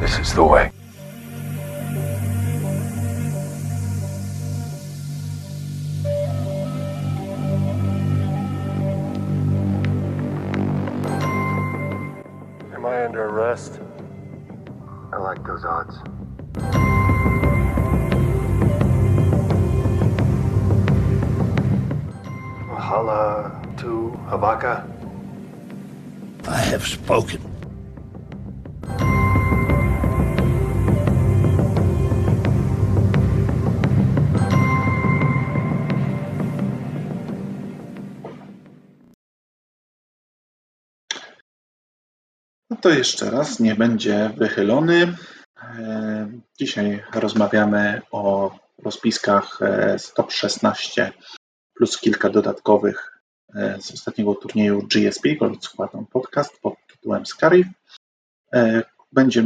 This is the way. Am I under arrest? I like those odds. Mahala to Havaka. I have spoken. To jeszcze raz, nie będzie wychylony. E, Dzisiaj rozmawiamy o rozpiskach z top 16 plus kilka dodatkowych e, z ostatniego turnieju GSP, Gold Squadron Podcast pod tytułem Scarif. E, Będzie,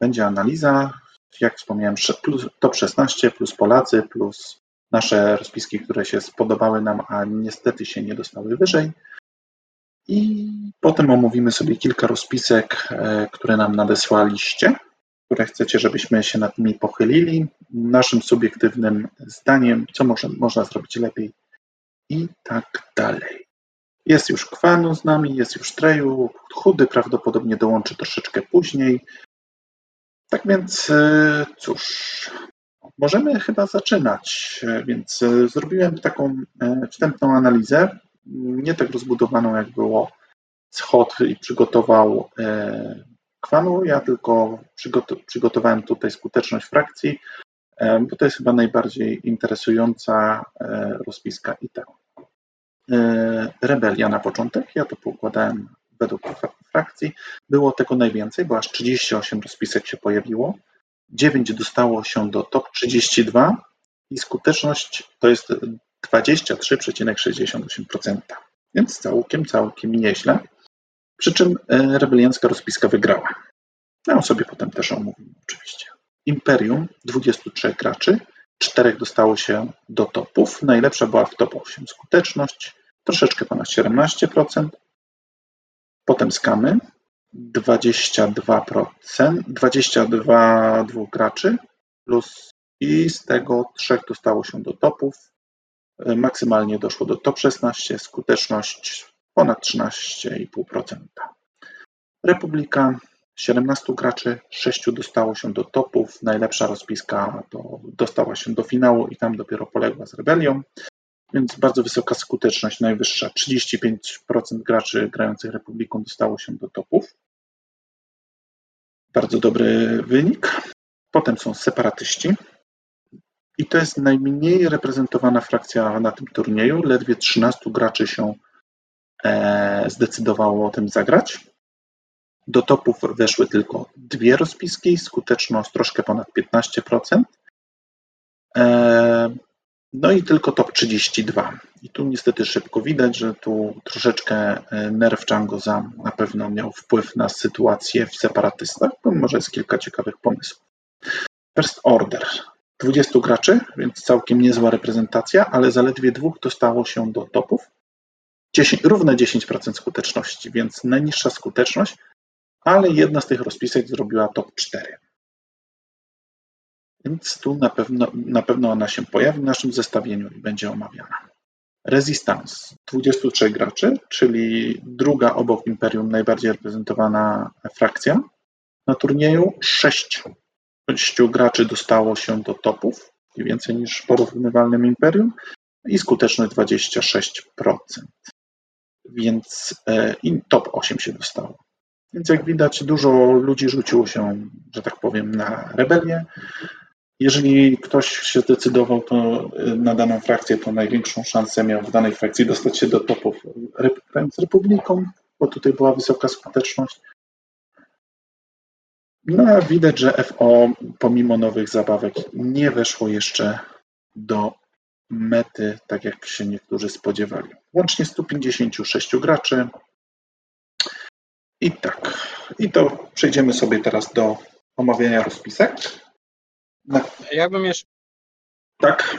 będzie analiza, jak wspomniałem, plus, top 16 plus Polacy plus nasze rozpiski, które się spodobały nam, a niestety się nie dostały wyżej. I potem omówimy sobie kilka rozpisek, e, które nam nadesłaliście, które chcecie, żebyśmy się nad nimi pochylili. Naszym subiektywnym zdaniem, co może, można zrobić lepiej i tak dalej. Jest już Kwanu z nami, jest już Treju, Chudy prawdopodobnie dołączy troszeczkę później. Tak więc e, cóż, możemy chyba zaczynać. E, Więc zrobiłem taką wstępną analizę, nie tak rozbudowaną jak było schod i przygotował e, Kwanu. Ja tylko przygoto- przygotowałem tutaj skuteczność frakcji, e, bo to jest chyba najbardziej interesująca e, rozpiska i tak. Rebelia na początek, ja to poukładałem według fra- frakcji. Było tego najwięcej, bo aż 38 rozpisek się pojawiło. 9 dostało się do top 32 i skuteczność to jest 23,68%. Więc całkiem, całkiem nieźle. Przy czym e, rebeliancka rozpiska wygrała. Ja ją sobie potem też omówimy oczywiście. Imperium 23 graczy, 4 dostało się do topów. Najlepsza była w top 8 skuteczność, troszeczkę ponad 17%. Potem skamy 22%, 22 dwóch graczy plus i z tego 3 dostało się do topów. E, Maksymalnie doszło do top 16, skuteczność ponad 13,5%. Republika 17 graczy, 6 dostało się do topów. Najlepsza rozpiska to dostała się do finału i tam dopiero poległa z rebelią. Więc bardzo wysoka skuteczność, najwyższa. 35% graczy grających Republiką dostało się do topów. Bardzo dobry wynik. Potem są separatyści. I to jest najmniej reprezentowana frakcja na tym turnieju. Ledwie 13 graczy się e, zdecydowało o tym zagrać. Do topów weszły tylko dwie rozpiski, skuteczność troszkę ponad 15%. E, no i tylko top 32. I tu niestety szybko widać, że tu troszeczkę e, nerw Changoza na pewno miał wpływ na sytuację w separatystach, może jest kilka ciekawych pomysłów. First Order. 20 graczy, więc całkiem niezła reprezentacja, ale zaledwie dwóch dostało się do topów. 10, równe 10% skuteczności, więc najniższa skuteczność, ale jedna z tych rozpisek zrobiła top 4. Więc tu na pewno, na pewno ona się pojawi w naszym zestawieniu i będzie omawiana. Resistance 23 graczy, czyli druga obok Imperium najbardziej reprezentowana frakcja. Na turnieju 6, 6 graczy dostało się do topów, więcej niż w porównywalnym Imperium i skuteczność 26%. Więc e, top 8 się dostało. Więc jak widać, dużo ludzi rzuciło się, że tak powiem, na rebelię. Jeżeli ktoś się zdecydował to y, na daną frakcję, to największą szansę miał w danej frakcji dostać się do topów z Republiką, bo tutaj była wysoka skuteczność. No a widać, że FO pomimo nowych zabawek nie weszło jeszcze do mety, tak jak się niektórzy spodziewali. Łącznie 156 graczy. I tak. I to przejdziemy sobie teraz do omawiania rozpisek. Na, Ja bym jeszcze, tak.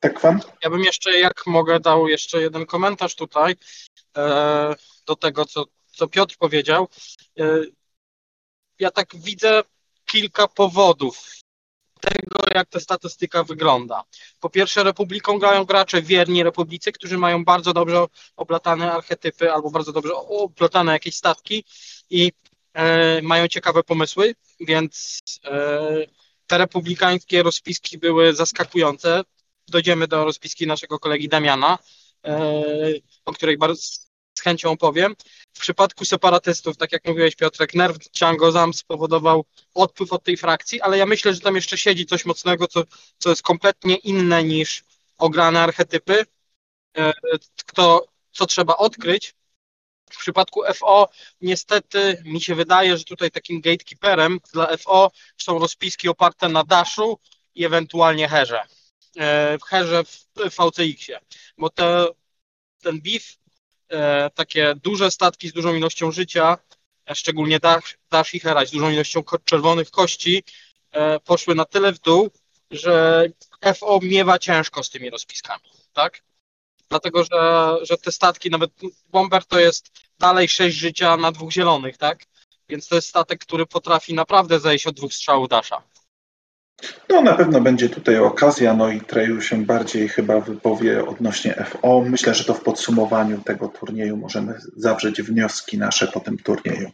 Tak, Kwan? ja bym jeszcze, jak mogę, dał jeszcze jeden komentarz tutaj e, do tego, co, co Piotr powiedział. E, ja tak widzę kilka powodów tego, jak ta statystyka wygląda. Po pierwsze, Republiką grają gracze wierni Republicy, którzy mają bardzo dobrze oplatane archetypy albo bardzo dobrze oplatane jakieś statki i e, mają ciekawe pomysły, więc e, te republikańskie rozpiski były zaskakujące. Dojdziemy do rozpiski naszego kolegi Damiana, e, o której bardzo z chęcią opowiem. W przypadku separatystów, tak jak mówiłeś Piotrek, nerw Django Zam spowodował odpływ od tej frakcji, ale ja myślę, że tam jeszcze siedzi coś mocnego, co, co jest kompletnie inne niż ograne archetypy, e, kto, co trzeba odkryć. W przypadku FO niestety mi się wydaje, że tutaj takim gatekeeperem dla FO są rozpiski oparte na Dashu i ewentualnie Herze. E, W Herze w VCX-ie, bo te, ten beef e, takie duże statki z dużą ilością życia, e, szczególnie Dash, i Hera z dużą ilością czerwonych kości, e, poszły na tyle w dół, że FO miewa ciężko z tymi rozpiskami, tak? Dlatego, że, że te statki, nawet Bomber to jest dalej 6 życia na dwóch zielonych, tak? Więc to jest statek, który potrafi naprawdę zejść od dwóch strzałów Dasha. No na pewno będzie tutaj okazja, no i Treju się bardziej chyba wypowie odnośnie FO. Myślę, że to w podsumowaniu tego turnieju możemy zawrzeć wnioski nasze po tym turnieju.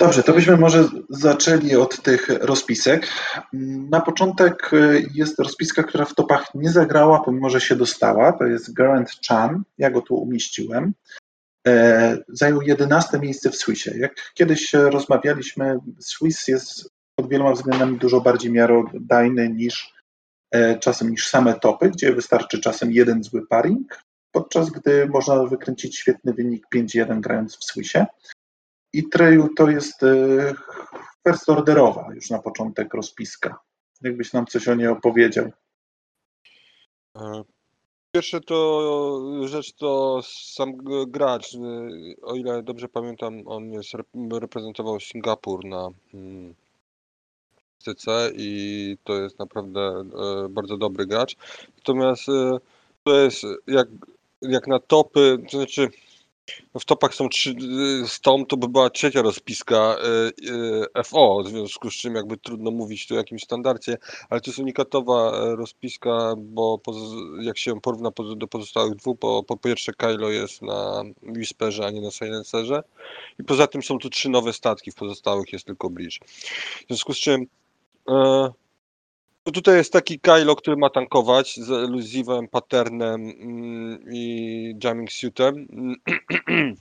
Dobrze, to byśmy może zaczęli od tych rozpisek. Na początek jest rozpiska, która w topach nie zagrała, pomimo że się dostała. To jest Garant Chan. Ja go tu umieściłem. E, Zajął 11 miejsce w Swissie. Jak kiedyś rozmawialiśmy, Swiss jest wieloma względami dużo bardziej miarodajny niż e, czasem niż same topy, gdzie wystarczy czasem jeden zły paring, podczas gdy można wykręcić świetny wynik 5-1 grając w Swissie. I Treju to jest e, first orderowa już na początek rozpiska. Jakbyś nam coś o niej opowiedział. E, Pierwsze to rzecz to sam gracz. O ile dobrze pamiętam, on jest, rep- reprezentował Singapur na CC i to jest naprawdę e, bardzo dobry gracz. Natomiast e, to jest jak, jak na topy, to znaczy no w topach są trzy, z to by była trzecia rozpiska y, FO, w związku z czym jakby trudno mówić tu o jakimś standardzie, ale to jest unikatowa e, rozpiska, bo jak się porówna do pozostałych dwóch, po, po pierwsze Kylo jest na Whisperze, a nie na Silencerze i poza tym są tu trzy nowe statki, w pozostałych jest tylko Bridge. W związku z czym e, no tutaj jest taki Kylo, który ma tankować z elusywem, patternem mm, i jamming suitem.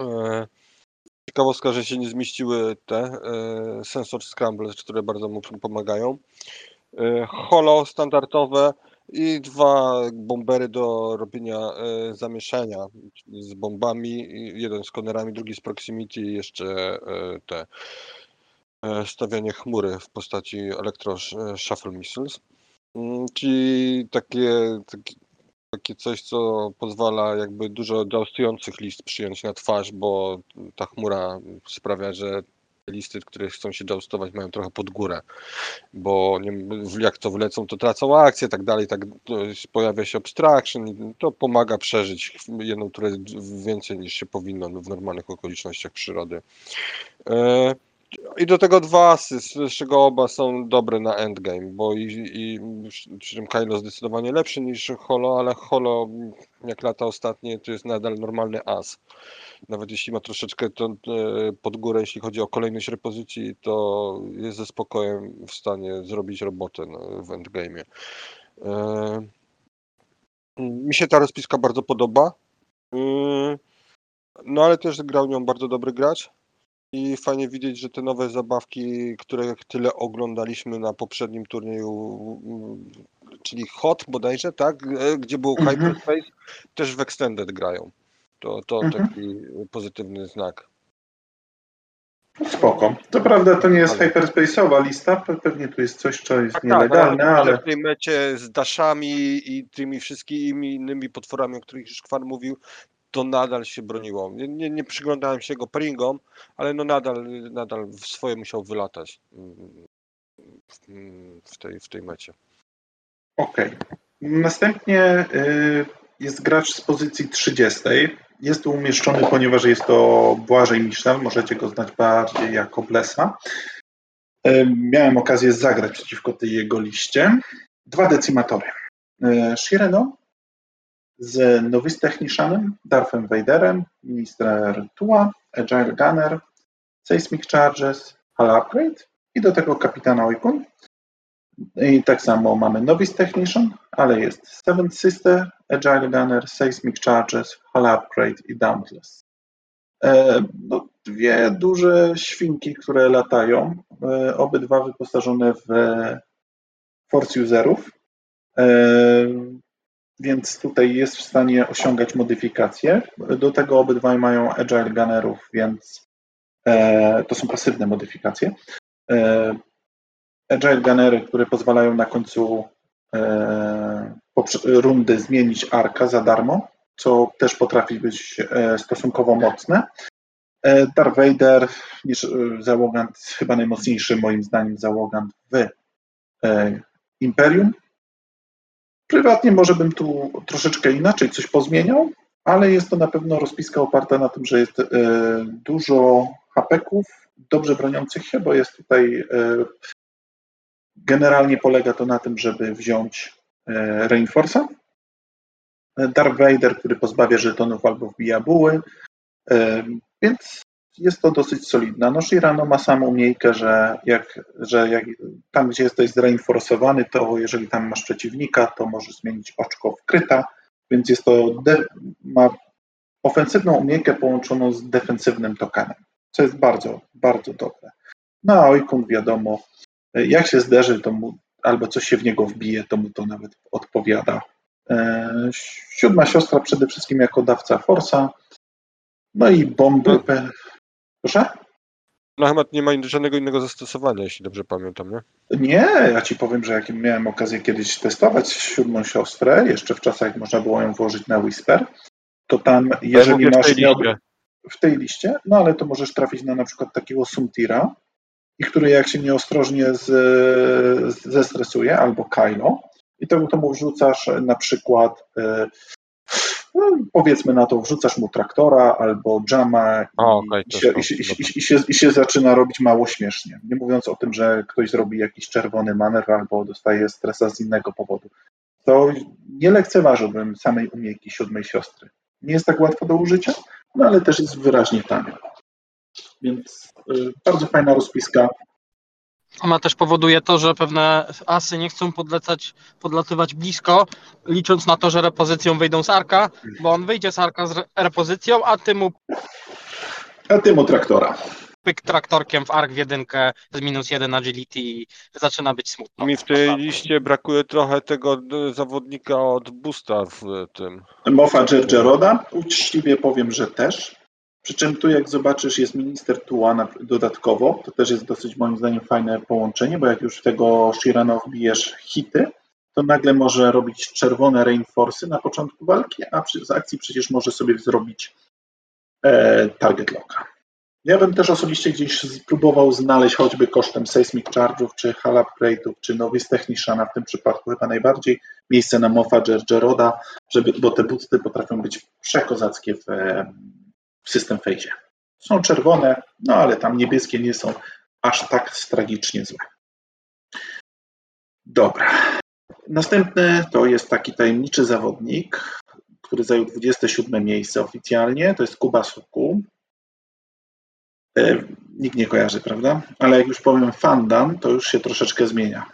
E, Ciekawostka, że się nie zmieściły te e, sensor scrambles, które bardzo mu pomagają. E, Holo standardowe i dwa bombery do robienia e, zamieszania z bombami. Jeden z konerami, drugi z proximity i jeszcze e, te e, stawianie chmury w postaci elektro e, missiles. Mm, Czyli takie, takie, takie coś, co pozwala jakby dużo joustujących list przyjąć na twarz, bo ta chmura sprawia, że listy, które chcą się joustować mają trochę pod górę, bo nie, jak to wlecą, to tracą akcję, tak dalej, tak pojawia się obstruction i to pomaga przeżyć jedną turę więcej niż się powinno w normalnych okolicznościach przyrody. E, i do tego dwa asy, z czego oba są dobre na endgame, bo i, i przy czym Kylo zdecydowanie lepszy niż Holo, ale Holo jak lata ostatnie to jest nadal normalny as. Nawet jeśli ma troszeczkę to, e, pod górę, jeśli chodzi o kolejność repozycji, to jest ze spokojem w stanie zrobić robotę no, w endgame'ie. Mi się ta rozpiska bardzo podoba. Mm, No ale też grał nią bardzo dobry gracz. I fajnie widzieć, że te nowe zabawki, które tyle oglądaliśmy na poprzednim turnieju, mm, czyli Hot bodajże, tak? E, Gdzie był Mhm. Hyperspace, też w Extended grają. To, to Mhm. taki pozytywny znak. Spoko. To prawda, to nie jest Ale- hyperspace'owa lista, pe- pewnie tu jest coś, co jest Tak, tak, nielegalne, że ale w tej mecie z daszami i tymi wszystkimi innymi potworami, o których już Kwar mówił, to nadal się broniło. Nie, nie, nie przyglądałem się jego pringom, ale no nadal, nadal w swoje musiał wylatać mm, w- w tej, w tej mecie. Okej. Następnie y, jest gracz z pozycji 30. jest tu umieszczony, ponieważ jest to Błażej Michel, możecie go znać bardziej jako Blesa. E, Miałem okazję zagrać przeciwko tej jego liście. Dwa decimatory. E, Shireno z Novice Technicianem, Darthem Vaderem, Minister Tua, Agile Gunner, Seismic Charges, Hull Upgrade i do tego Kapitana Oikun. I tak samo mamy Novice Technician, ale jest Seventh Sister, Agile Gunner, Seismic Charges, Hull Upgrade i Dauntless. E, no, dwie duże świnki, które latają, e, obydwa wyposażone w Force Userów, e, więc tutaj jest w stanie osiągać modyfikacje. Do tego obydwaj mają Agile Gunnerów, więc e, to są pasywne modyfikacje. E, Agile Gunnery, które pozwalają na końcu e, rundy zmienić arka za darmo, co też potrafi być stosunkowo mocne. Darth Vader, niż załogant, chyba najmocniejszy moim zdaniem załogant w Imperium. Prywatnie może bym tu troszeczkę inaczej coś pozmieniał, ale jest to na pewno rozpiska oparta na tym, że jest e, dużo hapeków, dobrze broniących się, bo jest tutaj e, generalnie polega to na tym, żeby wziąć e, Reinforce'a, Darth Vader, który pozbawia żetonów albo wbija buły, więc jest to dosyć solidna. No Shirano ma samą miejkę, że, jak, że jak, tam, gdzie jesteś zreinforsowany, to jeżeli tam masz przeciwnika, to możesz zmienić oczko w kryta, więc jest to, de, ma ofensywną umiejętkę połączoną z defensywnym tokenem, co jest bardzo, bardzo dobre. No a Oikun wiadomo, jak się zderzy, to mu, albo coś się w niego wbije, to mu to nawet odpowiada. E, Siódma siostra przede wszystkim jako dawca Forsa, no i bomby. Proszę? Chyba nie ma żadnego innego zastosowania, jeśli dobrze pamiętam, nie? Nie, ja ci powiem, że jak miałem okazję kiedyś testować siódmą siostrę, jeszcze w czasach, jak można było ją włożyć na Whisper, to tam, Ja jeżeli w masz tej nie- liście. w tej liście, no ale to możesz trafić na na przykład takiego Sumtira, i który jak się nieostrożnie z, z, zestresuje, albo Kylo, i to, to mu wrzucasz na przykład, e, no, powiedzmy na to, wrzucasz mu traktora albo jama i, O, okej, i, się, i, się, i, się, i, zaczyna robić mało śmiesznie. Nie mówiąc o tym, że ktoś zrobi jakiś czerwony manewr albo dostaje stresa z innego powodu. To nie lekceważyłbym samej umiejętności siódmej siostry. Nie jest tak łatwo do użycia, no ale też jest wyraźnie tanio. Więc y, bardzo fajna rozpiska. Ona też powoduje to, że pewne asy nie chcą podlecać, podlatywać blisko, licząc na to, że repozycją wyjdą z arka, bo on wyjdzie z arka z re- repozycją, a ty mu A tym o traktora. pyk traktorkiem w ark w jedynkę z minus jeden agility i zaczyna być smutno. Mi w tej liście brakuje trochę tego zawodnika od Boosta w tym. Mofa Dżerdzieroda, uczciwie powiem, że też. Przy czym tu jak zobaczysz jest minister Tua na- dodatkowo, to też jest dosyć moim zdaniem fajne połączenie, bo jak już tego Shirano wbijesz hity, to nagle może robić czerwone reinforce na początku walki, a z akcji przecież może sobie zrobić e, target locka. Ja bym też osobiście gdzieś spróbował znaleźć choćby kosztem Seismic Charge'ów, czy Hull Upgrade'ów, czy Novice Techniciana, w tym przypadku chyba najbardziej, miejsce na Mofa Dżerdzieroda, żeby, bo te buty potrafią być przekozackie w, w system phase. Są czerwone, no ale tam niebieskie nie są aż tak tragicznie złe. Dobra. Następny to jest taki tajemniczy zawodnik, który zajął 27 miejsce oficjalnie, to jest Kuba Suku. E, Nikt nie kojarzy, prawda? Ale jak już powiem Fandan, to już się troszeczkę zmienia.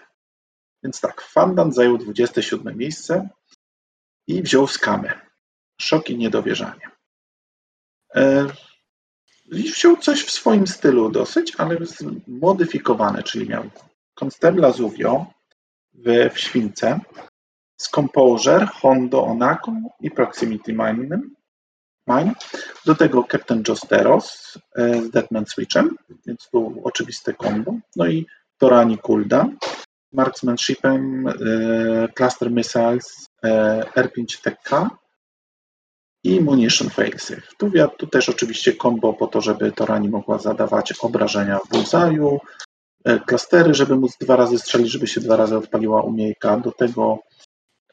Więc tak, Fandan zajął 27 miejsce i wziął skamę. Szok i niedowierzanie. E, wziął coś w swoim stylu dosyć, ale zmodyfikowane, czyli miał Constebla Zuvio w, w Śwince, Scomposure, Hondo Onako i Proximity Mine. Mine. Do tego Captain Josteros e, z Deadman Switchem, więc tu oczywiste combo. No i Torani Kulda, Marksmanshipem, e, Cluster Missiles, e, R5TK i Munition Failsafe. Tu, tu też oczywiście combo po to, żeby Torani mogła zadawać obrażenia w bullseye'u, e, klastery, żeby móc dwa razy strzelić, żeby się dwa razy odpaliła umiejka. Do tego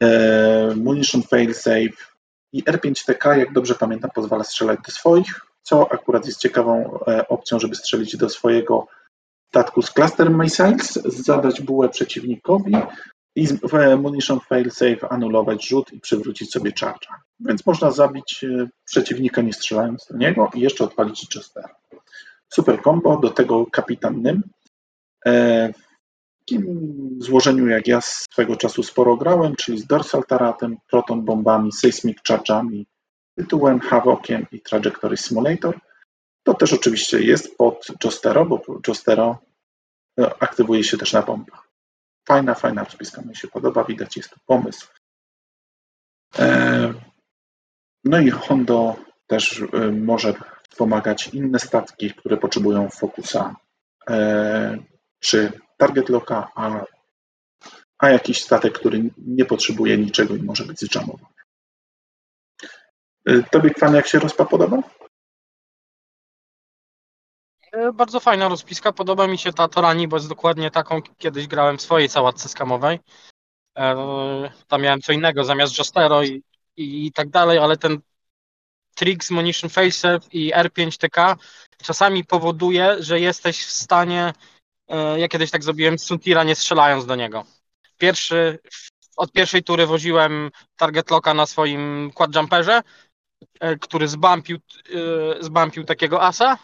e, Munition Failsafe I R5TK, jak dobrze pamiętam, pozwala strzelać do swoich, co akurat jest ciekawą e, opcją, żeby strzelić do swojego statku z Cluster Missiles, zadać bułę przeciwnikowi i z- Munition Failsafe anulować rzut i przywrócić sobie charge'a. Więc można zabić e, przeciwnika nie strzelając do niego i jeszcze odpalić Jestera. Super combo, do tego kapitan Nym. E, W takim złożeniu jak ja swego czasu sporo grałem, czyli z Dorsal Taratem, Proton bombami, Seismic Charge'ami, tytułem Havociem i Trajectory Simulator. To też oczywiście jest pod Jostero, bo Jostero e, aktywuje się też na bombach. Fajna, fajna rozpiska, mi się podoba, widać jest tu pomysł. E, No i Hondo też e, może wspomagać inne statki, które potrzebują fokusa e, czy target locka, a, a jakiś statek, który nie potrzebuje niczego i może być zjamowany. E, Tobie, Kwan, jak się rozpa podoba? E, Bardzo fajna rozpiska, podoba mi się ta Torani, bo jest dokładnie taką, kiedyś grałem w swojej sałatce skamowej. E, Tam miałem co innego zamiast Jostero i, i, i tak dalej, ale ten Trix, Munition Facesafe i R5TK czasami powoduje, że jesteś w stanie, e, ja kiedyś tak zrobiłem z Suntira nie strzelając do niego. Pierwszy, od pierwszej tury woziłem target locka na swoim quad jumperze, który zbampił, zbampił takiego asa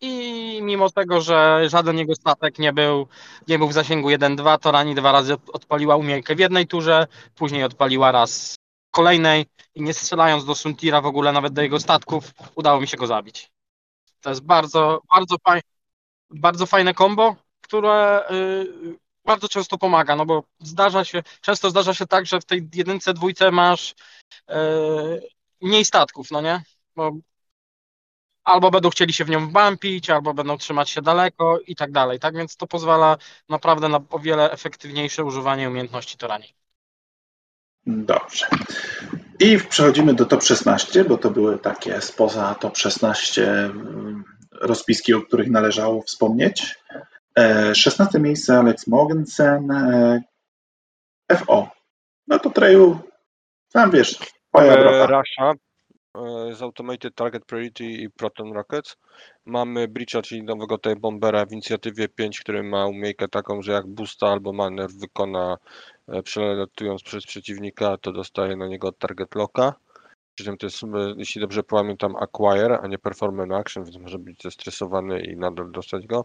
i mimo tego, że żaden jego statek nie był, nie był w zasięgu 1-2, to Rani dwa razy od- odpaliła umiejętkę w jednej turze, później odpaliła raz kolejnej i nie strzelając do Suntira w ogóle nawet do jego statków, udało mi się go zabić. To jest bardzo, bardzo, faj, bardzo fajne combo, które y, bardzo często pomaga, no bo zdarza się, często zdarza się tak, że w tej jedynce, dwójce masz y, mniej statków, no nie? Bo albo będą chcieli się w nią wbampić, albo będą trzymać się daleko i tak dalej, tak? Więc to pozwala naprawdę na o wiele efektywniejsze używanie umiejętności Torani. Dobrze. I przechodzimy do top 16, bo to były takie spoza top 16 mm, rozpiski, o których należało wspomnieć. E, 16 miejsce Alex Mogensen, e, FO. No to Treju, sam wiesz, twoja Mamy droga. Rasha e, z Automated Target Priority i Proton Rockets. Mamy Breacha, czyli nowego tej bombera w inicjatywie 5, który ma umiejętność taką, że jak boosta albo manewr wykona e, przelatując przez przeciwnika, to dostaje na niego target locka. Przy czym to jest, e, jeśli dobrze pamiętam, acquire, a nie performance action, więc może być zestresowany i nadal dostać go.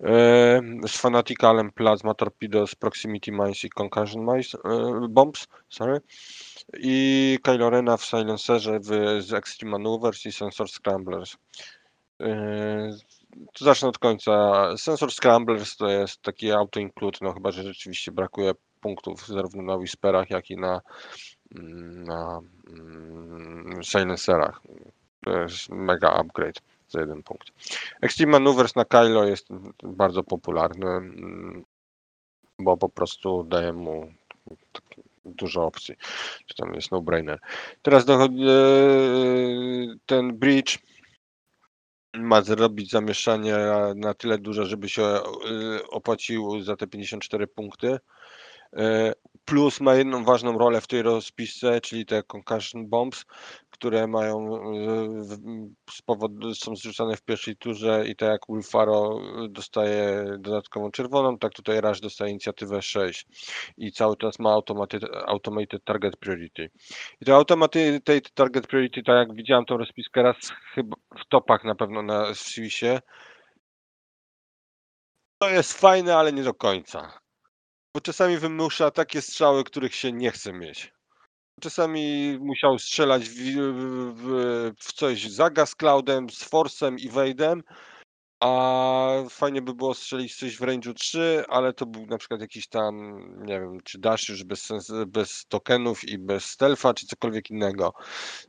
E, Z Fanaticalem Plasma Torpedoes, Proximity Mines i Concussion Mines, e, Bombs, sorry i Kylo Rena w Silencerze w, z Extreme Maneuvers i Sensor Scramblers. Yy, zacznę od końca. Sensor Scramblers to jest taki auto-include, no chyba, że rzeczywiście brakuje punktów zarówno na Whisperach, jak i na, mm, na mm, Silencerach. To jest mega upgrade za jeden punkt. Extreme Maneuvers na Kylo jest bardzo popularny, mm, bo po prostu daje mu taki dużo opcji. Czy tam jest no-brainer. Teraz dochodzi e, ten bridge ma zrobić zamieszanie na tyle duże, żeby się e, opłacił za te 54 punkty. E, Plus ma jedną ważną rolę w tej rozpisce, czyli te concussion bombs, które mają e, są zrzucane w pierwszej turze i tak jak Wolfaro dostaje dodatkową czerwoną, tak tutaj Rush dostaje inicjatywę 6 i cały czas ma automated, automated target priority. I to automated target priority, tak jak widziałem tą rozpiskę raz chyba w topach na pewno na Swissie, to jest fajne, ale nie do końca. Bo czasami wymusza takie strzały, których się nie chce mieć. Czasami musiał strzelać w, w, w coś za Gas Cloudem, z Forcem i Wade'em, a fajnie by było strzelić coś w range'u 3, ale to był na przykład jakiś tam, nie wiem, czy dash już bez, bez tokenów i bez stealtha, czy cokolwiek innego,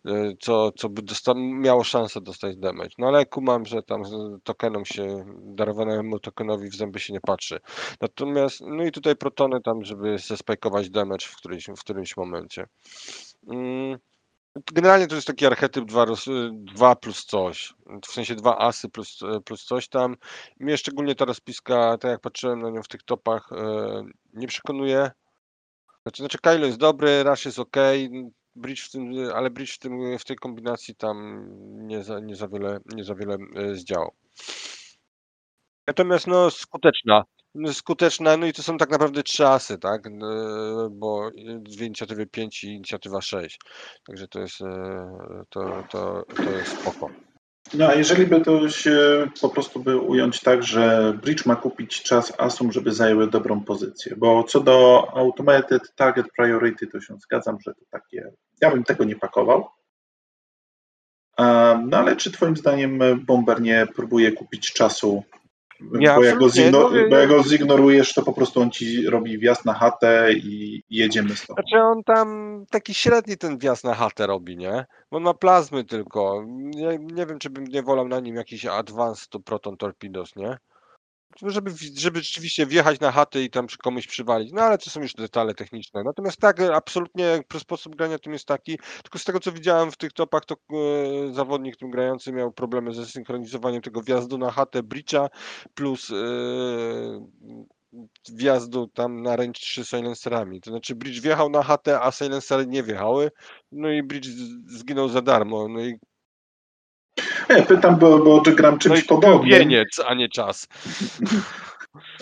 y, co, co by dosta- miało szansę dostać damage. No ale kumam, że tam tokenom się, darowanemu tokenowi w zęby się nie patrzy. Natomiast, no i tutaj protony tam, żeby zespajkować damage w którymś, w którymś momencie. Mm, Generalnie to jest taki archetyp 2, 2 plus coś. W sensie dwa asy plus, plus coś tam. Mnie szczególnie ta rozpiska, tak jak patrzyłem na nią w tych topach, e, nie przekonuje. Znaczy, znaczy Kylo jest dobry, Rush jest ok. bridge w tym, ale bridge w, tym, w tej kombinacji tam nie za, nie za wiele, nie za wiele e, zdziałał. Natomiast no skuteczna. Skuteczna, no i to są tak naprawdę trzy asy, tak? E, Bo dwie inicjatywy 5 i inicjatywa 6. Także to jest, e, to, to, to jest spoko. No a jeżeli by to się po prostu by ująć tak, że Bridge ma kupić czas Asum, żeby zajęły dobrą pozycję, bo co do Automated Target Priority to się zgadzam, że to takie, ja bym tego nie pakował. A, No ale czy twoim zdaniem Bomber nie próbuje kupić czasu? Nie, bo, jak go no, bo jak go zignorujesz, to po prostu on ci robi wjazd na chatę i i jedziemy z tobą. Znaczy on tam taki średni ten wjazd na chatę robi, nie? Bo on ma plazmy tylko. Nie, nie wiem, czy bym nie wolał na nim jakiś Advanced to Proton Torpedoes, nie? Żeby, żeby rzeczywiście wjechać na chatę i tam komuś przywalić. No ale to są już detale techniczne. Natomiast tak, e, absolutnie sposób grania tym jest taki. Tylko z tego co widziałem w tych topach, to e, zawodnik tym grający miał problemy ze synchronizowaniem tego wjazdu na chatę Breacha plus e, wjazdu tam na range 3 silencerami. To znaczy Bridge wjechał na chatę, a silencery nie wjechały. No i Bridge zginął za darmo. No i, Nie, pytam, bo, bo czy gram no czymś kupił podobnym. wieniec, a nie czas.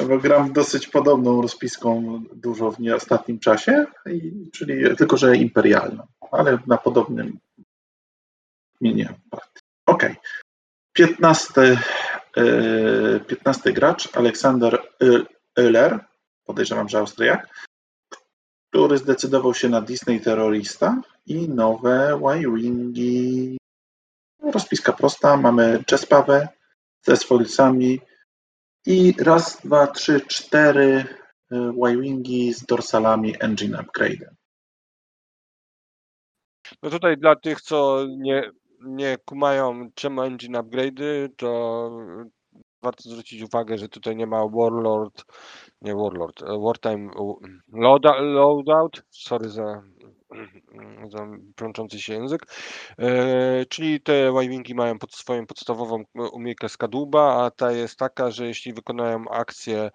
Bo gram dosyć podobną rozpiską dużo w ostatnim czasie, czyli tylko, że imperialną, ale na podobnym nie, nie. Okej. 15, e, 15 gracz, Aleksander Euler, podejrzewam, że Austriak, który zdecydował się na Disney Terrorista i nowe Y-Wingi. Rozpiska prosta, mamy Czespawę ze swolicami, i raz, dwa, trzy, cztery y, Y-Wingi z dorsalami engine upgrade. No tutaj dla tych, co nie, nie kumają czemu engine upgrade'y, to warto zwrócić uwagę, że tutaj nie ma Warlord, nie Warlord, e, Wartime Loadout, sorry za plączący się język, e, czyli te Y-Wingi mają pod swoją podstawową umiejkę skadłuba, a ta jest taka, że jeśli wykonają akcję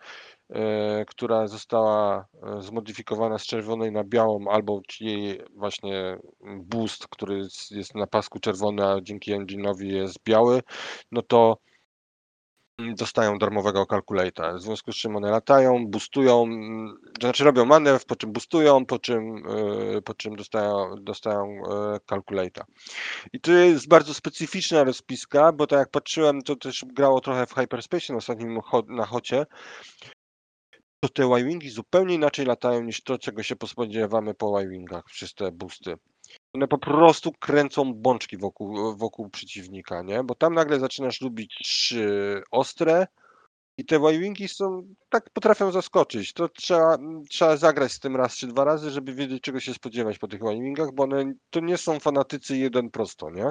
e, która została e, zmodyfikowana z czerwonej na białą, albo czyli właśnie boost, który jest- na pasku czerwony, a dzięki engine'owi jest biały, no to dostają darmowego kalkulata. W związku z czym one latają, boostują, mm, to znaczy robią manewr, po czym boostują, po czym, e, po czym dostają, dostają kalkulata. I to jest bardzo specyficzna rozpiska, bo tak jak patrzyłem, to też grało trochę w Hyperspace na ostatnim na chocie, to te Y-Wingi zupełnie inaczej latają niż to, czego się spodziewamy po Y-Wingach przez te boosty. One po prostu kręcą bączki wokół, wokół przeciwnika, nie? Bo tam nagle zaczynasz lubić y, ostre i te Y-Wingi są, tak potrafią zaskoczyć. To trzeba, trzeba zagrać z tym raz czy dwa razy, żeby wiedzieć czego się spodziewać po tych Y-Wingach, bo one to nie są fanatycy jeden prosto, nie?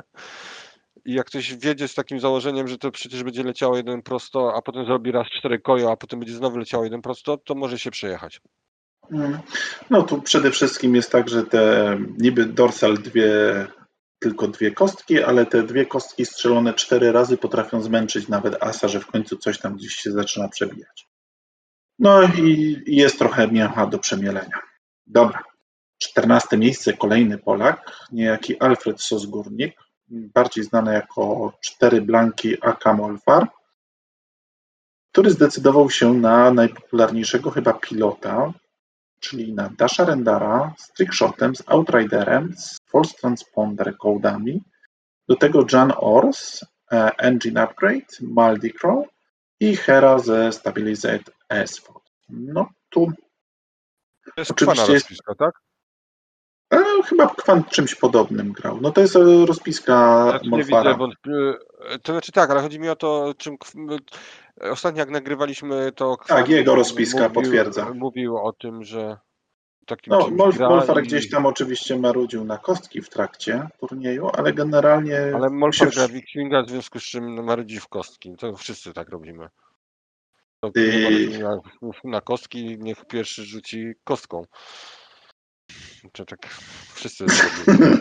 I jak ktoś wiedzie z takim założeniem, że to przecież będzie leciało jeden prosto, a potem zrobi raz cztery kojo, a potem będzie znowu leciało jeden prosto, to może się przejechać. Mm. No tu przede wszystkim jest tak, że te niby dorsal dwie, tylko dwie kostki, ale te dwie kostki strzelone cztery razy potrafią zmęczyć nawet asa, że w końcu coś tam gdzieś się zaczyna przebijać. No i jest trochę mięcha do przemielenia. Dobra. 14 miejsce, kolejny Polak, niejaki Alfred Sosgórnik, bardziej znany jako cztery blanki AK Molfar, który zdecydował się na najpopularniejszego chyba pilota, czyli na Dasha Rendara z trickshotem, z Outriderem, z False Transponder codami, do tego Jan Ors, e, Engine Upgrade, Maldicrow i Hera ze Stabilized S4. No tu To jest Oczywiście kwana jest- rozpiska, tak? e, chyba Kwant czymś podobnym grał. No to jest e, rozpiska Znaczy, nie widzę wątpli- To znaczy tak, ale chodzi mi o to, czym ostatnio jak nagrywaliśmy, to Tak, jego rozpiska mówił, potwierdza. Mówił o tym, że takim No, Molfar i- gdzieś tam oczywiście marudził na kostki w trakcie turnieju, ale generalnie Ale Molfar się gra w X-Winga, w związku z czym marudzi w kostki. To wszyscy tak robimy. To marudzi na, na kostki, niech pierwszy rzuci kostką. To tak wszyscy robimy.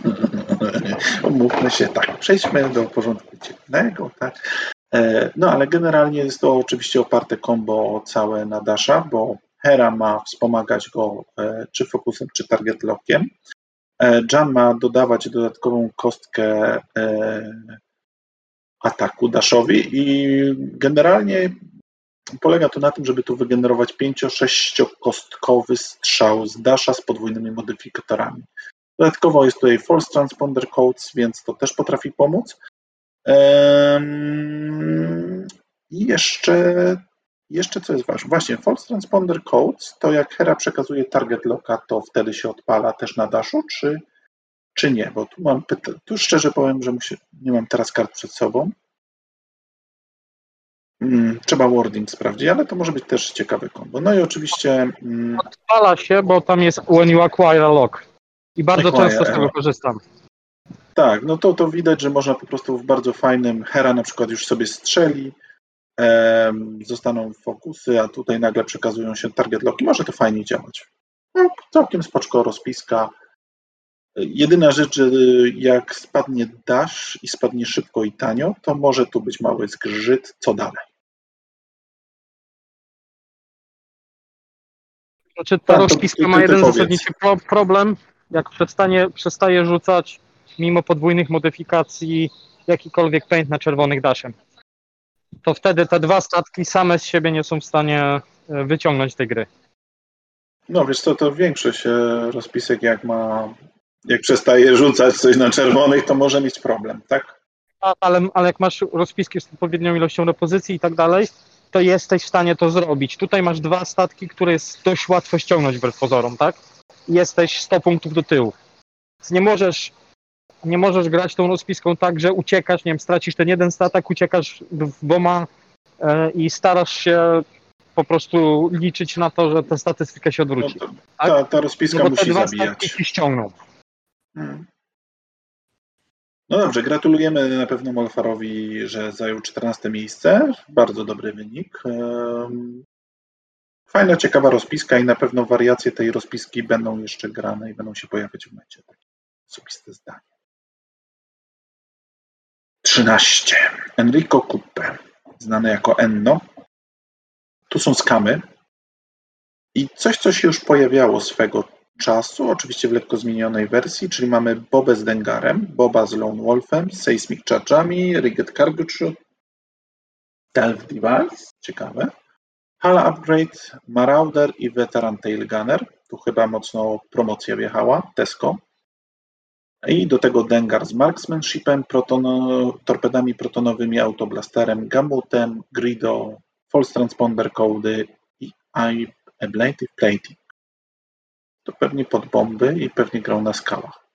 Umówmy się, tak, przejdźmy do porządku dziennego, tak. E, No ale generalnie jest to oczywiście oparte combo całe na Dasha, bo Hera ma wspomagać go e, czy fokusem, czy target lockiem. E, Jan ma dodawać dodatkową kostkę ataku Dashowi i generalnie polega to na tym, żeby tu wygenerować 5-6-kostkowy strzał z Dasha z podwójnymi modyfikatorami. Dodatkowo jest tutaj False Transponder Codes, więc to też potrafi pomóc. I jeszcze, jeszcze co jest ważne. Właśnie, False Transponder Codes, to jak Hera przekazuje target locka, to wtedy się odpala też na daszu, czy, czy nie? Bo tu mam pyta- tu szczerze powiem, że musi, nie mam teraz kart przed sobą. Mm, trzeba wording sprawdzić, ale to może być też ciekawe kombo. No i oczywiście mm, Odpala się, bo tam jest when you acquire a lock. I bardzo Acquire, często z tego no. korzystam. Tak, no to, to widać, że można po prostu w bardzo fajnym Hera na przykład już sobie strzeli, em, zostaną fokusy, a tutaj nagle przekazują się target locki. Może to fajnie działać. No, całkiem spoczko rozpiska. Jedyna rzecz, że jak spadnie dash i spadnie szybko i tanio, to może tu być mały zgrzyt. Co dalej? Znaczy ta Tak, rozpiska ma jeden zasadniczy pro problem. Jak przestanie, przestaje rzucać mimo podwójnych modyfikacji jakikolwiek paint na czerwonych daszem. To wtedy te dwa statki same z siebie nie są w stanie e, wyciągnąć tej gry. No wiesz co, to większość rozpisek jak ma, jak przestaje rzucać coś na czerwonych, to może mieć problem, tak? Ale, ale jak masz rozpiski z odpowiednią ilością repozycji i tak dalej, to jesteś w stanie to zrobić. Tutaj masz dwa statki, które jest dość łatwo ściągnąć wbrew pozorom, tak? I Jesteś 100 punktów do tyłu. Więc nie możesz, nie możesz grać tą rozpiską tak, że uciekasz, nie wiem, stracisz ten jeden statek, uciekasz dwoma e, i starasz się po prostu liczyć na to, że ta statystyka się No odwróci. to, ta, ta rozpiska No bo te musi dwa statki zabijać. ci ściągną. Hmm. No dobrze, gratulujemy na pewno Molfarowi, że zajął 14 miejsce. Bardzo dobry wynik. Fajna, ciekawa rozpiska i na pewno wariacje tej rozpiski będą jeszcze grane i będą się pojawiać w mecie. Takie osobiste zdanie. 13. Enrico Cuppe, znany jako Enno. Tu są skamy. I coś, co się już pojawiało swego czasu, oczywiście w lekko zmienionej wersji, czyli mamy Bobę z Dengarem, Boba z Lone Wolfem, Seismic Charge'ami, Rigged Cargo Delve Device, ciekawe, Hala Upgrade, Marauder i Veteran Tail Gunner, tu chyba mocno promocja wjechała, Tesco. I do tego Dengar z Marksmanshipem, protono, torpedami protonowymi, autoblasterem, Gamutem, Grido, False Transponder i I Ablative Plating to pewnie pod bomby i pewnie grał na skałach.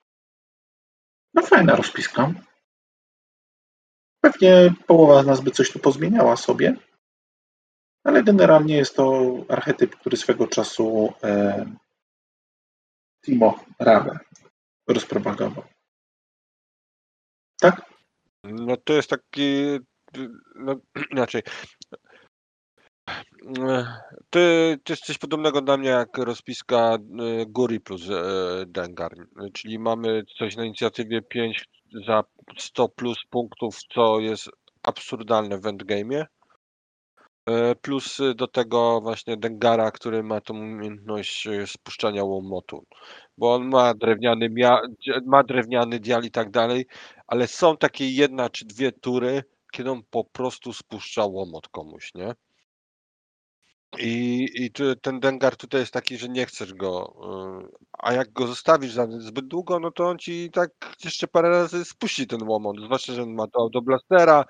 No fajna rozpiska. Pewnie połowa z nas by coś tu pozmieniała sobie, ale generalnie jest to archetyp, który swego czasu e, Timo Rabe rozpropagował. Tak? No to jest taki, no inaczej. Ty, ty jest coś podobnego dla mnie jak rozpiska e, Guri plus e, Dengar, czyli mamy coś na inicjatywie 5 za 100 plus punktów, co jest absurdalne w endgame'ie. E, Plus do tego właśnie Dengara, który ma tą umiejętność spuszczania łomotu. Bo on ma drewniany, ma drewniany dial i tak dalej, ale są takie jedna czy dwie tury, kiedy on po prostu spuszcza łomot komuś, nie? I, i tu, ten Dengar tutaj jest taki, że nie chcesz go, y, a jak go zostawisz za zbyt długo, no to on ci tak jeszcze parę razy spuści ten łomot, zwłaszcza, że on ma to do blastera,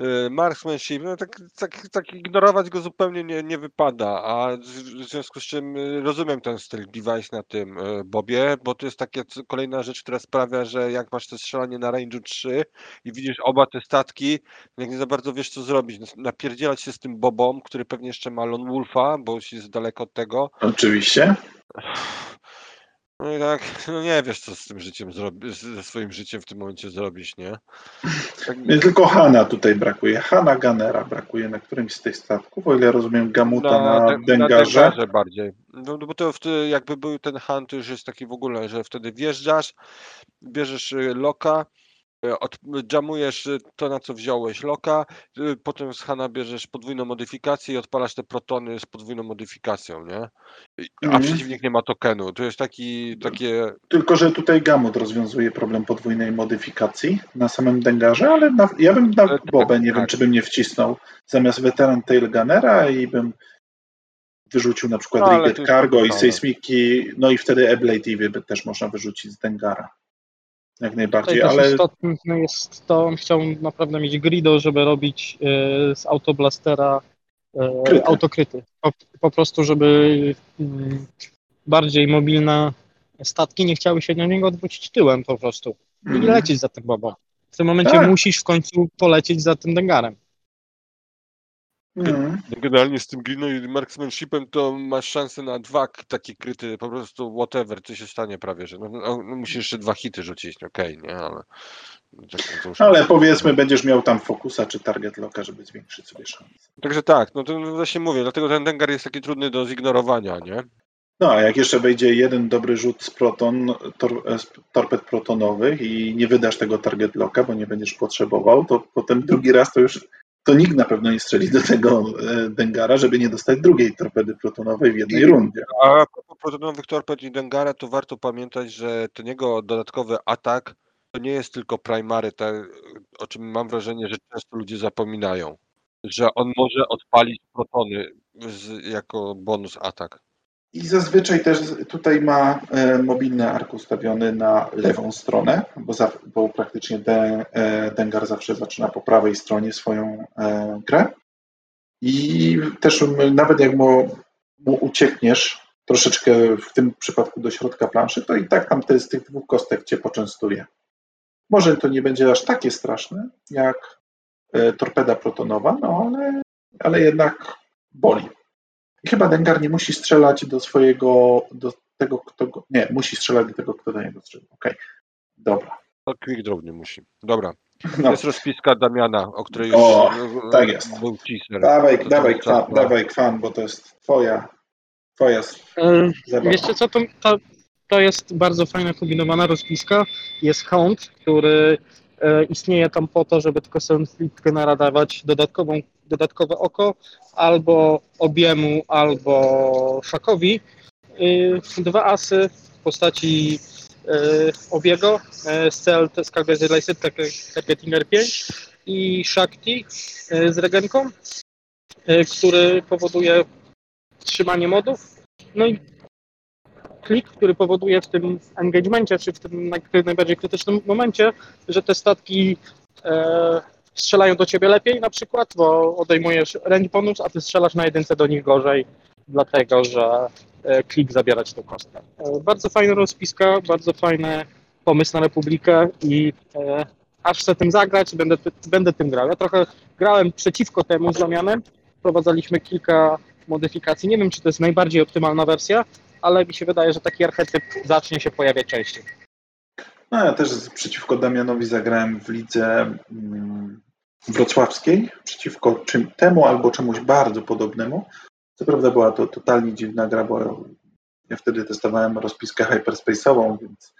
y, marksmanship, no tak, tak, tak ignorować go zupełnie nie, nie wypada, a w związku z czym y, rozumiem ten styl device na tym y, Bobie, bo to jest takie c- kolejna rzecz, która sprawia, że jak masz to strzelanie na range'u 3 i widzisz oba te statki, jak nie za bardzo wiesz co zrobić, no, napierdzielać się z tym Bobą, który pewnie jeszcze ma Lone Wolfa, bo już jest daleko od tego, Oczywiście. no i tak, no nie wiesz co z tym życiem zrobić, ze swoim życiem w tym momencie zrobić, nie? Tak, Nie tylko Hana tutaj brakuje. Hana Gunnera brakuje na którymś z tych statków, o ile rozumiem Gamuta na, de- Dengarze. Na Dengarze bardziej. No no bo to wtedy jakby był ten hunt, to już jest taki w ogóle, że wtedy wjeżdżasz, bierzesz y, loka, od, jamujesz e, to, na co wziąłeś loka, e, potem z Hana bierzesz podwójną modyfikację i odpalasz te protony z podwójną modyfikacją, nie? A Mhm. przeciwnik nie ma tokenu. To jest taki, takie Tylko, że tutaj Gamut rozwiązuje problem podwójnej modyfikacji na samym Dengarze, ale na, ja bym na Ale tak, Bobę, nie tak. wiem, czy bym nie wcisnął zamiast Veteran Tailgunnera i bym wyrzucił na przykład No, jest Cargo i. Sejsmiki, no i wtedy Ablade by też można wyrzucić z Dengara. Jak najbardziej, ale istotne jest to, on chciał naprawdę mieć grido, żeby robić e, z autoblastera e, Kryty. autokryty. Po, po prostu, żeby mm, bardziej mobilne statki nie chciały się na niego odwrócić tyłem po prostu i Mhm. lecieć za tym bobą. W tym momencie Tak. musisz w końcu polecieć za tym dengarem. Mhm. Generalnie z tym Grino i Marksmanshipem to masz szansę na dwa takie kryty, po prostu whatever, co się stanie prawie, że no, no, no musisz jeszcze dwa hity rzucić, okej, nie, ale tak, ale powiedzmy, będziesz miał tam fokusa czy target locka, żeby zwiększyć sobie szanse. Także tak, no to właśnie mówię, dlatego ten Dengar jest taki trudny do zignorowania, nie? No, a jak jeszcze wejdzie jeden dobry rzut z proton, tor, e, z torped protonowych i nie wydasz tego target locka, bo nie będziesz potrzebował, to potem drugi raz to już to nikt na pewno nie strzeli do tego e, Dengara, żeby nie dostać drugiej torpedy protonowej w jednej rundzie. A propos protonowych torped i Dengara, to warto pamiętać, że ten jego dodatkowy atak to nie jest tylko primary, o czym mam wrażenie, że często ludzie zapominają, że on może odpalić protony z, jako bonus atak. I zazwyczaj też tutaj ma e, mobilny ark ustawiony na lewą stronę, bo, za, bo praktycznie e, Dengar zawsze zaczyna po prawej stronie swoją e, grę. I też nawet jak mu, mu uciekniesz troszeczkę w tym przypadku do środka planszy, to i tak tam te, z tych dwóch kostek cię poczęstuje. Może to nie będzie aż takie straszne jak torpeda protonowa, no ale, ale jednak boli. I chyba Dengar nie musi strzelać do swojego, do tego, kto go, nie, musi strzelać do tego, kto do niego strzela. Okej, dobra. To quick draw nie musi. Dobra. No, Jest rozpiska Damiana, o której już O, tak jest. był teaser. dawaj, To dawaj kwan, dawaj kwan, bo to jest twoja, twoja E, zabawa. Wiecie co, to, to, to jest bardzo fajna kombinowana rozpiska. Jest Hound, który e, istnieje tam po to, żeby tylko Sunflipkenera dawać dodatkową, dodatkowe oko albo obiemu, albo szakowi. E, dwa asy w postaci e, obiego z CLT z Calgary Laced Targeting R5 i Shakti e, z regenką, który powoduje trzymanie modów. No i klik, który powoduje w tym engagemencie, czy w tym naj- najbardziej krytycznym momencie, że te statki strzelają do ciebie lepiej na przykład, bo odejmujesz range bonus, a ty strzelasz na jedynce do nich gorzej, dlatego że e, klik zabierać tą kostkę. E, bardzo fajna rozpiska, bardzo fajny pomysł na Republikę i e, aż chcę tym zagrać, będę, będę tym grał. Ja trochę grałem przeciwko temu z Damianem, wprowadzaliśmy kilka modyfikacji. Nie wiem, czy to jest najbardziej optymalna wersja, ale mi się wydaje, że taki archetyp zacznie się pojawiać częściej. No ja też przeciwko Damianowi zagrałem w lidze mm, wrocławskiej, przeciwko czym temu albo czemuś bardzo podobnemu. Co prawda była to totalnie dziwna gra, bo ja wtedy testowałem rozpiskę hyperspace'ową, więc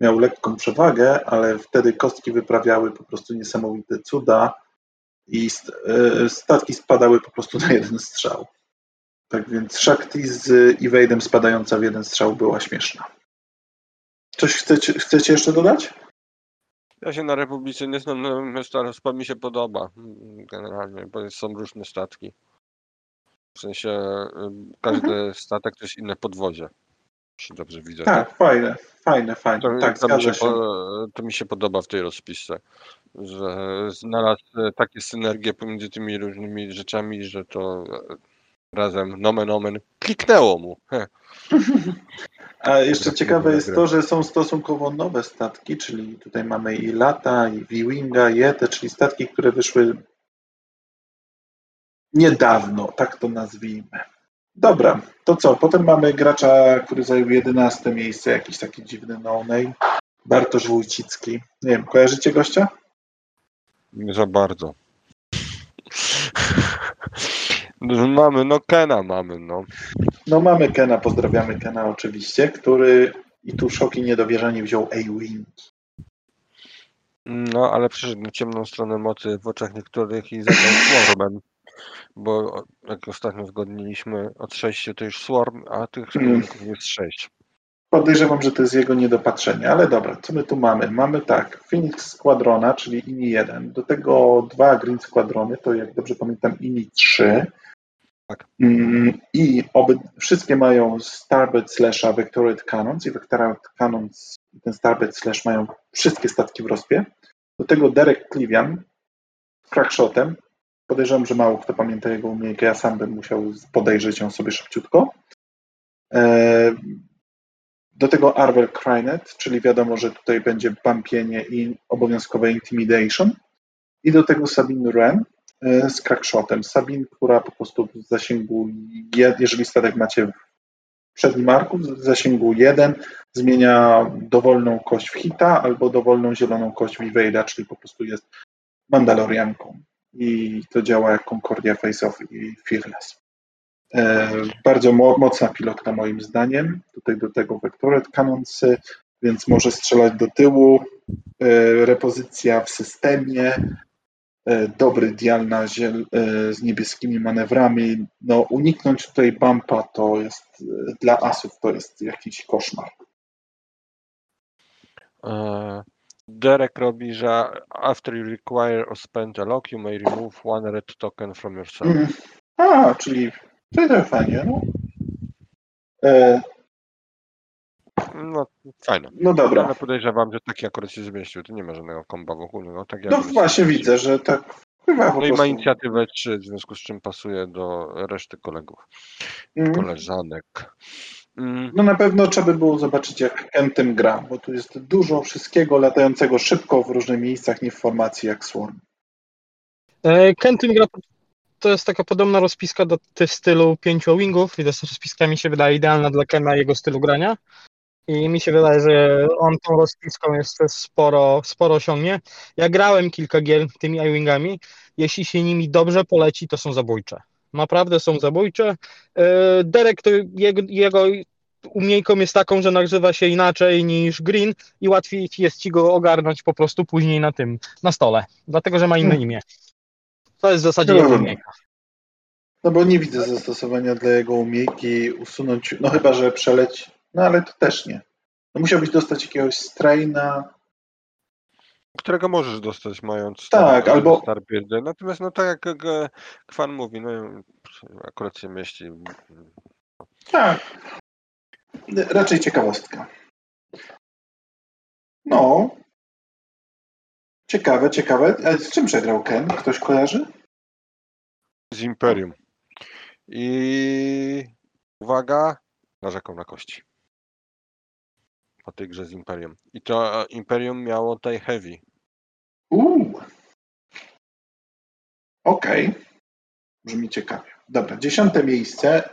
miał lekką przewagę, ale wtedy kostki wyprawiały po prostu niesamowite cuda i e, statki spadały po prostu na jeden strzał. Tak więc Shakti z Evade'em spadająca w jeden strzał była śmieszna. Coś chcecie, chcecie jeszcze dodać? Ja się na Republice nie znam, natomiast ta rozpa mi się podoba mm, generalnie, bo są różne statki. W sensie każdy statek to jest inne podwozie. Jeśli dobrze widzę. Tak, fajne, fajne, fajne. To, tak, to, mi się, się. po- to mi się podoba w tej rozpisce, że znalazł e, takie synergie pomiędzy tymi różnymi rzeczami, że to e, razem nomen omen kliknęło mu. Heh. A jeszcze ciekawe jest to, że są stosunkowo nowe statki, czyli tutaj mamy i Lata, i V-Winga, i Yete, czyli statki, które wyszły niedawno, tak to nazwijmy. Dobra, to co? Potem mamy gracza, który zajął 11 miejsce, jakiś taki dziwny no-name. Bartosz Wójcicki. Nie wiem, kojarzycie gościa? Nie za bardzo. Mamy, no Kena mamy, no. No mamy Kena, pozdrawiamy Kena oczywiście, który i tu szok i niedowierzanie wziął A-Wing. No, ale przyszedł na ciemną stronę mocy w oczach niektórych i zaczął Swarmem. Bo jak ostatnio uzgodniliśmy, od 6 to już Swarm, a tych składników jest 6. Podejrzewam, że to jest jego niedopatrzenie, ale dobra, co my tu mamy? Mamy tak, Phoenix Squadrona, czyli INI 1, do tego dwa Green Squadrony, to jak dobrze pamiętam INI 3. Tak. Mm, I oby, wszystkie mają Starbird Slasha Vectorate Cannons i Vectorate Cannons i ten Starbird Slash mają wszystkie statki w rozpie. Do tego Derek Clivian crackshotem. Podejrzewam, że mało kto pamięta jego umiejętność, ja sam bym musiał podejrzeć ją sobie szybciutko. E, do tego Arvel Krynet, czyli wiadomo, że tutaj będzie bumpienie i obowiązkowe intimidation. I do tego Sabine Wren z crackshotem. Sabine, która po prostu w zasięgu, jeżeli statek macie w przednim arku, w zasięgu 1, zmienia dowolną kość w hita albo dowolną zieloną kość w evade'a, czyli po prostu jest Mandalorianką. I to działa jak Concordia Face-Off i Fearless. E, bardzo mo- mocna pilotka moim zdaniem. Tutaj do tego Vectored Cannonsy, więc może strzelać do tyłu. E, repozycja w systemie. E, dobry dial na ziel- e, z niebieskimi manewrami. No, uniknąć tutaj bumpa to jest e, dla asów to jest jakiś koszmar. Derek robi, że after you require or spend a lock, you may remove one red token from yourself. Mm. A, czyli to jest fajnie. No. E, No, fajne. no dobra. Ale podejrzewam, że taki akurat się zmieścił. To nie ma żadnego komba wokół niego. Tak No akurat się właśnie widzę, że tak chyba No i ma inicjatywę 3, w związku z czym pasuje do reszty kolegów, Mm. koleżanek. Mm, No na pewno trzeba by było zobaczyć, jak Ken tym gra, bo tu jest dużo wszystkiego latającego szybko w różnych miejscach, nie w formacji jak Swarm. E, Kentin gra to jest taka podobna rozpiska do w stylu pięciu wingów i ta rozpiska mi się wydaje idealna dla Kena i jego stylu grania. I mi się wydaje, że on tą rozpiską jeszcze sporo, sporo osiągnie. Ja grałem kilka gier tymi i-wingami. Jeśli się nimi dobrze poleci, to są zabójcze. Naprawdę są zabójcze. E, Derek to jego, jego umiejętką jest taką, że nazywa się inaczej niż Green i łatwiej jest ci go ogarnąć po prostu później na tym, na stole. Dlatego, że ma inne Hmm. imię. To jest w zasadzie No, jego no. umiejętność. No bo nie widzę zastosowania dla jego umiejki usunąć, no chyba, że przeleci, no ale to też nie. No musiałbyś dostać jakiegoś straina, którego możesz dostać mając Tak, star, albo-. Natomiast no tak jak e, Kwan mówi, no akurat się mieści. tak. Raczej ciekawostka. No. Ciekawe, ciekawe. A z czym przegrał Ken? Ktoś kojarzy? z Imperium. I uwaga, narzekał na kości. Po tej grze z Imperium. I to e, Imperium miało tutaj heavy. Uuu. Okej. Brzmi ciekawie. Dobra, dziesiąte miejsce.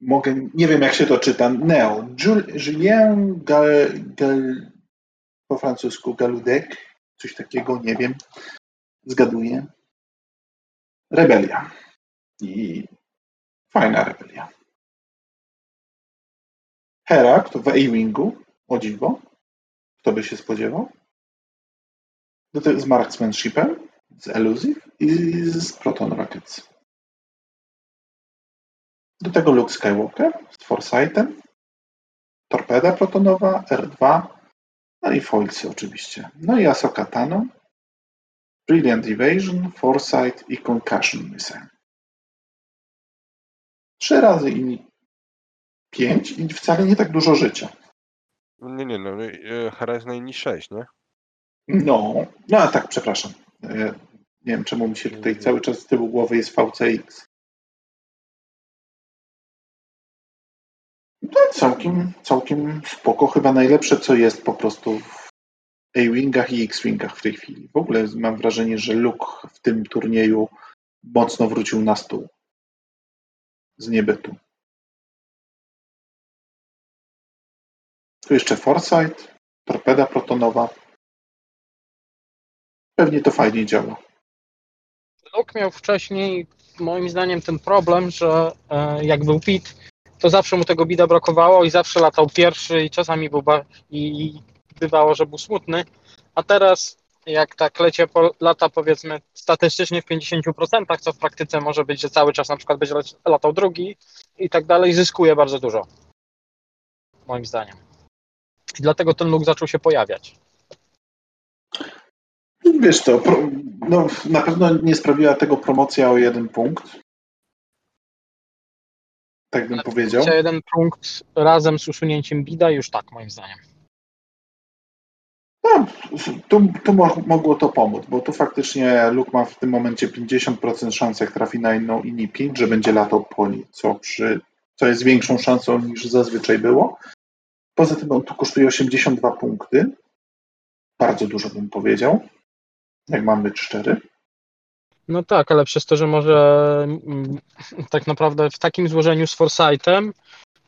Mogę, nie wiem jak się to czyta. Neo. Jul- Julien Gal, Gal, po francusku Galudek. Coś takiego, nie wiem. Zgaduję. Rebelia. I fajna rebelia. Herakt w Ewingu, o dziwo, kto by się spodziewał? do tego z Marksmanshipem, z Elusive i z Proton Rockets. Do tego Luke Skywalker z Forsightem, torpeda protonowa, R2, no i foilsy oczywiście. No i Asoka Tano, Brilliant Evasion, Foresight i Concussion Missile. Trzy razy inni 5 i wcale nie tak dużo życia. No nie, nie, no. Y, Hera jest najmniej 6, nie? No, no a tak, przepraszam. E, nie wiem, czemu mi się tutaj cały czas z tyłu głowy jest VCX. No, całkiem, całkiem spoko. Chyba najlepsze, co jest po prostu w A-Wingach i X-Wingach w tej chwili. W ogóle mam wrażenie, że Luke w tym turnieju mocno wrócił na stół z niebytu. Tu jeszcze Foresight, torpeda protonowa. Pewnie to fajnie działa. Luke miał wcześniej, moim zdaniem, ten problem, że e, jak był pit, to zawsze mu tego bida brakowało i zawsze latał pierwszy i czasami był ba- i bywało, że był smutny, A teraz, jak tak lecie po, lata powiedzmy statystycznie w 50%, co w praktyce może być, że cały czas na przykład będzie latał drugi i tak dalej, zyskuje bardzo dużo. Moim zdaniem. I dlatego ten look zaczął się pojawiać. Wiesz to, no, na pewno nie sprawiła tego promocja o jeden punkt. Tak bym powiedział. Jeszcze jeden punkt razem z usunięciem bida, już tak, moim zdaniem. No, tu, tu mo- mogło to pomóc, bo tu faktycznie Luke ma w tym momencie 50% szans, jak trafi na inną inni 5, że będzie latał po niej, co, przy, co jest większą szansą niż zazwyczaj było. Poza tym on tu kosztuje 82 punkty. Bardzo dużo bym powiedział, jak mam być szczery. No tak, ale przez to, że może mm, tak naprawdę w takim złożeniu z Foresightem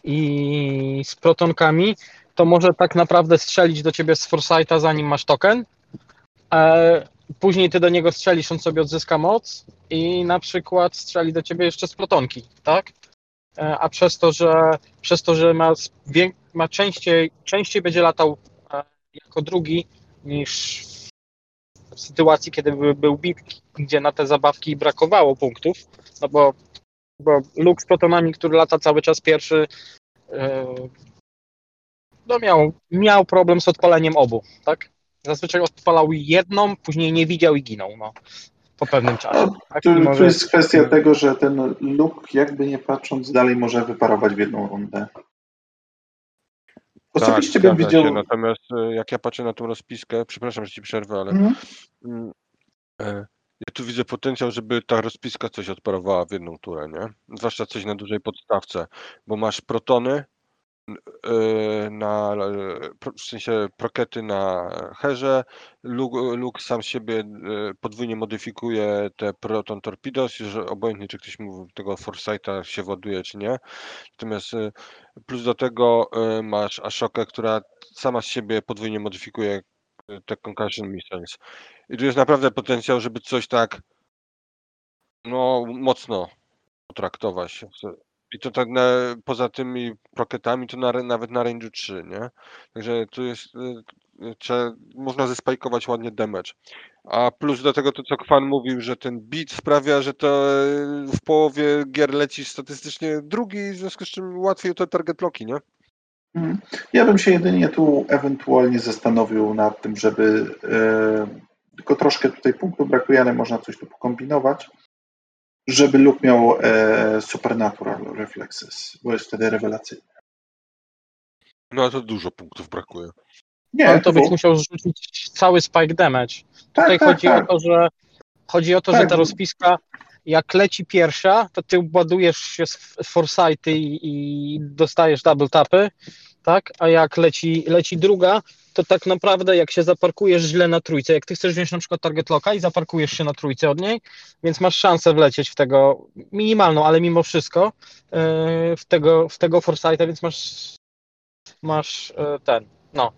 i z protonkami, to może tak naprawdę strzelić do ciebie z Foresighta zanim masz token. E, później ty do niego strzelisz, on sobie odzyska moc i na przykład strzeli do ciebie jeszcze z protonki, tak? E, a przez to, że przez to, że ma, ma częściej, częściej będzie latał e, jako drugi niż w sytuacji, kiedy by, był bit, gdzie na te zabawki brakowało punktów, no bo, bo Luke z protonami, który lata cały czas pierwszy, e, no miał, miał problem z odpaleniem obu, tak? Zazwyczaj odpalał jedną, później nie widział i ginął, no, po pewnym czasie. Tak? Tu może- jest kwestia tego, że ten Luke, jakby nie patrząc, dalej może wyparować w jedną rundę. Osobiście bym zgadza widział. Się. Natomiast e, jak ja patrzę na tą rozpiskę, przepraszam, że ci przerwę, ale Mhm. mm, e, ja tu widzę potencjał, żeby ta rozpiska coś odparowała w jedną turę, nie? Zwłaszcza coś na dużej podstawce, bo masz protony na, e, pro- w sensie prokety na herze, Luke, Luke sam siebie e, podwójnie modyfikuje te proton torpedos, że obojętnie czy ktoś mu tego foresighta się ładuje czy nie. Natomiast e, plus do tego masz Ashokę, która sama z siebie podwójnie modyfikuje te concussion missiles. I tu jest naprawdę potencjał, żeby coś tak no mocno potraktować. I to tak na, poza tymi proketami, to na, nawet na range'u 3, nie? Także tu jest, y, y, można zespajkować ładnie damage. A plus do tego to, co Kwan mówił, że ten beat sprawia, że to y, w połowie gier lecisz statystycznie drugi, w związku z czym łatwiej to target locki, nie? Mhm. Ja bym się jedynie tu ewentualnie zastanowił nad tym, żeby e, tylko troszkę tutaj punktów brakuje, ale można coś tu pokombinować, żeby Luke miał e, Supernatural Reflexes, bo jest wtedy rewelacyjny. No a to dużo punktów brakuje. Nie, Ale to byś bo- musiał zrzucić cały spike damage. tak, Tutaj tak, chodzi tak. o to, że chodzi o to, Tak. że ta rozpiska jak leci pierwsza, to ty ładujesz się z foresighty i, i dostajesz double tapy, tak? A jak leci, leci druga, to tak naprawdę jak się zaparkujesz źle na trójce, jak ty chcesz wziąć na przykład target locka i zaparkujesz się na trójce od niej, więc masz szansę wlecieć w tego minimalną, ale mimo wszystko yy, w tego, w tego foresighta, więc masz masz yy, ten, no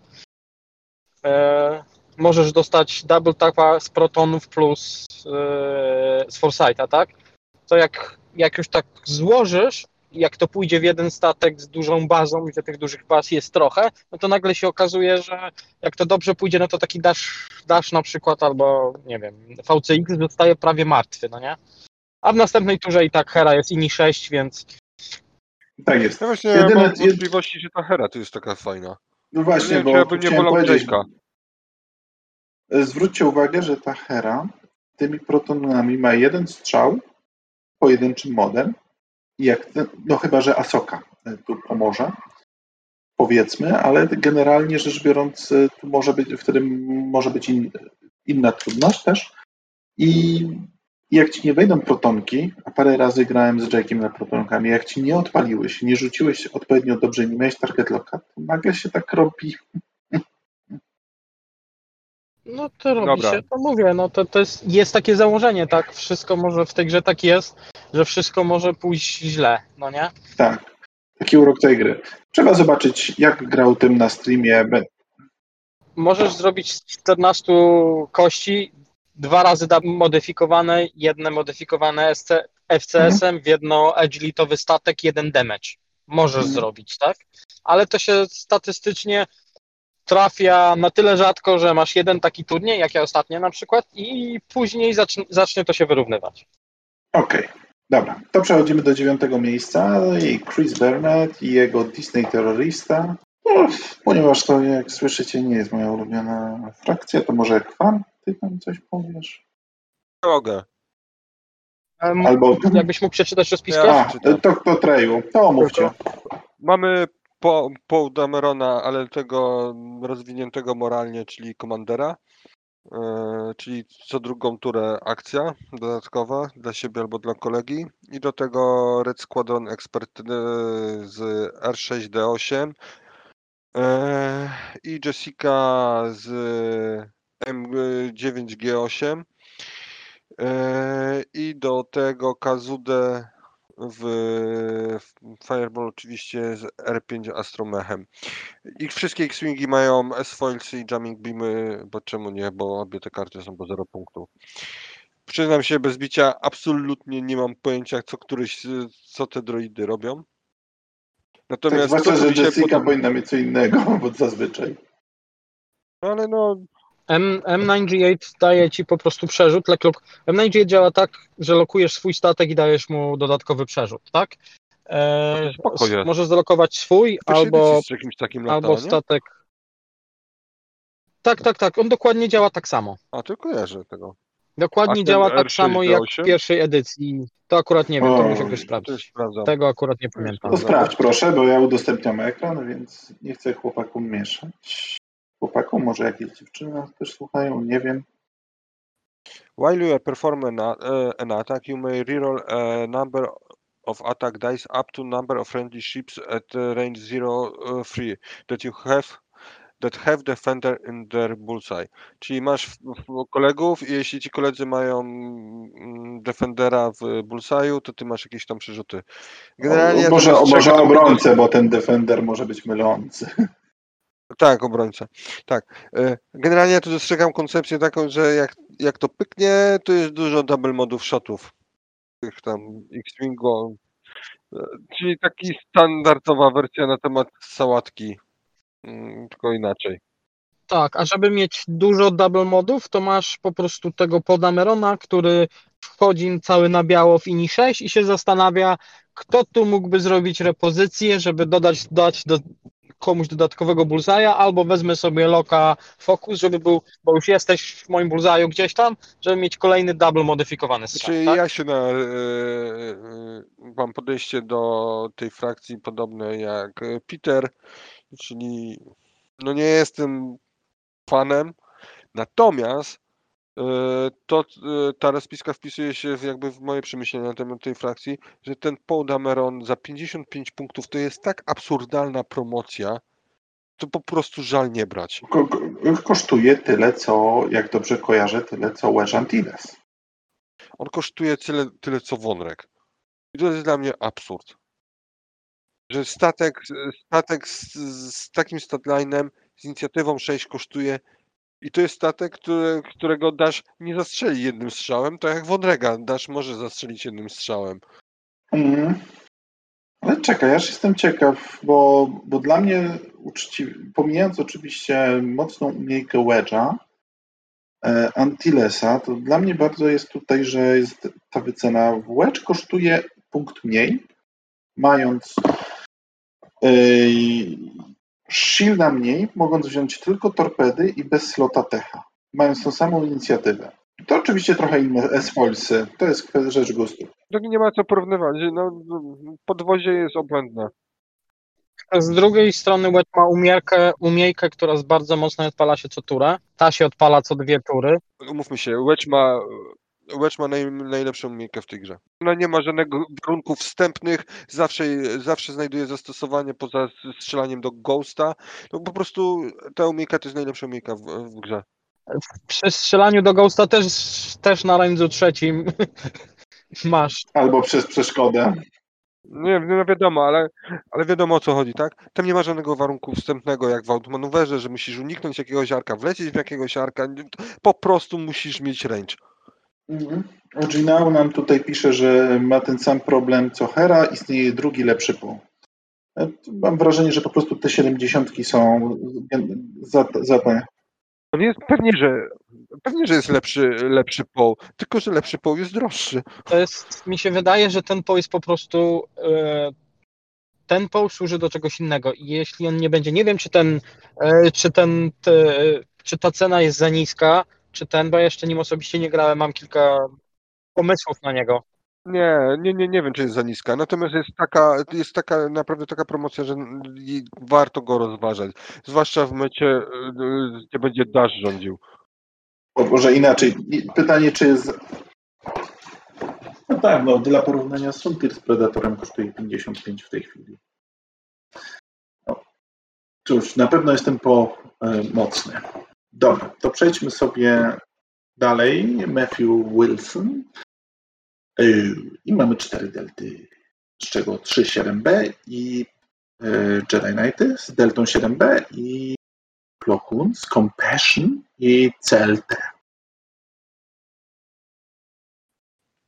e, możesz dostać double tapa z protonów plus e, z foresighta, tak? To jak, jak już tak złożysz, jak to pójdzie w jeden statek z dużą bazą, gdzie tych dużych baz jest trochę, no to nagle się okazuje, że jak to dobrze pójdzie, no to taki dash, dash na przykład albo, nie wiem, VCX zostaje prawie martwy, no nie? A w następnej turze i tak Hera jest ini 6, więc tak jest. Ja właśnie Jedyne- mam wątpliwości, że ta Hera tu jest taka fajna. No Nie właśnie, wiem, bo ja bym nie wolał Jake'a. zwróćcie uwagę, że ta Hera tymi protonami ma jeden strzał pojedynczym modem jak no chyba, że Asoka tu pomoże, powiedzmy, ale generalnie rzecz biorąc tu może być, wtedy może być in, inna trudność też. I jak ci nie wejdą protonki, a parę razy grałem z Jake'iem na protonkami, jak ci nie odpaliły się, nie rzuciłeś odpowiednio dobrze, nie miałeś target locka, to nagle się tak robi No to robi Dobra. się, to mówię, no to, to jest, jest takie założenie, tak? Wszystko może w tej grze tak jest, że wszystko może pójść źle, no nie? Tak, taki urok tej gry. Trzeba zobaczyć, jak grał tym na streamie. Możesz zrobić z 14 kości dwa razy modyfikowane, jedne modyfikowane SC, FCS-em, w jedno agilitowy statek, jeden damage. Możesz Mhm. zrobić, tak? Ale to się statystycznie trafia na tyle rzadko, że masz jeden taki turniej, jak ja ostatnio na przykład, i później zacznie, zacznie to się wyrównywać. Okej, dobra. To przechodzimy do dziewiątego miejsca i Chris Burnett i jego Disney Terrorista. No, ponieważ to, jak słyszycie, nie jest moja ulubiona frakcja, to może Kwan, ty tam coś powiesz? Mogę. Albo... Jakbyś mógł przeczytać rozpiskę? Ja- A, to, to Treju, to omówcie. Mamy po, Paul Damerona, ale tego rozwiniętego moralnie, czyli komandera. e, czyli co drugą turę akcja dodatkowa dla siebie albo dla kolegi. I do tego Red Squadron Expert e, z R6D8 e, i Jessica z M9G8 e, i do tego Kazudę w Fireball oczywiście z R5 Astromechem. Ich wszystkie X-Wingi mają S-Foils i Jamming Beamy, bo czemu nie, bo obie te karty są po 0 punktów. Przyznam się bez bicia, absolutnie nie mam pojęcia, co któryś, co te droidy robią. Tak, Natomiast zwłaszcza, to, co że Jessica podoba- powinna mieć co innego, bo zazwyczaj. no ale no, M, M9G8 daje ci po prostu przerzut. Like lock. M9G8 działa tak, że lokujesz swój statek i dajesz mu dodatkowy przerzut, tak? E, No to możesz zalokować swój albo, edycji z jakimś takim latała, albo statek. Tak, tak, tak. On dokładnie działa tak samo. A, tylko kojarzę tego. Dokładnie A działa tak R6 samo jak D8? w pierwszej edycji. To akurat nie wiem, to O, muszę ktoś To sprawdzić. Tego akurat nie pamiętam. To sprawdź proszę, bo ja udostępniam ekran, więc nie chcę chłopakom mieszać. Chłopakom, może jakieś dziewczyny nas też słuchają, nie wiem. While you perform an, uh, an attack, you may reroll a number of attack dice up to number of friendly ships at range 0 uh, 3 that you have that have defender in their bullseye. Czyli masz w, w kolegów i jeśli ci koledzy mają mm, defendera w bullseye'u, to ty masz jakieś tam przerzuty. Generalnie o, może, może dostrzegam- obrońcę, bo ten defender może być mylący. Tak, obrońca. Tak. E, Generalnie ja tu dostrzegam koncepcję taką, że jak, jak to pyknie, to jest dużo double modów shotów. Tych tam X-Wingu. E, Czyli taki standardowa wersja na temat sałatki. Mm, Tylko inaczej. Tak, a żeby mieć dużo double modów, to masz po prostu tego podamerona, który wchodzi cały na biało w INI 6 i się zastanawia, kto tu mógłby zrobić repozycję, żeby dodać dać do komuś dodatkowego bullseye'a, albo wezmę sobie loka focus, żeby był, bo już jesteś w moim bullseye'u gdzieś tam, żeby mieć kolejny double modyfikowany strzał, Czyli tak? ja się na, e, e, mam podejście do tej frakcji podobne jak e, Peter, czyli no nie jestem fanem, natomiast e, to e, ta rozpiska wpisuje się w, jakby w moje przemyślenia na temat tej frakcji, że ten Paul Dameron za 55 punktów to jest tak absurdalna promocja, to po prostu żal nie brać. Ko- ko- kosztuje tyle, co, jak dobrze kojarzę, tyle, co Wedge Antilles. On kosztuje tyle, tyle co Wonrek. I to jest dla mnie absurd. Że statek, statek z, z takim statlinem, z inicjatywą 6 kosztuje i to jest statek, który, którego dasz nie zastrzeli jednym strzałem, tak jak Wonrega dasz może zastrzelić jednym strzałem. Mm. Ale czekaj, aż jestem ciekaw, bo, bo dla mnie, uczciwie, pomijając oczywiście mocną umiejkę Wedge'a, e, Antillesa, to dla mnie bardzo jest tutaj, że jest ta wycena. Wedge kosztuje punkt mniej, mając yy, shielda mniej, mogąc wziąć tylko torpedy i bez slota techa, mając tą samą inicjatywę. To oczywiście trochę inne S-Foilsy, to jest rzecz gustu. No nie ma co porównywać. No, podwozie jest obłędne. Z drugiej strony Wedge ma umierkę, umiejkę, która z bardzo mocno odpala się co turę. Ta się odpala co dwie tury. Umówmy się, Wedge ma, Wedge ma naj, najlepszą umiejętkę w tej grze. Ona nie ma żadnego warunków wstępnych, zawsze, zawsze znajduje zastosowanie poza strzelaniem do Ghosta. No po prostu ta umiejętka to jest najlepsza umiejętka w, w grze. Przy strzelaniu do Ghosta też, też na range'u trzecim masz. Albo przez przeszkodę. Nie, no wiadomo, ale, ale wiadomo o co chodzi, tak? Tam nie ma żadnego warunku wstępnego jak w automanewrze, że musisz uniknąć jakiegoś arka, wlecieć w jakiegoś arka. Po prostu musisz mieć range. Mhm. Oginał nam tutaj pisze, że ma ten sam problem co Hera, istnieje drugi lepszy punkt. E, Mam wrażenie, że po prostu te 70 są za, za te. On jest pewnie, że pewnie, że jest lepszy, lepszy poł, tylko że lepszy poł jest droższy. To jest, mi się wydaje, że ten poł jest po prostu. e, Ten poł służy do czegoś innego i jeśli on nie będzie, nie wiem czy ten, e, czy ten, te, czy ta cena jest za niska, czy ten, bo jeszcze nim osobiście nie grałem, mam kilka pomysłów na niego. Nie, nie, nie, nie wiem, czy jest za niska. Natomiast jest taka, jest taka naprawdę taka promocja, że warto go rozważać. Zwłaszcza w mecie, y, y, gdzie będzie Dash rządził. O, może inaczej. Pytanie, czy jest. No tak, no dla porównania Frontier z Predatorem kosztuje 55 w tej chwili. No. Cóż, na pewno jestem po e, mocny. Dobra, to przejdźmy sobie dalej. Matthew Wilson. E, I mamy cztery delty, z czego 3 7B i e, Jedi Knighty z deltą 7B i Plo Koon z Compassion i CLT.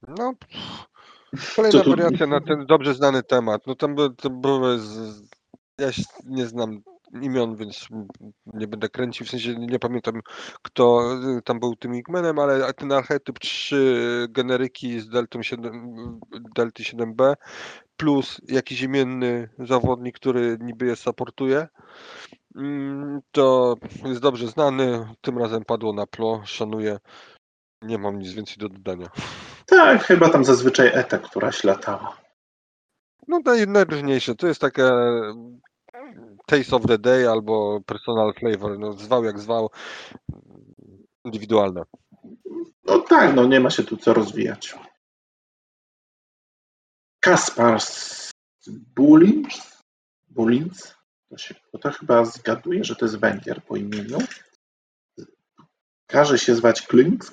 No, kolejna wariacja na ten dobrze znany temat. No tam, by- to były z, ja się nie znam imion, więc nie będę kręcił, w sensie nie, pamiętam kto y, tam był tym Igmenem, ale ten archetyp 3 generyki z Deltą 7, Delty 7B plus jakiś imienny zawodnik, który niby je supportuje, mm, to jest dobrze znany, tym razem padło na plo, szanuję, nie mam nic więcej do dodania. Tak, chyba tam zazwyczaj Eta, któraś latała. No naj, najróżniejsze. To jest takie mm, taste of the day albo personal flavor. No, zwał jak zwał. Indywidualne. No tak, no nie ma się tu co rozwijać. Kaspars Bulins, Bulins, to, się, to, chyba zgaduje, że to jest Węgier po imieniu. Każe się zwać Klings.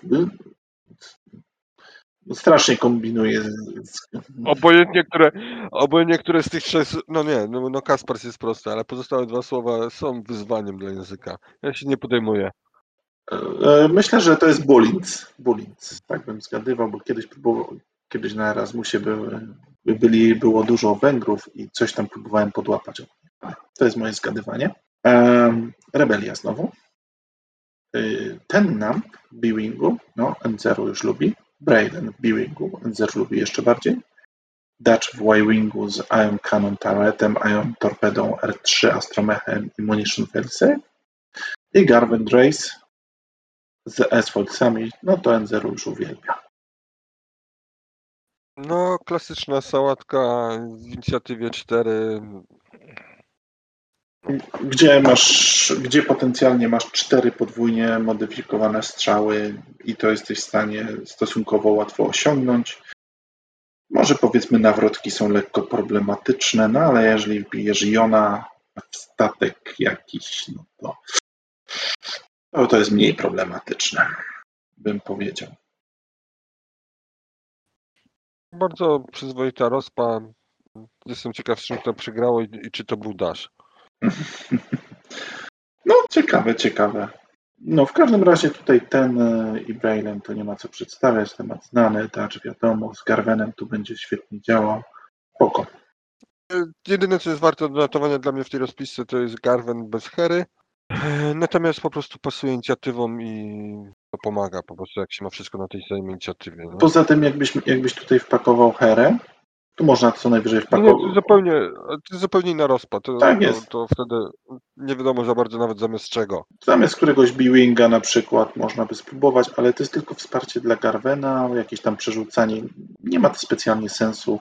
Strasznie kombinuje. z- Obojętnie które, obojętnie które z tych trzech. No nie, no, no Kaspars jest prosty, ale pozostałe dwa słowa są wyzwaniem dla języka. Ja się nie podejmuję. E, Myślę, że to jest Bulins. Bulins, tak bym zgadywał, bo kiedyś próbował, kiedyś na Erasmusie były, byli, było dużo Węgrów i coś tam próbowałem podłapać. To jest moje zgadywanie. Em, Rebelia znowu. Ten nam B-Wingu, no N0 już lubi. Braden w B-Wingu, N0 lubi jeszcze bardziej. Dutch w Y-Wingu z Ion Cannon Turretem, Ion Torpedą R3, Astromechem i Munition Failsafe. I Garvin Drace z S-Folksami, no to N0 już uwielbia. No, klasyczna sałatka w inicjatywie 4. Gdzie masz, gdzie potencjalnie masz cztery podwójnie modyfikowane strzały i to jesteś w stanie stosunkowo łatwo osiągnąć. Może powiedzmy nawrotki są lekko problematyczne, no ale jeżeli wbijesz Jona w statek jakiś, no to, no to jest mniej problematyczne, bym powiedział. Bardzo przyzwoita rozpa. Jestem ciekaw, z czym to przegrało i, i czy to był Dash. No, ciekawe, ciekawe. No, w każdym razie tutaj ten e, i Braylon to nie ma co przedstawiać, temat znany, Dutch wiadomo, z Garvenem tu będzie świetnie działał. Spoko. E, Jedyne, co jest warte odnotowania dla mnie w tej rozpisce, to jest Garven bez hery. E, Natomiast po prostu pasuje inicjatywą i to pomaga po prostu, jak się ma wszystko na tej samej inicjatywie. No. Poza tym, jakbyś, jakbyś tutaj wpakował Herę, tu można co najwyżej No nie, to wpakować. zupełnie, to zupełnie inna rozpa. To, Tak to, jest. to wtedy nie wiadomo za bardzo nawet zamiast czego. Zamiast któregoś B-Winga na przykład można by spróbować, ale to jest tylko wsparcie dla Garvena, jakieś tam przerzucanie. Nie ma to specjalnie sensu.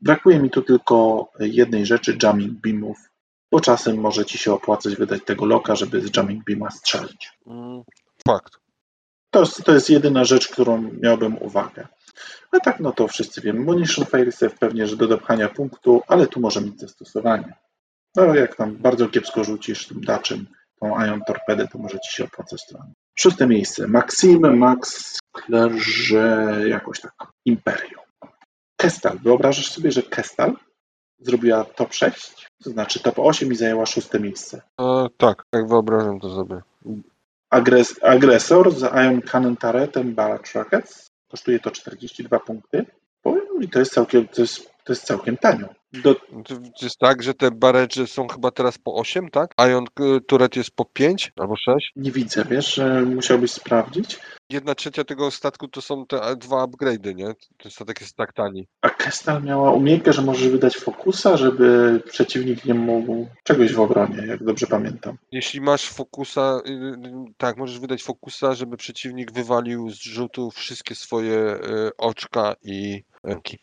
Brakuje mi tu tylko jednej rzeczy, jamming beamów, bo czasem może ci się opłacać wydać tego loka, żeby z jamming beama strzelić. Mm, Fakt. To, to jest jedyna rzecz, którą miałbym uwagę. A tak, no to wszyscy wiemy. Munition failsafe pewnie, że do dopchania punktu, ale tu może mieć zastosowanie. No jak tam bardzo kiepsko rzucisz tym daczem tą Ion Torpedę, to może ci się opłacać to. Szóste miejsce. Maxime Max Klerze, jakoś tak. Imperium. Kestal. Wyobrażasz sobie, że Kestal zrobiła top 6? To znaczy top 8 i zajęła szóste miejsce. E, tak, jak wyobrażam to sobie. Agres, agresor z Ion Cannon Turretem Barrage Rockets. Kosztuje to 42 punkty. Powiem, i to jest całkiem, to jest, to jest całkiem tanio. Do, To jest tak, że te baredże są chyba teraz po 8, tak? Ion y, Turret jest po 5 albo 6. nie widzę, wiesz, że musiałbyś sprawdzić. Jedna trzecia tego statku to są te dwa upgrade'y, nie? Ten statek jest tak tani. A Kestal miała umiejętność, że możesz wydać fokusa, żeby przeciwnik nie mógł czegoś w obronie, jak dobrze pamiętam. Jeśli masz fokusa, y, y, tak, możesz wydać fokusa, żeby przeciwnik wywalił z rzutu wszystkie swoje y, oczka i ręki.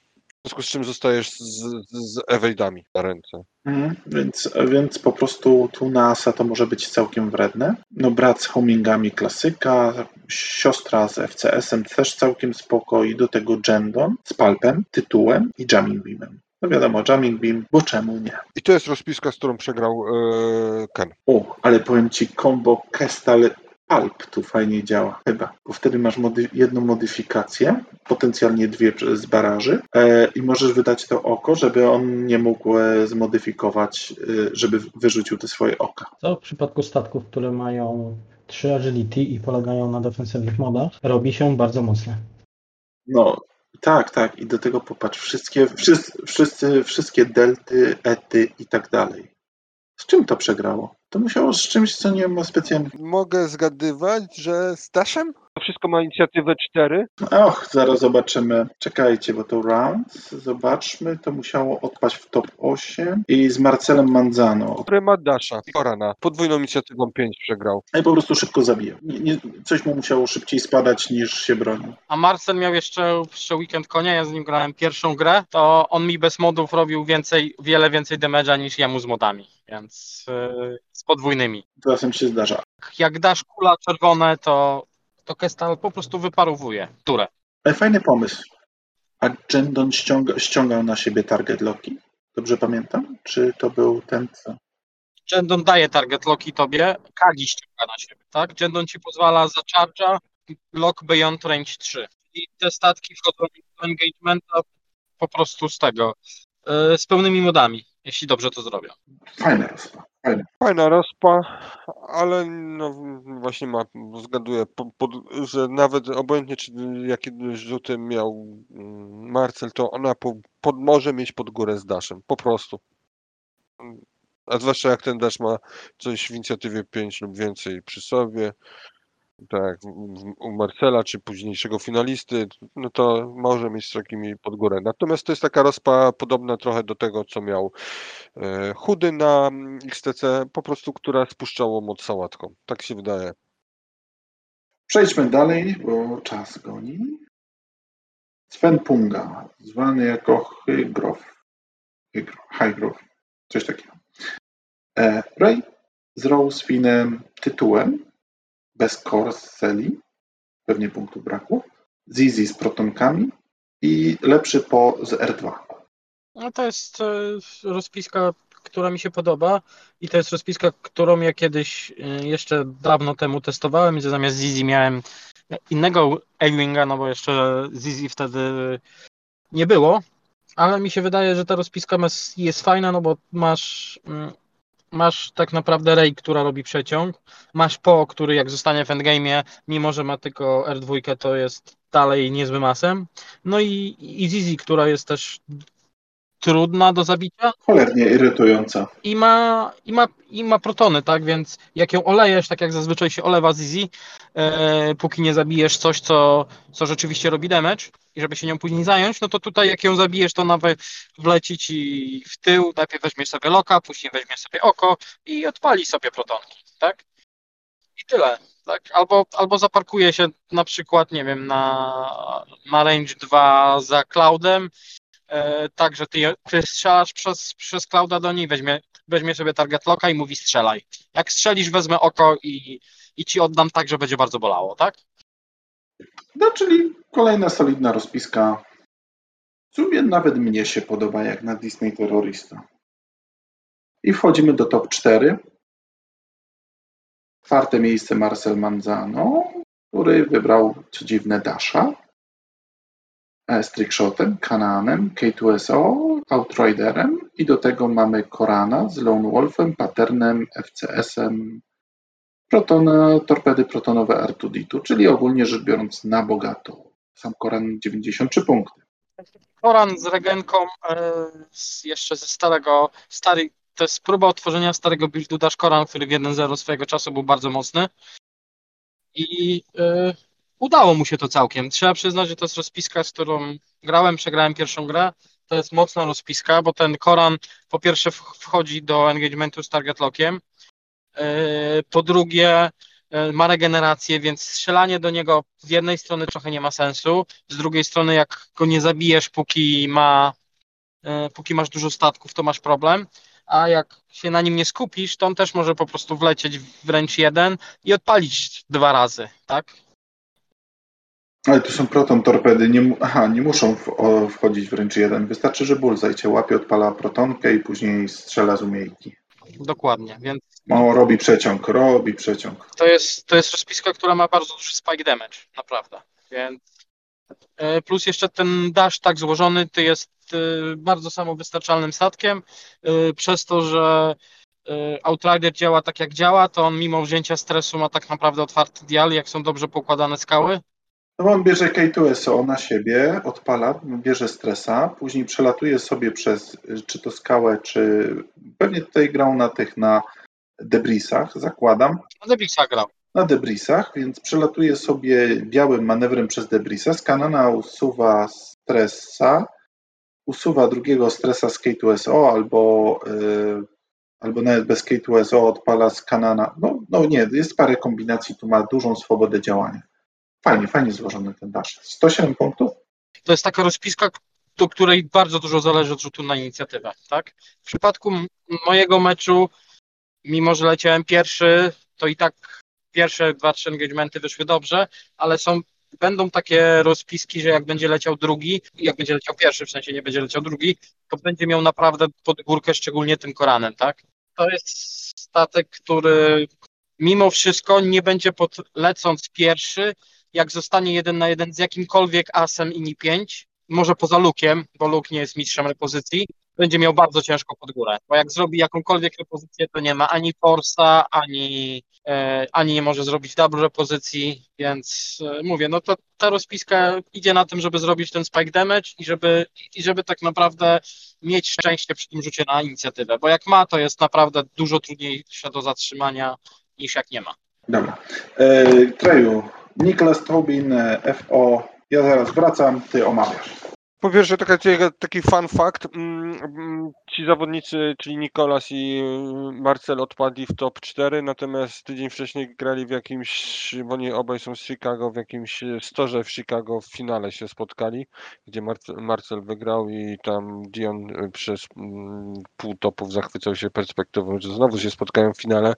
W związku z czym zostajesz z, z, ewade'ami na ręce. Mhm, więc, więc po prostu tu na Asa to może być całkiem wredne. No brat z homingami klasyka, siostra z FCS-em też całkiem spoko i do tego Jendon z Palpem, tytułem i Jamming Beamem. No wiadomo, Jamming Beam, bo czemu nie? I to jest rozpiska, z którą przegrał e, Ken. O, ale powiem Ci, combo Kestal Palp tu fajnie działa, chyba, bo wtedy masz mody- jedną modyfikację, potencjalnie dwie z baraży e, i możesz wydać to oko, żeby on nie mógł e, zmodyfikować, e, żeby wyrzucił te swoje oka. Co w przypadku statków, które mają 3 agility i polegają na defensywnych modach, robi się bardzo mocne. No, tak, tak. I do tego popatrz, wszystkie, wszyscy, wszyscy, wszystkie delty, ety i tak dalej. Z czym to przegrało? To musiało z czymś, co nie ma specjalnych. Mogę zgadywać, że z Dashem? To wszystko ma inicjatywę 4. Och, zaraz zobaczymy. Czekajcie, bo to round. Zobaczmy, to musiało odpaść w top 8 i z Marcelem Manzano. Który ma Dasha. Korana. Podwójną inicjatywą 5 przegrał. I po prostu szybko zabijał. Nie, nie, coś mu musiało szybciej spadać niż się bronił. A Marcel miał jeszcze, jeszcze weekend konia, ja z nim grałem pierwszą grę, to on mi bez modów robił więcej, wiele więcej damage'a niż jemu z modami, więc yy, z podwójnymi. Czasem się zdarza. Jak dasz kula czerwone, to, to Kestal po prostu wyparowuje turę. Ale fajny pomysł. A Jendon ściąga, ściągał na siebie target locki? Dobrze pamiętam? Czy to był ten, co? Jendon daje target locki tobie, Kagi ściąga na siebie, tak? Jendon ci pozwala za charge'a lock beyond range 3. I te statki wchodzą do engagementa po prostu z tego, yy, z pełnymi modami, jeśli dobrze to zrobią. Fajna rozpa. Fajna. Fajna rozpa, ale no właśnie ma, zgaduję, po, pod, że nawet obojętnie czy jakie rzuty miał mm, Marcel, to ona po, pod, może mieć pod górę z Dashem, po prostu. A zwłaszcza jak ten Dash ma coś w inicjatywie 5 lub więcej przy sobie, tak u Marcela czy późniejszego finalisty, no to może mieć takimi pod górę. Natomiast to jest taka rozpa podobna trochę do tego, co miał e, chudy na mm, XTC, po prostu, która spuszczało moc sałatką. Tak się wydaje. Przejdźmy dalej, bo czas goni. Sven Punga, zwany jako Hygrof. Hygrof, coś takiego. E, Ray z Rosefinem tytułem, bez Corseli, pewnie punktu braku. Zizi z protonkami i lepszy po z R2. No to jest e, rozpiska, która mi się podoba i to jest rozpiska, którą ja kiedyś e, jeszcze dawno temu testowałem i zamiast Zizi miałem innego A-Winga, no bo jeszcze Zizi wtedy nie było, ale mi się wydaje, że ta rozpiska jest fajna, no bo masz mm, masz tak naprawdę Rey, która robi przeciąg, masz Po, który jak zostanie w endgame'ie, mimo że ma tylko R2, to jest dalej niezłym asem, no i, i Zizi, która jest też trudna do zabicia Cholernie irytująca. i ma, i ma, i ma protony, tak? Więc jak ją olejesz, tak jak zazwyczaj się olewa Zizi, e, póki nie zabijesz coś, co, co rzeczywiście robi damage i żeby się nią później zająć, no to tutaj jak ją zabijesz, to nawet wleci ci w tył, najpierw weźmiesz sobie loka, później weźmiesz sobie oko i odpali sobie protonki, tak? I tyle, tak? Albo, albo zaparkuje się na przykład, nie wiem, na, na range 2 za cloudem, e, tak, że ty, ty strzelasz przez, przez clouda do niej, weźmie, weźmie sobie target locka i mówi strzelaj. Jak strzelisz, wezmę oko i, i ci oddam tak, że będzie bardzo bolało, tak? No, czyli kolejna solidna rozpiska. W sumie nawet mnie się podoba, jak na Disney Terrorista. I wchodzimy do top 4. Czwarte miejsce Marcel Manzano, który wybrał, co dziwne, Dasha. Z Trickshotem, Kananem, K2SO, Outriderem i do tego mamy Korana z Lone Wolfem, Patternem, FCS-em, torpedy protonowe R2D2, czyli ogólnie rzecz biorąc na bogato. Sam Koran 93 punkty. Koran z regenką e, z, jeszcze ze starego, stary, to jest próba odtworzenia starego buildu Dash Koran, który w 1.0 swojego czasu był bardzo mocny i e, udało mu się to całkiem. Trzeba przyznać, że to jest rozpiska, z którą grałem, przegrałem pierwszą grę. To jest mocna rozpiska, bo ten Koran po pierwsze wchodzi do engagementu z target lockiem, e, po drugie e, ma regenerację, więc strzelanie do niego z jednej strony trochę nie ma sensu, z drugiej strony jak go nie zabijesz, póki ma e, póki masz dużo statków, to masz problem, a jak się na nim nie skupisz, to on też może po prostu wlecieć w ręcz jeden i odpalić dwa razy, tak? Ale tu są proton torpedy, nie, aha, nie muszą w, o, wchodzić w ręcz jeden. Wystarczy, że bullseye cię łapie, odpala protonkę i później strzela z umiejki. Dokładnie, więc O, robi przeciąg, robi przeciąg. to jest, to jest rozpiska, która ma bardzo duży spike damage, naprawdę, więc e, plus jeszcze ten dash tak złożony, to jest e, bardzo samowystarczalnym statkiem, e, przez to, że Outrider działa tak jak działa, to on mimo wzięcia stresu ma tak naprawdę otwarty dial, jak są dobrze poukładane skały, No on bierze K2SO na siebie, odpala, bierze stresa, później przelatuje sobie przez czy to skałę, czy pewnie tutaj grał na tych, na debrisach, zakładam, no Debixa grał. na debrisach, więc przelatuje sobie białym manewrem przez debrisa, z kanana usuwa stresa, usuwa drugiego stresa z K2SO albo, y, albo nawet bez K2SO odpala z kanana. No, no nie, jest parę kombinacji, tu ma dużą swobodę działania. Fajnie, fajnie złożony ten dash. 107 punktów? To jest taka rozpiska, do której bardzo dużo zależy od rzutu na inicjatywę, tak? W przypadku mojego meczu, mimo że leciałem pierwszy, to i tak pierwsze dwa, trzy engagementy wyszły dobrze, ale są, będą takie rozpiski, że jak będzie leciał drugi, jak będzie leciał pierwszy, w sensie nie będzie leciał drugi, to będzie miał naprawdę pod górkę, szczególnie tym Koranem, tak? To jest statek, który mimo wszystko nie będzie pod, lecąc pierwszy, jak zostanie jeden na jeden z jakimkolwiek asem i 5, może poza Lukiem, bo Luke nie jest mistrzem repozycji, będzie miał bardzo ciężko pod górę, bo jak zrobi jakąkolwiek repozycję, to nie ma ani forsa, ani, e, ani nie może zrobić double repozycji, więc e, mówię, no to ta rozpiska idzie na tym, żeby zrobić ten spike damage i żeby, i żeby tak naprawdę mieć szczęście przy tym rzucie na inicjatywę, bo jak ma, to jest naprawdę dużo trudniejsze do zatrzymania niż jak nie ma. Dobra. E, Treju, Niklas Tobin, e, FO. Ja zaraz wracam, ty omawiasz. Po pierwsze, cieka- taki fun fact. mm, mm, Ci zawodnicy, czyli Nikolas i y, Marcel odpadli w top 4, natomiast tydzień wcześniej grali w jakimś, bo oni obaj są z Chicago, w jakimś y, storze w Chicago w finale się spotkali, gdzie Marcel, Marcel wygrał i tam Dion y, przez mm, pół topów zachwycał się perspektywą, że znowu się spotkają w finale.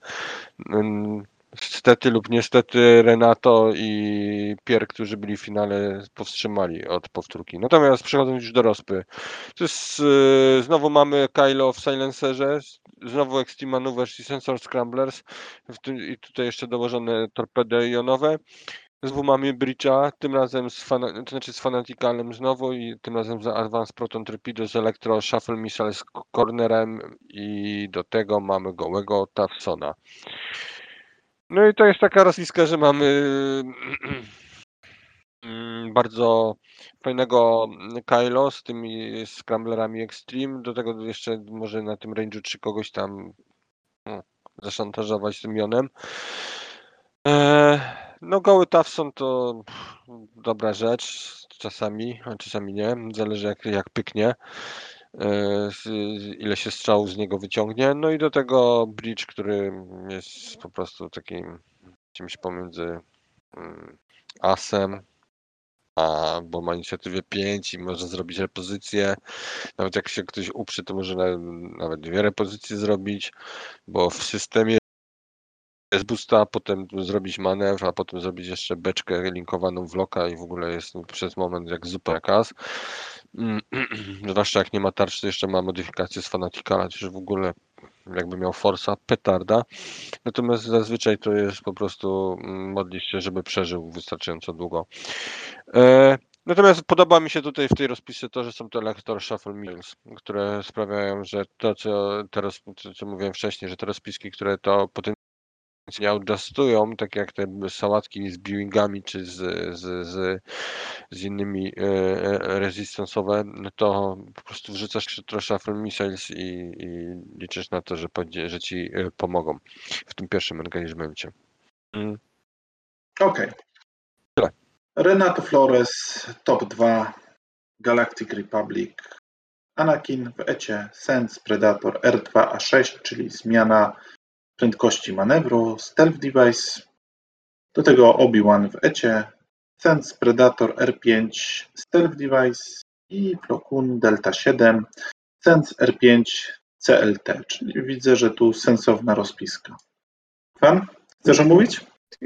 Stety lub niestety Renato i Pier, którzy byli w finale, powstrzymali od powtórki. Natomiast przechodząc już do rozpy, to jest, yy, znowu mamy Kylo w Silencerze, znowu Extreme Maneuvers i Sensor Scramblers tym, i tutaj jeszcze dołożone torpedy jonowe. Znowu mamy Breacha, tym razem z, fana, to znaczy z Fanaticalem znowu i tym razem za Advanced Proton Torpedo z Electro Shuffle Missile z Cornerem i do tego mamy gołego Tafsona. No i to jest taka rozpiska, że mamy mm, bardzo fajnego Kylo z tymi scramblerami Extreme. Do tego jeszcze może na tym range'u czy kogoś tam no, zaszantażować tym Jonem. Eee, no goły Tafson to dobra rzecz czasami, a czasami nie. Zależy jak, jak pyknie. Z- ile się strzału z niego wyciągnie. No i do tego Bridge, który jest po prostu takim czymś pomiędzy mm, asem, a bo ma inicjatywę 5 i może zrobić repozycję. Nawet jak się ktoś uprzy, to może na- nawet dwie repozycje zrobić, bo w systemie jest boosta, potem zrobić manewr, a potem zrobić jeszcze beczkę linkowaną w loka i w ogóle jest przez moment jak zupa kas. Mm, Zwłaszcza jak nie ma tarczy, to jeszcze ma modyfikację z Fanaticala, czy w ogóle jakby miał Forsa, petarda. Natomiast zazwyczaj to jest po prostu mm, modlić się, żeby przeżył wystarczająco długo. E, Natomiast podoba mi się tutaj w tej rozpisie to, że są te Elector Shuffle Mills, które sprawiają, że to, co teraz, co, co mówiłem wcześniej, że te rozpiski, które to potencjalnie nie adjustują, tak jak te sałatki z Bewingami czy z, z, z, z innymi e, e, resistance'owe, no to po prostu wrzucasz trochę Afro Missiles i, i liczysz na to, że, że ci e, pomogą w tym pierwszym engagemencie. Mm. Okej. Tyle. Renato Flores, top 2, Galactic Republic, Anakin w Ecie, Sense Predator R2A6, czyli zmiana prędkości manewru, Stealth Device, do tego Obi-Wan w Ecie, Sense Predator R5, Stealth Device i Plo Koon Delta 7, Sense R5 CLT, czyli widzę, że tu sensowna rozpiska. Fan, chcesz omówić?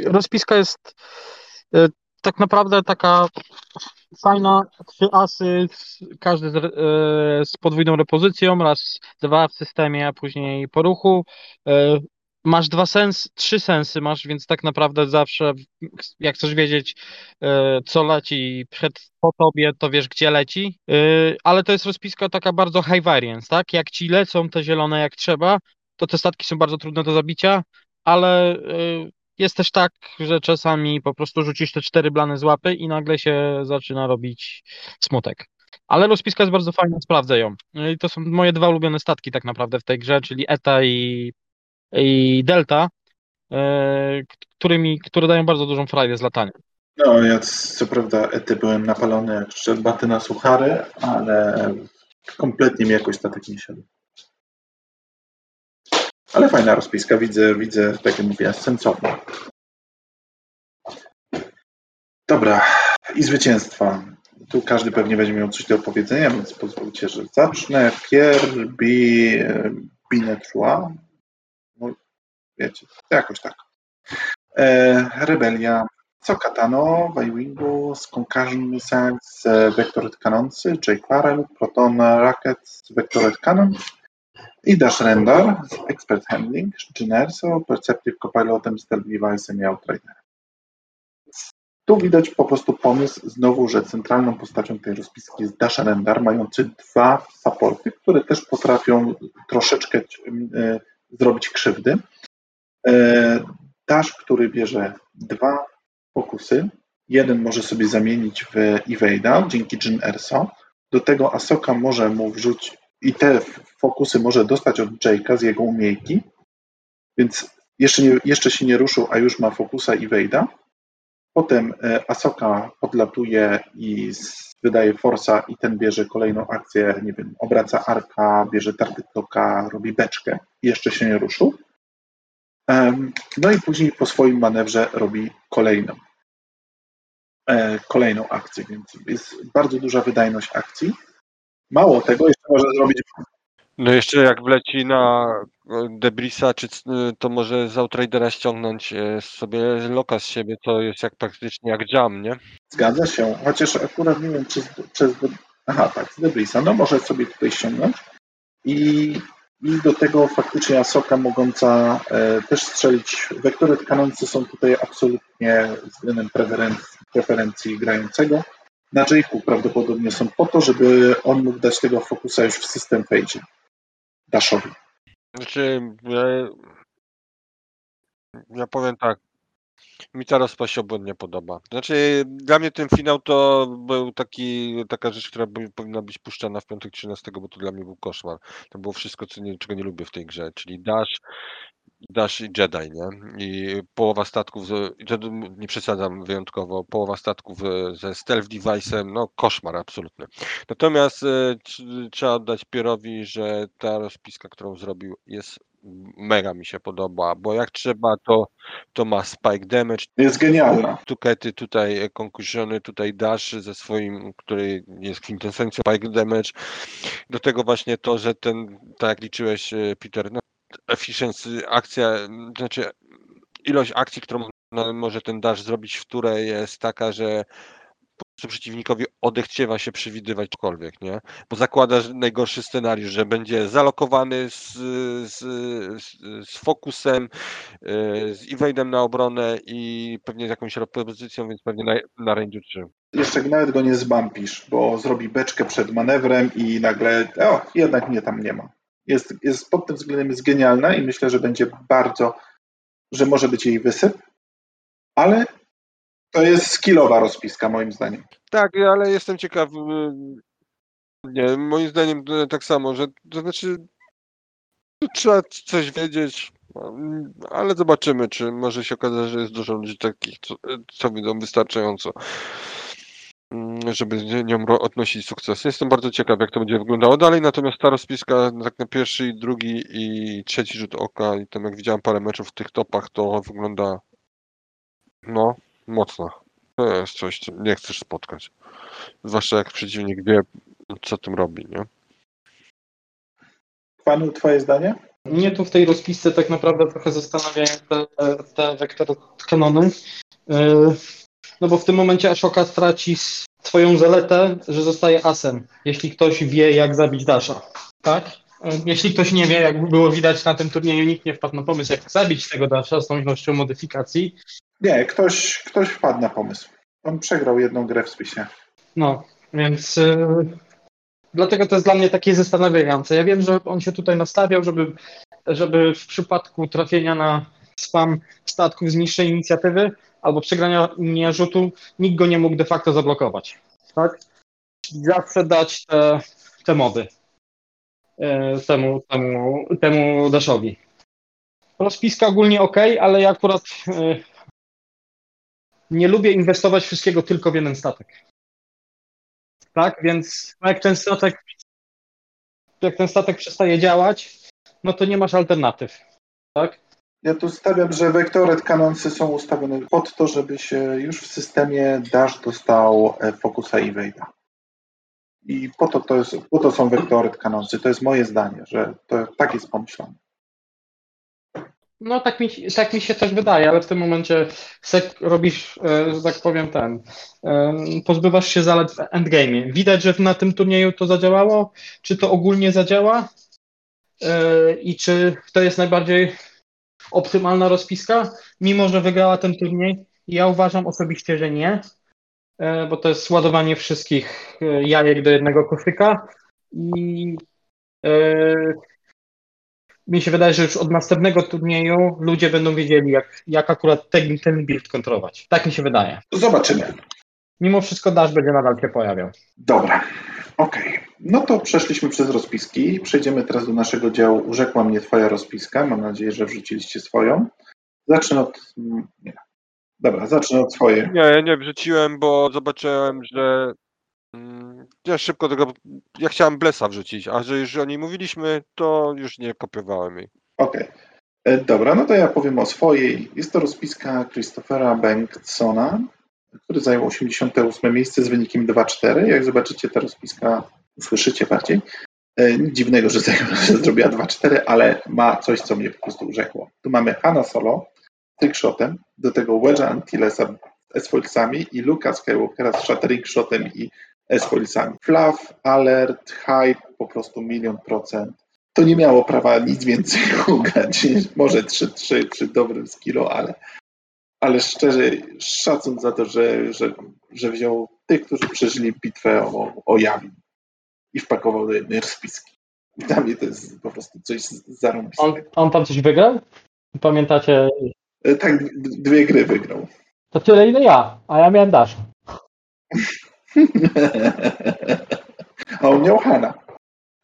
rozpiska jest e, tak naprawdę taka fajna, trzy asy, każdy z, e, z podwójną repozycją, raz dwa w systemie, a później po ruchu. E, Masz dwa sens, trzy sensy masz, więc tak naprawdę zawsze jak chcesz wiedzieć e, co leci przed po tobie, to wiesz gdzie leci, E, ale to jest rozpiska taka bardzo high variance, tak? Jak ci lecą te zielone jak trzeba, to te statki są bardzo trudne do zabicia, ale e, jest też tak, że czasami po prostu rzucisz te cztery blane z łapy i nagle się zaczyna robić smutek. Ale rozpiska jest bardzo fajna, sprawdzę ją. I to są moje dwa ulubione statki tak naprawdę w tej grze, czyli Eta i, i Delta, e, którymi, które dają bardzo dużą frajdę z latania. No, ja co prawda ety byłem napalony jak szczerbaty na suchary, ale kompletnie mi jakoś statek nie siadł. Ale fajna rozpiska, widzę, widzę, tak jak mówię, sensowna. Dobra, i zwycięstwa. Tu każdy pewnie będzie miał coś do opowiedzenia, więc pozwólcie, że zacznę. Pierre B. Wiecie, jakoś tak. E, Rebelia Sokatano, Wajwingu, z Concussion Missiles, e, Vectored Cannonsy, Jake Farrell, Proton Rockets, Vectored Cannons i Dash Rendar z Expert Handling, Generso, Perceptive Copilotem, Stealth Device'em i Outriderem. Tu widać po prostu pomysł znowu, że centralną postacią tej rozpiski jest Dash Rendar, mający dwa supporty, które też potrafią troszeczkę e, zrobić krzywdy. E, Dash, który bierze dwa fokusy. Jeden może sobie zamienić w Evade'a dzięki Jin Erso. Do tego Asoka może mu wrzucić i te fokusy może dostać od Jake'a z jego umiejki. Więc jeszcze, nie, jeszcze się nie ruszył, a już ma fokusa Evade'a. Potem e, Asoka podlatuje i wydaje Forsa i ten bierze kolejną akcję, nie wiem, obraca arka, bierze targetoka, robi beczkę i jeszcze się nie ruszył. No i później po swoim manewrze robi kolejną, e, kolejną akcję, więc jest bardzo duża wydajność akcji. Mało tego, jeszcze może zrobić No jeszcze jak wleci na e, Debrisa, czy e, to może z Outridera ściągnąć sobie loka z siebie, to jest jak praktycznie jak jam, nie? Zgadza się, chociaż akurat nie wiem, czy z. Aha, tak, z Debrisa. No może sobie tutaj ściągnąć. I, i do tego faktycznie Asoka mogąca e, też strzelić. Wektory kanoncy są tutaj absolutnie względem preferencji, preferencji grającego. Na Jake'u prawdopodobnie są po to, żeby on mógł dać tego fokusa już w system fejdzie. Dashowi. Znaczy, ja powiem tak, mi ta rozpa się obłędnie podoba. Znaczy, dla mnie ten finał to był taki, taka rzecz, która by, powinna być puszczana w piątek 13, bo to dla mnie był koszmar. To było wszystko, co nie, czego nie lubię w tej grze, czyli Dash, Dash i Jedi, nie? I połowa statków, nie przesadzam wyjątkowo, połowa statków e, ze stealth device'em, no koszmar absolutny. Natomiast e, tr- trzeba oddać Pierowi, że ta rozpiska, którą zrobił jest mega mi się podoba, bo jak trzeba, to, to ma spike damage, Jest genialna. tukety, tutaj concussiony, tutaj dash ze swoim, który jest kwintesencją spike damage. Do tego właśnie to, że ten, tak jak liczyłeś e, Peter, no, efficiency, akcja, znaczy ilość akcji, którą no, może ten dash zrobić w turę jest taka, że prostu przeciwnikowi odechciewa się przewidywać cokolwiek, nie? Bo zakładasz najgorszy scenariusz, że będzie zalokowany z, z, z, fokusem, yy, z evade'em na obronę i pewnie z jakąś propozycją, więc pewnie na, na range 3. Jeszcze nawet go nie zbampisz, bo zrobi beczkę przed manewrem i nagle, o, jednak mnie tam nie ma. Jest, jest pod tym względem jest genialna i myślę, że będzie bardzo że może być jej wysyp, ale to jest skillowa rozpiska moim zdaniem. Tak, ale jestem ciekaw. y, Nie, moim zdaniem to tak samo, że to znaczy trzeba coś wiedzieć, mm, ale zobaczymy, czy może się okazać, że jest dużo ludzi takich, co, co wiedzą wystarczająco, mm, żeby z nią odnosić sukces. Jestem bardzo ciekaw, jak to będzie wyglądało dalej, natomiast ta rozpiska tak na pierwszy, drugi i trzeci rzut oka i tam jak widziałem parę meczów w tych topach, to wygląda no, mocno. To jest coś, co nie chcesz spotkać. Zwłaszcza jak przeciwnik wie, co tym robi, nie? Panu, twoje zdanie? Mnie tu w tej rozpisce tak naprawdę trochę zastanawiają te, te wektory kanony. No bo w tym momencie Ashoka straci swoją zaletę, że zostaje asem, jeśli ktoś wie, jak zabić Dasha. Tak? Yy, Jeśli ktoś nie wie, jak było widać na tym turnieju, nikt nie wpadł na pomysł, jak zabić tego Dasha z tą ilością modyfikacji. Nie, ktoś, ktoś wpadł na pomysł. On przegrał jedną grę w spisie. No, więc yy, dlatego to jest dla mnie takie zastanawiające. Ja wiem, że on się tutaj nastawiał, żeby, żeby w przypadku trafienia na spam statków z niższej inicjatywy albo przegrania nie rzutu, nikt go nie mógł de facto zablokować. Tak? Zawsze dać te, te mody temu, temu, temu Dashowi. Rozpiska ogólnie ok, ale ja akurat yy, nie lubię inwestować wszystkiego tylko w jeden statek. Tak, więc jak ten statek jak ten statek przestaje działać, no to nie masz alternatyw. Tak? Ja tu stawiam, że wektory kanonsy są ustawione pod to, żeby się już w systemie Dash dostał e, Focusa i Wade'a. I po to, to jest, po to są wektory kanonsy. To jest moje zdanie, że to tak jest pomyślane. No tak mi, tak mi się też wydaje, ale w tym momencie sek robisz, e, że tak powiem, ten. Pozbywasz się zalet w endgame. Widać, że na tym turnieju to zadziałało. Czy to ogólnie zadziała? E, I czy to jest najbardziej optymalna rozpiska? Mimo, że wygrała ten turniej, ja uważam osobiście, że nie, bo to jest ładowanie wszystkich e, jajek do jednego koszyka i e, mi się wydaje, że już od następnego turnieju ludzie będą wiedzieli, jak, jak akurat ten, ten build kontrolować. Tak mi się wydaje. Zobaczymy. Mimo wszystko Dash będzie nadal się pojawiał. Dobra, okej. No to przeszliśmy przez rozpiski. Przejdziemy teraz do naszego działu Urzekła mnie Twoja rozpiska. Mam nadzieję, że wrzuciliście swoją. Zacznę od... mm, Nie. Dobra, zacznę od swojej. Nie, nie wrzuciłem, bo zobaczyłem, że mm, ja szybko tego, ja chciałem Blessa wrzucić, a że już o niej mówiliśmy, to już nie kopiowałem jej. Okej. E, Dobra, no to ja powiem o swojej. Jest to rozpiska Christophera Bengtsona, który zajął 88 miejsce z wynikiem 2-4. Jak zobaczycie ta rozpiska, usłyszycie bardziej. E, Nic dziwnego, że, że zrobiła 2-4, ale ma coś, co mnie po prostu urzekło. Tu mamy Hanna Solo trickshotem, do tego Wedge'a Antillesa z S-foilsami i Luka Skywalkera z Shattering Shotem i S-foilsami. Fluff, alert, hype, po prostu milion procent to nie miało prawa nic więcej ugrać. Może 3-3 przy dobrym skillu, ale, ale szczerze szacun za to, że, że, że wziął tych, którzy przeżyli bitwę o, o Jawin i wpakował do jednej rozpiski. Dla mnie to jest po prostu coś On, zarąbistego. on tam coś wygrał? Pamiętacie? E, Tak, dwie gry wygrał. To tyle, ile ja, a ja miałem Dash. A on miał Hana.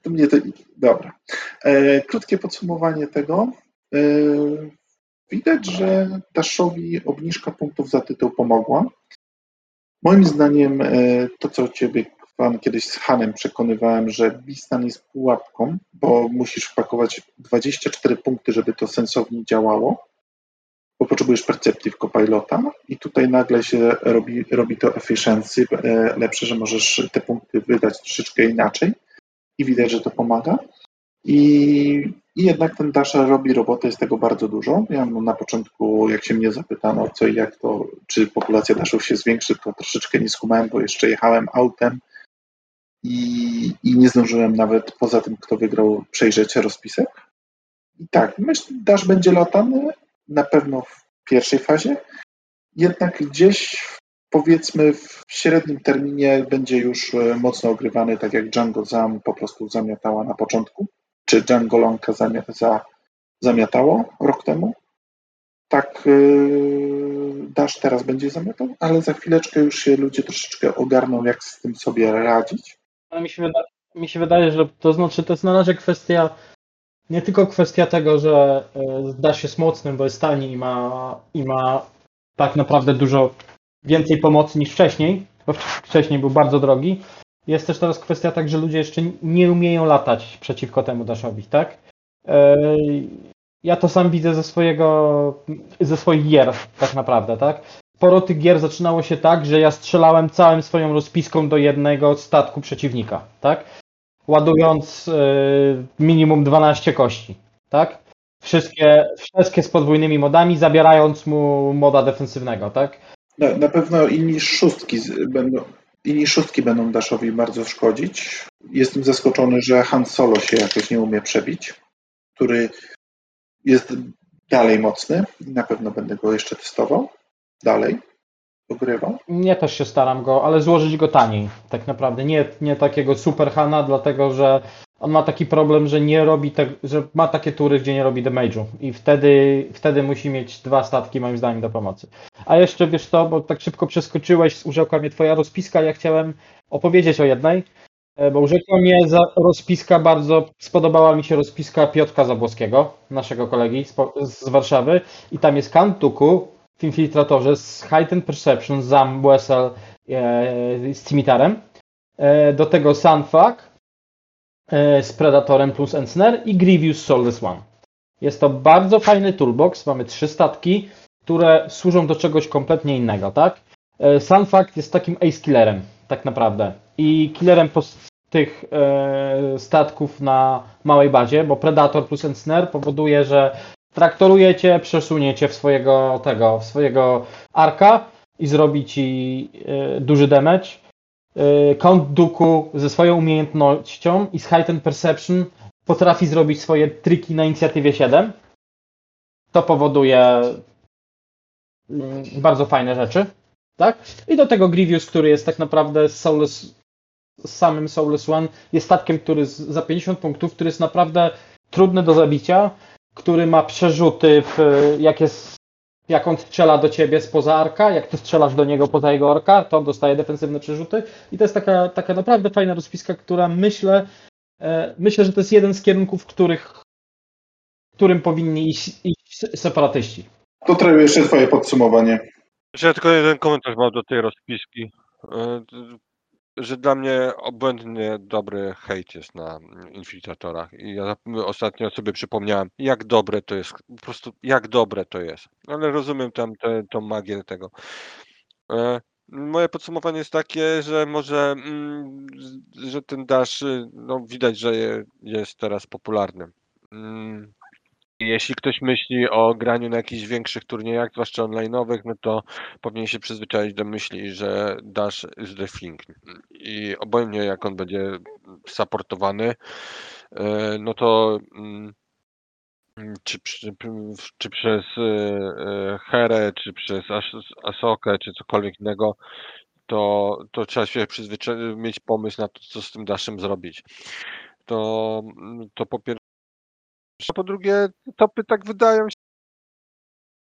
To mnie to. Dobra. E, krótkie podsumowanie tego. E, widać, że Daszowi obniżka punktów za tytuł pomogła. Moim zdaniem e, to, co Ciebie Pan kiedyś z Hanem przekonywałem, że Bistan jest pułapką, bo musisz wpakować 24 punkty, żeby to sensownie działało, bo potrzebujesz percepcji w Copilota i tutaj nagle się robi, robi to efficiency e, lepsze, że możesz te punkty wydać troszeczkę inaczej i widać, że to pomaga. I, i jednak ten Dasha robi robotę, jest tego bardzo dużo. Ja no, na początku, jak się mnie zapytano, co i jak to, czy populacja Dashów się zwiększy, to troszeczkę nie skumałem, bo jeszcze jechałem autem i, i nie zdążyłem nawet poza tym, kto wygrał, przejrzeć rozpisek. I tak, myślę, Dash będzie latany na pewno w pierwszej fazie, jednak gdzieś powiedzmy w średnim terminie będzie już e, mocno ogrywany, tak jak Django Zam po prostu zamiatała na początku, czy Django Lonka zamia, za, zamiatało rok temu. tak yy, Dash teraz będzie zamiatał, ale za chwileczkę już się ludzie troszeczkę ogarną, jak z tym sobie radzić. Ale mi się, wyda- mi się wydaje, że to znaczy to jest na razie kwestia nie tylko kwestia tego, że e, Dash jest mocnym, bo jest tani i ma, i ma tak naprawdę dużo więcej pomocy niż wcześniej, bo wcz- wcześniej był bardzo drogi. Jest też teraz kwestia tak, że ludzie jeszcze nie umieją latać przeciwko temu Dashowi, tak? E, Ja to sam widzę ze swojego, ze swoich gier tak naprawdę, tak? sporo tych gier zaczynało się tak, że ja strzelałem całym swoją rozpiską do jednego statku przeciwnika, tak? Ładując y, minimum 12 kości, tak? Wszystkie, wszystkie z podwójnymi modami, zabierając mu moda defensywnego, tak? Na, na pewno inni szóstki będą. Inni szóstki będą Dashowi bardzo szkodzić. Jestem zaskoczony, że Han Solo się jakoś nie umie przebić, który jest dalej mocny. Na pewno będę go jeszcze testował. Dalej. Ogrywał. Ja też się staram go, ale złożyć go taniej, tak naprawdę. Nie, nie takiego super Hana, dlatego że on ma taki problem, że nie robi te, że ma takie tury, gdzie nie robi damage'u i wtedy, wtedy musi mieć dwa statki moim zdaniem do pomocy. A jeszcze wiesz to, bo tak szybko przeskoczyłeś, urzekła mnie twoja rozpiska, ja chciałem opowiedzieć o jednej, e, bo urzekła mnie za rozpiska bardzo, spodobała mi się rozpiska Piotrka Zabłockiego, naszego kolegi z, z Warszawy i tam jest Kantuku w Infiltratorze z Heightened Perception, Zam, Wessel e, z Cimitarem, e, do tego Sunfuck e, z Predatorem plus Ensnare i Grievous Soulless One. Jest to bardzo fajny toolbox, mamy trzy statki, które służą do czegoś kompletnie innego, tak? Sunfuck jest takim ace killerem, tak naprawdę. I killerem tych statków na małej bazie, bo Predator plus Ensnare powoduje, że traktorujecie, przesuniecie w swojego tego, w swojego arka i zrobi ci e, duży damage. E, Count Dooku ze swoją umiejętnością i z Heightened Perception potrafi zrobić swoje triki na inicjatywie 7. To powoduje mm, bardzo fajne rzeczy. Tak? I do tego Grievous, który jest tak naprawdę Soulless, samym Soulless One, jest statkiem, który z, za 50 punktów, który jest naprawdę trudny do zabicia, który ma przerzuty, w, jak, jest, jak on strzela do ciebie spoza arka, jak ty strzelasz do niego poza jego arka, to on dostaje defensywne przerzuty. I to jest taka, taka naprawdę fajna rozpiska, która myślę, e, myślę, że to jest jeden z kierunków, w których, którym powinni iść, iść separatyści. To trochę jeszcze twoje podsumowanie. Ja tylko jeden komentarz mam do tej rozpiski. Że dla mnie obłędnie dobry hejt jest na infiltratorach. I ja ostatnio sobie przypomniałem, jak dobre to jest. Po prostu jak dobre to jest. Ale rozumiem tam tę tą magię tego. E, Moje podsumowanie jest takie, że może, mm, że ten Dash, y, no widać, że je- jest teraz popularny. Mm, Jeśli ktoś myśli o graniu na jakichś większych turniejach, zwłaszcza online'owych, no to powinien się przyzwyczaić do myśli, że Dash is the thing. I obojętnie jak on będzie supportowany, e, no to mm, czy, przy- czy przez e, Herę, czy przez As- Asokę, czy cokolwiek innego, to, to trzeba się przyzwyczaić, mieć pomysł na to, co z tym Dashem zrobić. To, to po pierwsze. A po drugie, topy tak wydają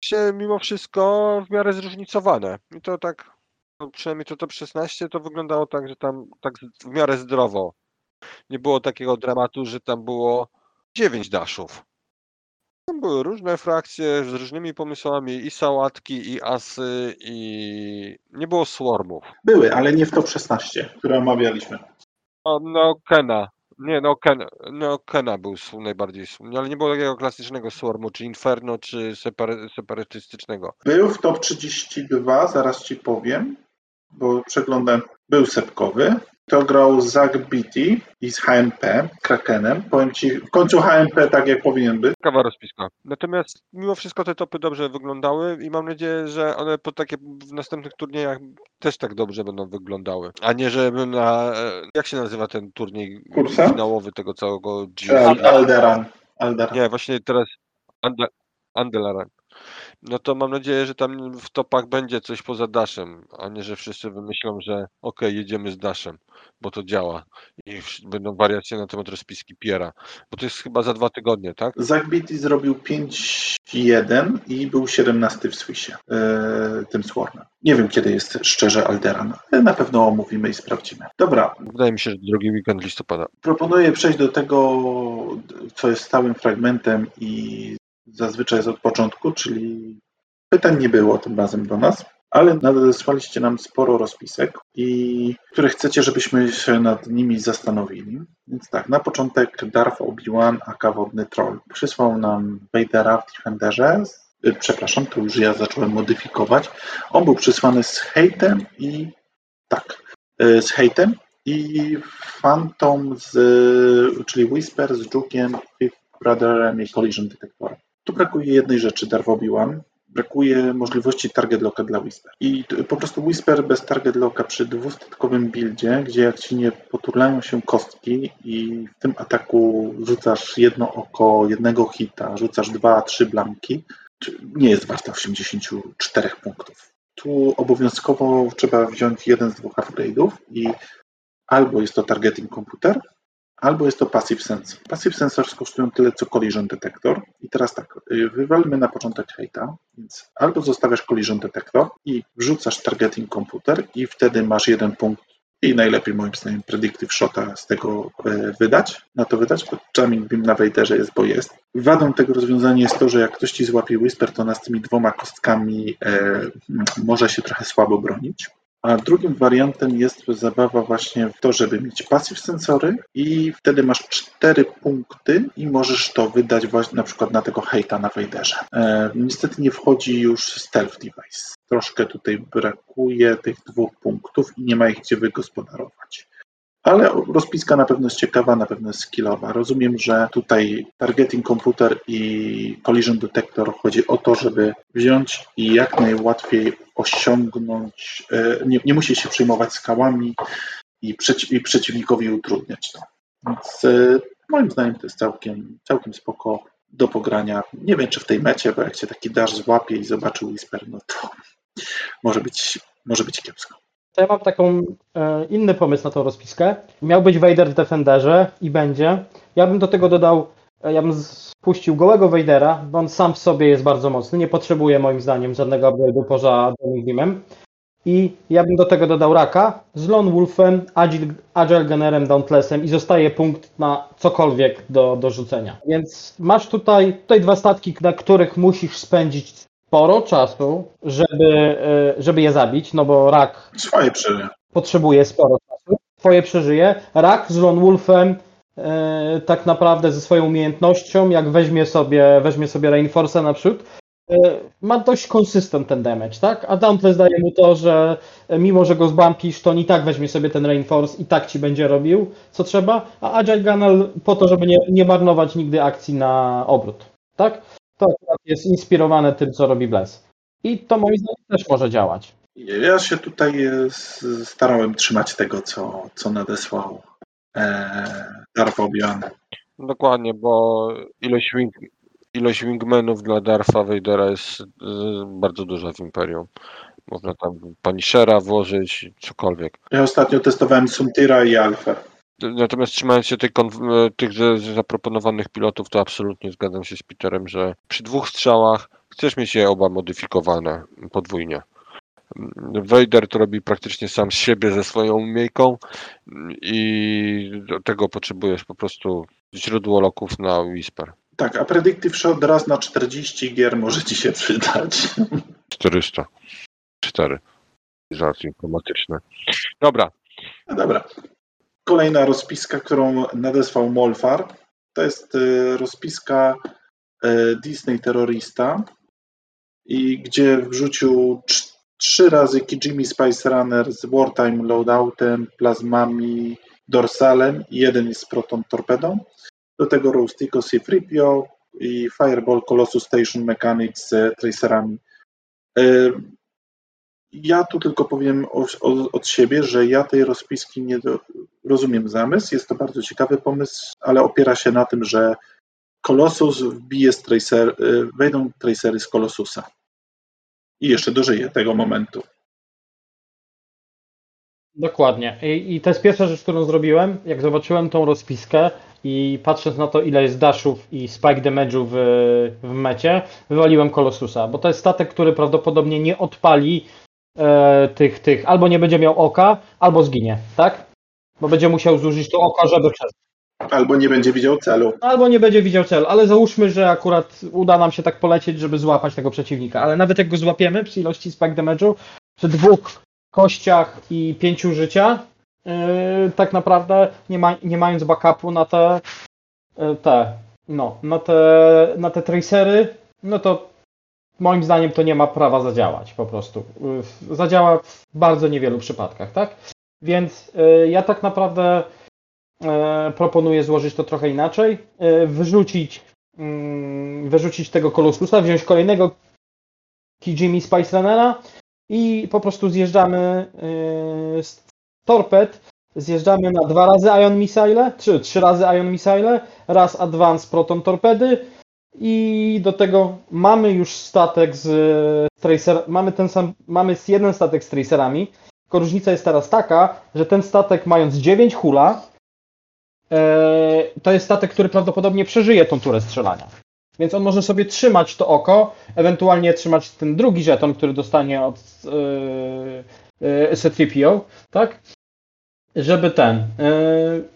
się mimo wszystko w miarę zróżnicowane. I to tak, no przynajmniej to top 16 to wyglądało tak, że tam tak w miarę zdrowo. Nie było takiego dramatu, że tam było 9 daszów. Tam były różne frakcje z różnymi pomysłami i sałatki, i asy, i nie było swarmów. Były, ale nie w top 16, które omawialiśmy. No, no Kena. Nie, no Ken, no Kena był najbardziej słynny, ale nie było takiego klasycznego swarmu, czy Inferno, czy separ separatystycznego. Był w top 32, zaraz ci powiem, bo przeglądam. Był sepkowy. To grał Zach Beatty i z HMP, Krakenem. Powiem ci, w końcu HMP tak jak powinien być. Ciekawa rozpiska. Natomiast mimo wszystko te topy dobrze wyglądały i mam nadzieję, że one po takie w następnych turniejach też tak dobrze będą wyglądały. A nie, żeby na... e, Jak się nazywa ten turniej Kursa? finałowy tego całego GC? Alderan. Alderan. Nie, właśnie teraz Ande- Andelaran. No to mam nadzieję, że tam w topach będzie coś poza Daszem, a nie, że wszyscy wymyślą, że okej, jedziemy z Daszem, bo to działa i będą wariacje na temat rozpiski Piera, bo to jest chyba za dwa tygodnie, tak? Zach Beatty zrobił 5-1 i był 17 w Swissie, e, tym Swarmem. Nie wiem, kiedy jest szczerze Alderan, ale na pewno omówimy i sprawdzimy. Dobra, Wydaje mi się, że drugi weekend listopada. proponuję przejść do tego, co jest stałym fragmentem i zazwyczaj jest od początku, czyli pytań nie było tym razem do nas, ale nadesłaliście nam sporo rozpisek, i które chcecie, żebyśmy się nad nimi zastanowili. Więc tak, na początek Darth Obi-Wan, aka Wodny Troll. Przysłał nam Vadera w Defenderze, y, przepraszam, to już ja zacząłem modyfikować. On był przysłany z hejtem i tak, y, z hejtem i Phantom, z, czyli Whisper z Jukiem, Fifth Brotherem i Collision Detectorem. Tu brakuje jednej rzeczy Darth Obi-Wan. Brakuje możliwości target locka dla Whisper. I po prostu Whisper bez target locka przy dwustatkowym buildzie, gdzie jak ci nie poturlają się kostki i w tym ataku rzucasz jedno oko, jednego hita, rzucasz dwa, trzy blanki, nie jest warta 84 punktów. Tu obowiązkowo trzeba wziąć jeden z dwóch upgrade'ów i albo jest to targeting komputer, albo jest to passive sensor. Passive sensors kosztują tyle co collision detector. I teraz tak, y, wywalmy na początek hejta, więc albo zostawiasz collision detector i wrzucasz targeting komputer i wtedy masz jeden punkt i najlepiej moim zdaniem predictive shota z tego e, wydać, na to wydać, bo jamming beam na Vaderze jest, bo jest. Wadą tego rozwiązania jest to, że jak ktoś ci złapie Whisper, to ona z tymi dwoma kostkami e, może się trochę słabo bronić. A drugim wariantem jest zabawa właśnie w to, żeby mieć passive sensory i wtedy masz cztery punkty i możesz to wydać właśnie na przykład na tego hejta na Vaderze. E, niestety nie wchodzi już stealth device. Troszkę tutaj brakuje tych dwóch punktów i nie ma ich gdzie wygospodarować. Ale rozpiska na pewno jest ciekawa, na pewno jest skillowa. Rozumiem, że tutaj targeting komputer i collision detector chodzi o to, żeby wziąć i jak najłatwiej osiągnąć, e, nie, nie musi się przejmować skałami i, i przeciwnikowi utrudniać to. Więc e, moim zdaniem to jest całkiem, całkiem spoko do pogrania. Nie wiem, czy w tej mecie, bo jak cię taki dash złapie i zobaczy Whisper, no to może być, może być kiepsko. To ja mam taką e, inny pomysł na tą rozpiskę. Miał być Vader w Defenderze i będzie. Ja bym do tego dodał, e, ja bym spuścił gołego Vadera, bo on sam w sobie jest bardzo mocny. Nie potrzebuje moim zdaniem żadnego upgrade'u poza Daring Beamem. I ja bym do tego dodał Raka z Lone Wolfem, Agile, Agile Gunnerem, Dauntlessem i zostaje punkt na cokolwiek do, do rzucenia. Więc masz tutaj, tutaj dwa statki, na których musisz spędzić sporo czasu, żeby, e, żeby je zabić, no bo Rak Swoje przeżycie. potrzebuje sporo czasu. Twoje przeżyje. Rak z Lone Wolfem e, tak naprawdę ze swoją umiejętnością, jak weźmie sobie, weźmie sobie Reinforce'a naprzód, e, ma dość consistent ten damage, tak? A Dauntless daje mu to, że e, mimo, że go zbampisz, to on i tak weźmie sobie ten Reinforce i tak ci będzie robił, co trzeba, a Agile Gunner po to, żeby nie, nie marnować nigdy akcji na obrót, tak? To akurat jest inspirowane tym, co robi Bless. I to moim zdaniem też może działać. Ja się tutaj e, starałem trzymać tego, co, co nadesłał e, Darth Obi-Wan. Dokładnie, bo ilość, wing, ilość wingmenów dla Darfa Vadera jest y, bardzo duża w Imperium. Można tam Punishera włożyć, cokolwiek. Ja ostatnio testowałem Suntira i Alfę. Natomiast trzymając się tych, konf- tych z zaproponowanych pilotów, to absolutnie zgadzam się z Peterem, że przy dwóch strzałach chcesz mieć je oba modyfikowane podwójnie. Vader to robi praktycznie sam z siebie ze swoją umiejką i do tego potrzebujesz po prostu źródło loków na Whisper. Tak, a Predictive Shot raz na 40 gier może ci się przydać. 400. 4. Żart informatyczny. Dobra, No dobra. Kolejna rozpiska, którą nadesłał Molfar, to jest e, rozpiska e, Disney Terrorista i gdzie wrzucił trz- trzy razy Kijimi Spice Runner z Wartime Loadoutem, plazmami, dorsalem i jeden jest z Proton Torpedą. Do tego Rostico C-3PO i Fireball Colossus Station Mechanics z tracerami. Ja tu tylko powiem o, o, od siebie, że ja tej rozpiski nie do, rozumiem zamysł. Jest to bardzo ciekawy pomysł, ale opiera się na tym, że Colossus wbije z tracer, y, wejdą tracery z Colossusa. i jeszcze dożyje tego momentu. Dokładnie. I, I to jest pierwsza rzecz, którą zrobiłem. Jak zobaczyłem tą rozpiskę i patrząc na to, ile jest dashów i spike damage'u w, w mecie, wywaliłem Kolosusa, bo to jest statek, który prawdopodobnie nie odpali e, tych, tych, albo nie będzie miał oka, albo zginie, tak? Bo będzie musiał zużyć to oko, żeby przeżyć. Albo nie będzie widział celu. Albo nie będzie widział celu, ale załóżmy, że akurat uda nam się tak polecieć, żeby złapać tego przeciwnika. Ale nawet jak go złapiemy przy ilości spike damage'u, przy dwóch kościach i pięciu życia, yy, tak naprawdę nie, ma, nie mając backupu na te, yy, te, no, na te, na te tracery, no to moim zdaniem to nie ma prawa zadziałać po prostu. Yy, zadziała w bardzo niewielu przypadkach, tak? Więc yy, ja tak naprawdę E, proponuję złożyć to trochę inaczej. Wyrzucić, mm, wyrzucić tego Kolosusa, wziąć kolejnego Kijimi Spice Runnera i po prostu zjeżdżamy z torped, zjeżdżamy na dwa razy Ion Missile, trzy, trzy razy Ion Missile, raz Advance Proton Torpedy i do tego mamy już statek z Tracer, mamy ten sam, mamy jeden statek z Tracerami, tylko różnica jest teraz taka, że ten statek mając 9 hula, e, to jest statek, który prawdopodobnie przeżyje tą turę strzelania. Więc on może sobie trzymać to oko, ewentualnie trzymać ten drugi żeton, który dostanie od e, e, C3PO, tak? Żeby ten, e,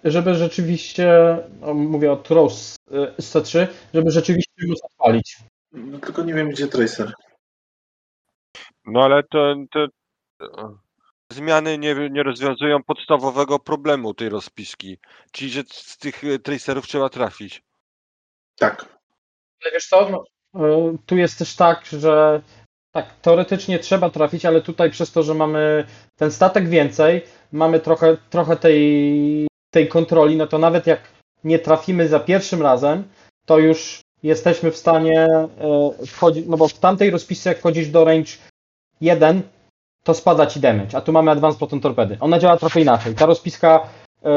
żeby rzeczywiście, mówię o Rose e, z C3, żeby rzeczywiście móc odpalić. No, tylko nie wiem, gdzie Tracer. No ale to, to to zmiany nie, nie rozwiązują podstawowego problemu tej rozpiski. Czyli, że z tych e, tracerów trzeba trafić. Tak. Ale wiesz co, no, y, tu jest też tak, że tak, teoretycznie trzeba trafić, ale tutaj przez to, że mamy ten statek więcej, mamy trochę, trochę tej, tej kontroli, no to nawet jak nie trafimy za pierwszym razem, to już jesteśmy w stanie y, wchodzić, no bo w tamtej rozpisce jak wchodzisz do range 1, to spada ci damage, a tu mamy advance proton torpedy. Ona działa trochę inaczej. Ta rozpiska y,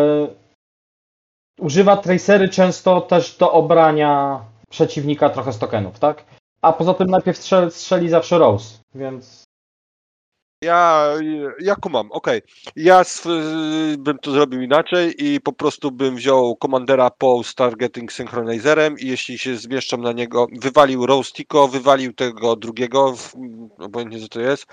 używa tracery często też do obrania przeciwnika trochę z tokenów, tak? A poza tym najpierw strzeli, strzeli zawsze Rose, więc Ja, ja kumam, okej. Ja sw- bym to zrobił inaczej i po prostu bym wziął komandera Poe z targeting synchronizerem i jeśli się zmieszczą na niego, wywalił Roastiko, wywalił tego drugiego, obojętnie co to jest.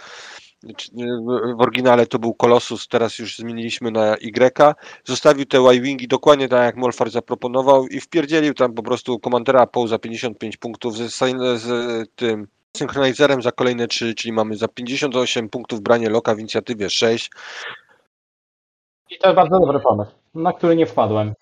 Czy- W w oryginale to był Colossus, teraz już zmieniliśmy na Y. Zostawił te Y-Wingi dokładnie tak jak Molfar zaproponował i wpierdzielił tam po prostu komandera Poe za 55 punktów z, z tym synchronizerem za kolejne 3, czyli mamy za 58 punktów branie loka w inicjatywie 6. i to jest bardzo dobry pomysł, na który nie wpadłem.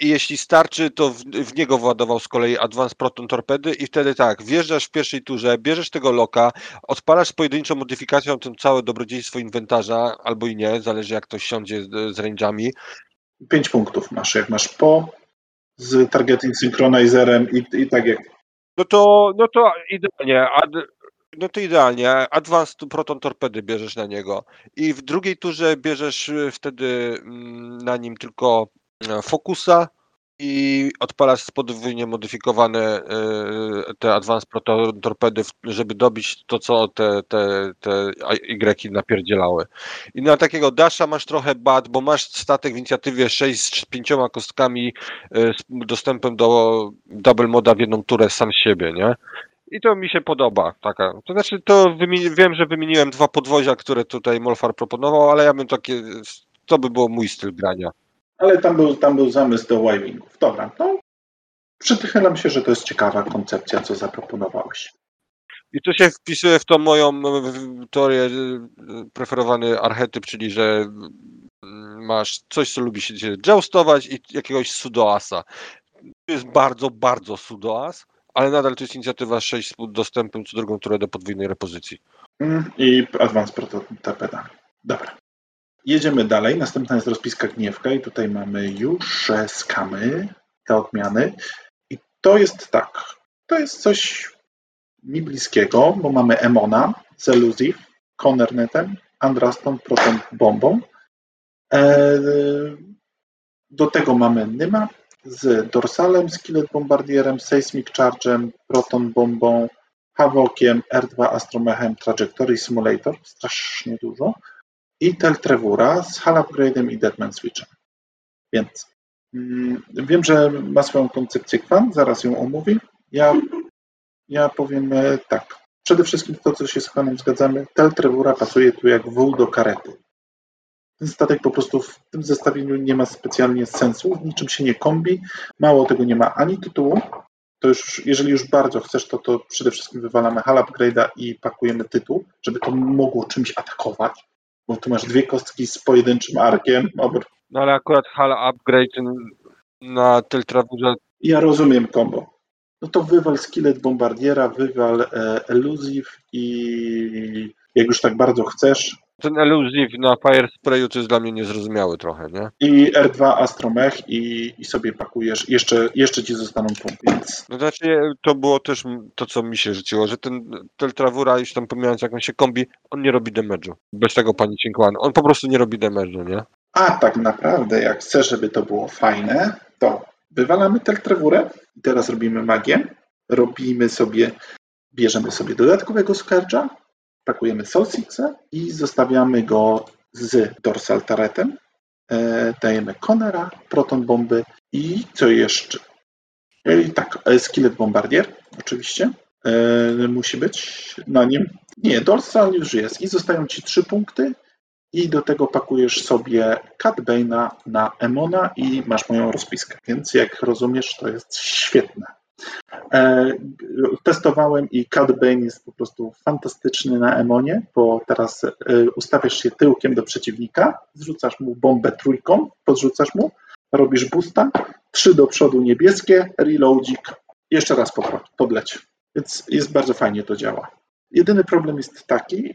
I jeśli starczy, to w, w niego władował z kolei Advance Proton Torpedy i wtedy tak, wjeżdżasz w pierwszej turze, bierzesz tego loka, odpalasz z pojedynczą modyfikacją to całe dobrodziejstwo inwentarza, albo i nie, zależy jak to siądzie z, z range'ami. Pięć punktów masz, jak masz po z targeting synchronizerem i, i tak jak No to, no to idealnie. Ad, no to idealnie. Advanced Proton Torpedy bierzesz na niego. I w drugiej turze bierzesz y, wtedy mm, na nim tylko Focusa i odpalasz podwójnie modyfikowane y, te Advanced Proton Torpedy, żeby dobić to, co te, te, te Y napierdzielały. I na takiego Dasha masz trochę bad, bo masz statek w inicjatywie 6 z pięcioma kostkami y, z dostępem do double moda w jedną turę sam z siebie, nie? I to mi się podoba. Taka. To znaczy, to wiem, że wymieniłem dwa podwozia, które tutaj Molfar proponował, ale ja bym takie. To by było mój styl grania. Ale tam był, tam był zamysł do Y-Wingów. Dobra, no przychylam się, że to jest ciekawa koncepcja, co zaproponowałeś. I to się wpisuje w tą moją teorię, e, preferowany archetyp, czyli że mm, masz coś, co lubi się joustować i jakiegoś sudoasa. To jest bardzo, bardzo sudoas, ale nadal to jest inicjatywa 6 z dostępem co drugą turę do podwójnej repozycji. Mm, I Advanced Prototorpedami. Dobra. Jedziemy dalej. Następna jest rozpiska Gniewka i tutaj mamy już skamy, te odmiany. I to jest tak. To jest coś mi bliskiego, bo mamy Emona z Elusive, Andraston, Proton Bombą. E, do tego mamy Nyma z Dorsalem, Skillet Bombardierem, Seismic Charge'em, Proton Bombą, Havokiem, R2 Astromechem, Trajectory Simulator, strasznie dużo, i Teltrevura z Hull Upgrade'em i Deadman Switchem. Więc mm, wiem, że ma swoją koncepcję kwan, zaraz ją omówi. Ja, ja powiem e, tak. Przede wszystkim to, co się z Kwanem zgadzamy, Teltrevura pasuje tu jak wół do karety. Ten statek po prostu w tym zestawieniu nie ma specjalnie sensu, niczym się nie kombi, mało tego nie ma ani tytułu, to już, jeżeli już bardzo chcesz, to, to przede wszystkim wywalamy Hull Upgrade'a i pakujemy tytuł, żeby to mogło czymś atakować, bo tu masz dwie kostki z pojedynczym arkiem. Dobra. No ale akurat Hala Upgrade na Teltrawurze Ja rozumiem combo. No to wywal Skillet Bombardiera, wywal e, Elusive i jak już tak bardzo chcesz, ten Elusive na Fire Sprayu to jest dla mnie niezrozumiały trochę, nie? i R2 Astromech i, i sobie pakujesz, jeszcze, jeszcze ci zostaną punkty, więc No znaczy to było też to, co mi się życzyło, że ten Teltrawura, już tam pomijając jak on się kombi, on nie robi damage'u. Bez tego pani Cinkwan. On po prostu nie robi damage'u, nie? A tak naprawdę, jak chcesz, żeby to było fajne, to wywalamy Teltrevurę i teraz robimy magię. Robimy sobie, bierzemy sobie dodatkowego Scourge'a, pakujemy Soul Sixa i zostawiamy go z Dorsal Turretem. E, dajemy Conera, Proton Bomby i co jeszcze? I tak, e, Skillet Bombardier oczywiście e, musi być na nim. Nie, Dorsal już jest i zostają Ci trzy punkty i do tego pakujesz sobie Cat Bane'a na Emona i masz moją rozpiskę. Więc jak rozumiesz, to jest świetne. E, testowałem i Cat Bane jest po prostu fantastyczny na Emonie, bo teraz e, ustawiasz się tyłkiem do przeciwnika, zrzucasz mu bombę trójką, podrzucasz mu, robisz boosta, trzy do przodu niebieskie, reloadzik, jeszcze raz pod, podleć. Więc jest bardzo fajnie to działa. Jedyny problem jest taki,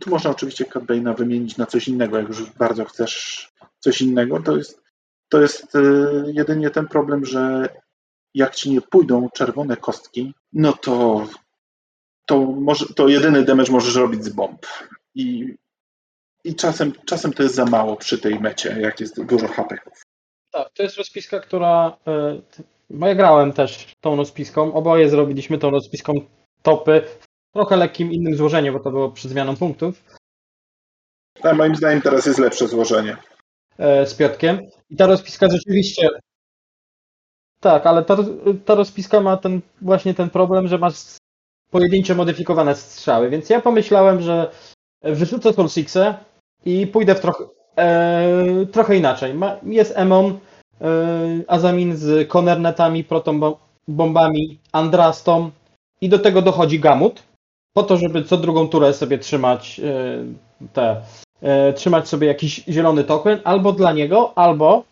tu można oczywiście Bane'a wymienić na coś innego, jak już bardzo chcesz coś innego, to jest, to jest y, jedynie ten problem, że jak ci nie pójdą czerwone kostki, no to to, może, to jedyny damage możesz robić z bomb. I, i czasem, czasem to jest za mało przy tej mecie, jak jest dużo hapeków. Tak, to jest rozpiska, która. e, Bo ja grałem też tą rozpiską. Oboje zrobiliśmy tą rozpiską topy w trochę lekkim innym złożeniu, bo to było przed zmianą punktów Ale moim zdaniem teraz jest lepsze złożenie. e, z Piotkiem. I ta rozpiska rzeczywiście. Tak, ale ta, ta rozpiska ma ten właśnie ten problem, że masz pojedyncze modyfikowane strzały, więc ja pomyślałem, że wyrzucę Soul Sixę i pójdę w trochę, e, trochę inaczej. Ma, jest Emon, e, Azamin z Konernetami, protobombami, Andrastą i do tego dochodzi Gamut, po to, żeby co drugą turę sobie trzymać e, te, e, trzymać sobie jakiś zielony token, albo dla niego, albo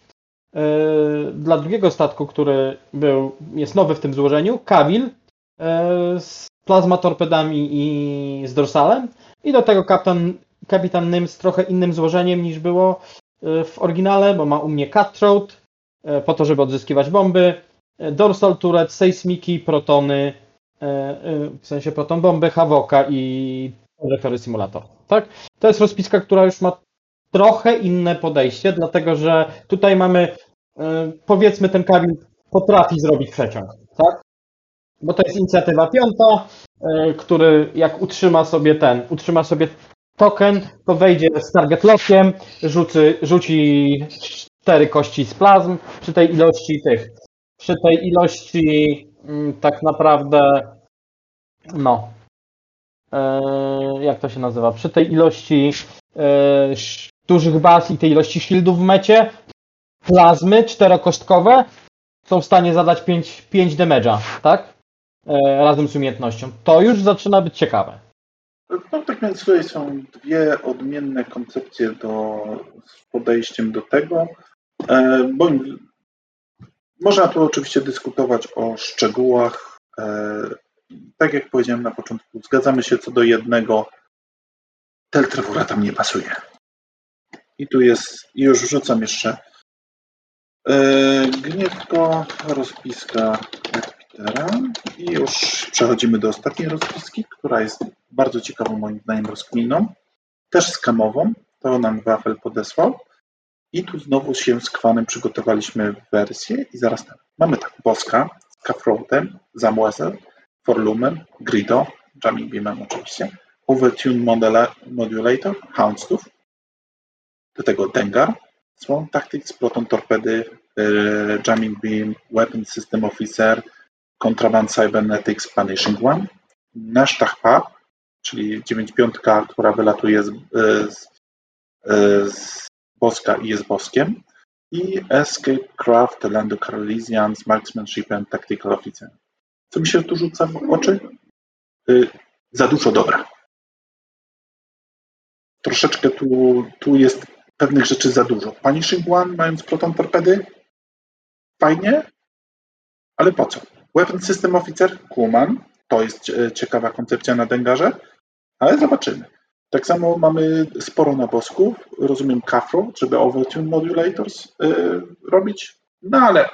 dla drugiego statku, który był, jest nowy w tym złożeniu, Kabil e, z plazma torpedami i z dorsalem i do tego kapitan, kapitan Nym z trochę innym złożeniem niż było e, w oryginale, bo ma u mnie Cutthroat e, po to, żeby odzyskiwać bomby, e, dorsal turret, sejsmiki, protony, e, e, w sensie proton bomby, Havoka i trajektory simulator. Tak? To jest rozpiska, która już ma trochę inne podejście, dlatego że tutaj mamy e, powiedzmy ten Kabil potrafi zrobić przeciąg, tak? Bo to jest inicjatywa piąta, e, który jak utrzyma sobie ten, utrzyma sobie token, to wejdzie z target lockiem, rzuci, rzuci cztery kości z plazm przy tej ilości tych, przy tej ilości mm, tak naprawdę no e, jak to się nazywa, przy tej ilości dużych baz i tej ilości shieldów w mecie, plazmy czterokostkowe są w stanie zadać 5, 5 damage'a, tak? E, razem z umiejętnością. To już zaczyna być ciekawe. No tak więc tutaj są dwie odmienne koncepcje do, z podejściem do tego. E, bo można tu oczywiście dyskutować o szczegółach. E, tak jak powiedziałem na początku, zgadzamy się co do jednego. Teltrevura tam nie pasuje. I tu jest, i już wrzucam jeszcze. E, gniewko, rozpiska od Petera i już przechodzimy do ostatniej rozpiski, która jest bardzo ciekawą moim zdaniem rozkminą, też skamową, to nam Wafel podesłał. I tu znowu się z Kwanem przygotowaliśmy wersję. I zaraz tak, mamy tak, Boska z Kafrotem, Zamłezel, Forlumem, Grido, Jamming Beamem oczywiście, Overtune Modulator, Houndstooth, do tego Dengar, Swarm Tactics, Proton Torpedy, yy, Jamming Beam, Weapon System Officer, Contraband Cybernetics, Punishing One, Nash Tahpa, czyli 9.5, która wylatuje z, yy, z, yy, z Boska i jest Boskiem, i Escape Craft Lando Carlisian z Marksmanshipem Tactical Officer. Co mi się tu rzuca w oczy? Za dużo dobra. Troszeczkę tu, tu jest pewnych rzeczy za dużo. Punishing One, mając proton torpedy, fajnie, ale po co? Weapon System Officer, Kuman, to jest e, ciekawa koncepcja na Dengarze, ale zobaczymy. Tak samo mamy sporo na bosków. Rozumiem Kafro, żeby Overtune Modulators y, robić, no ale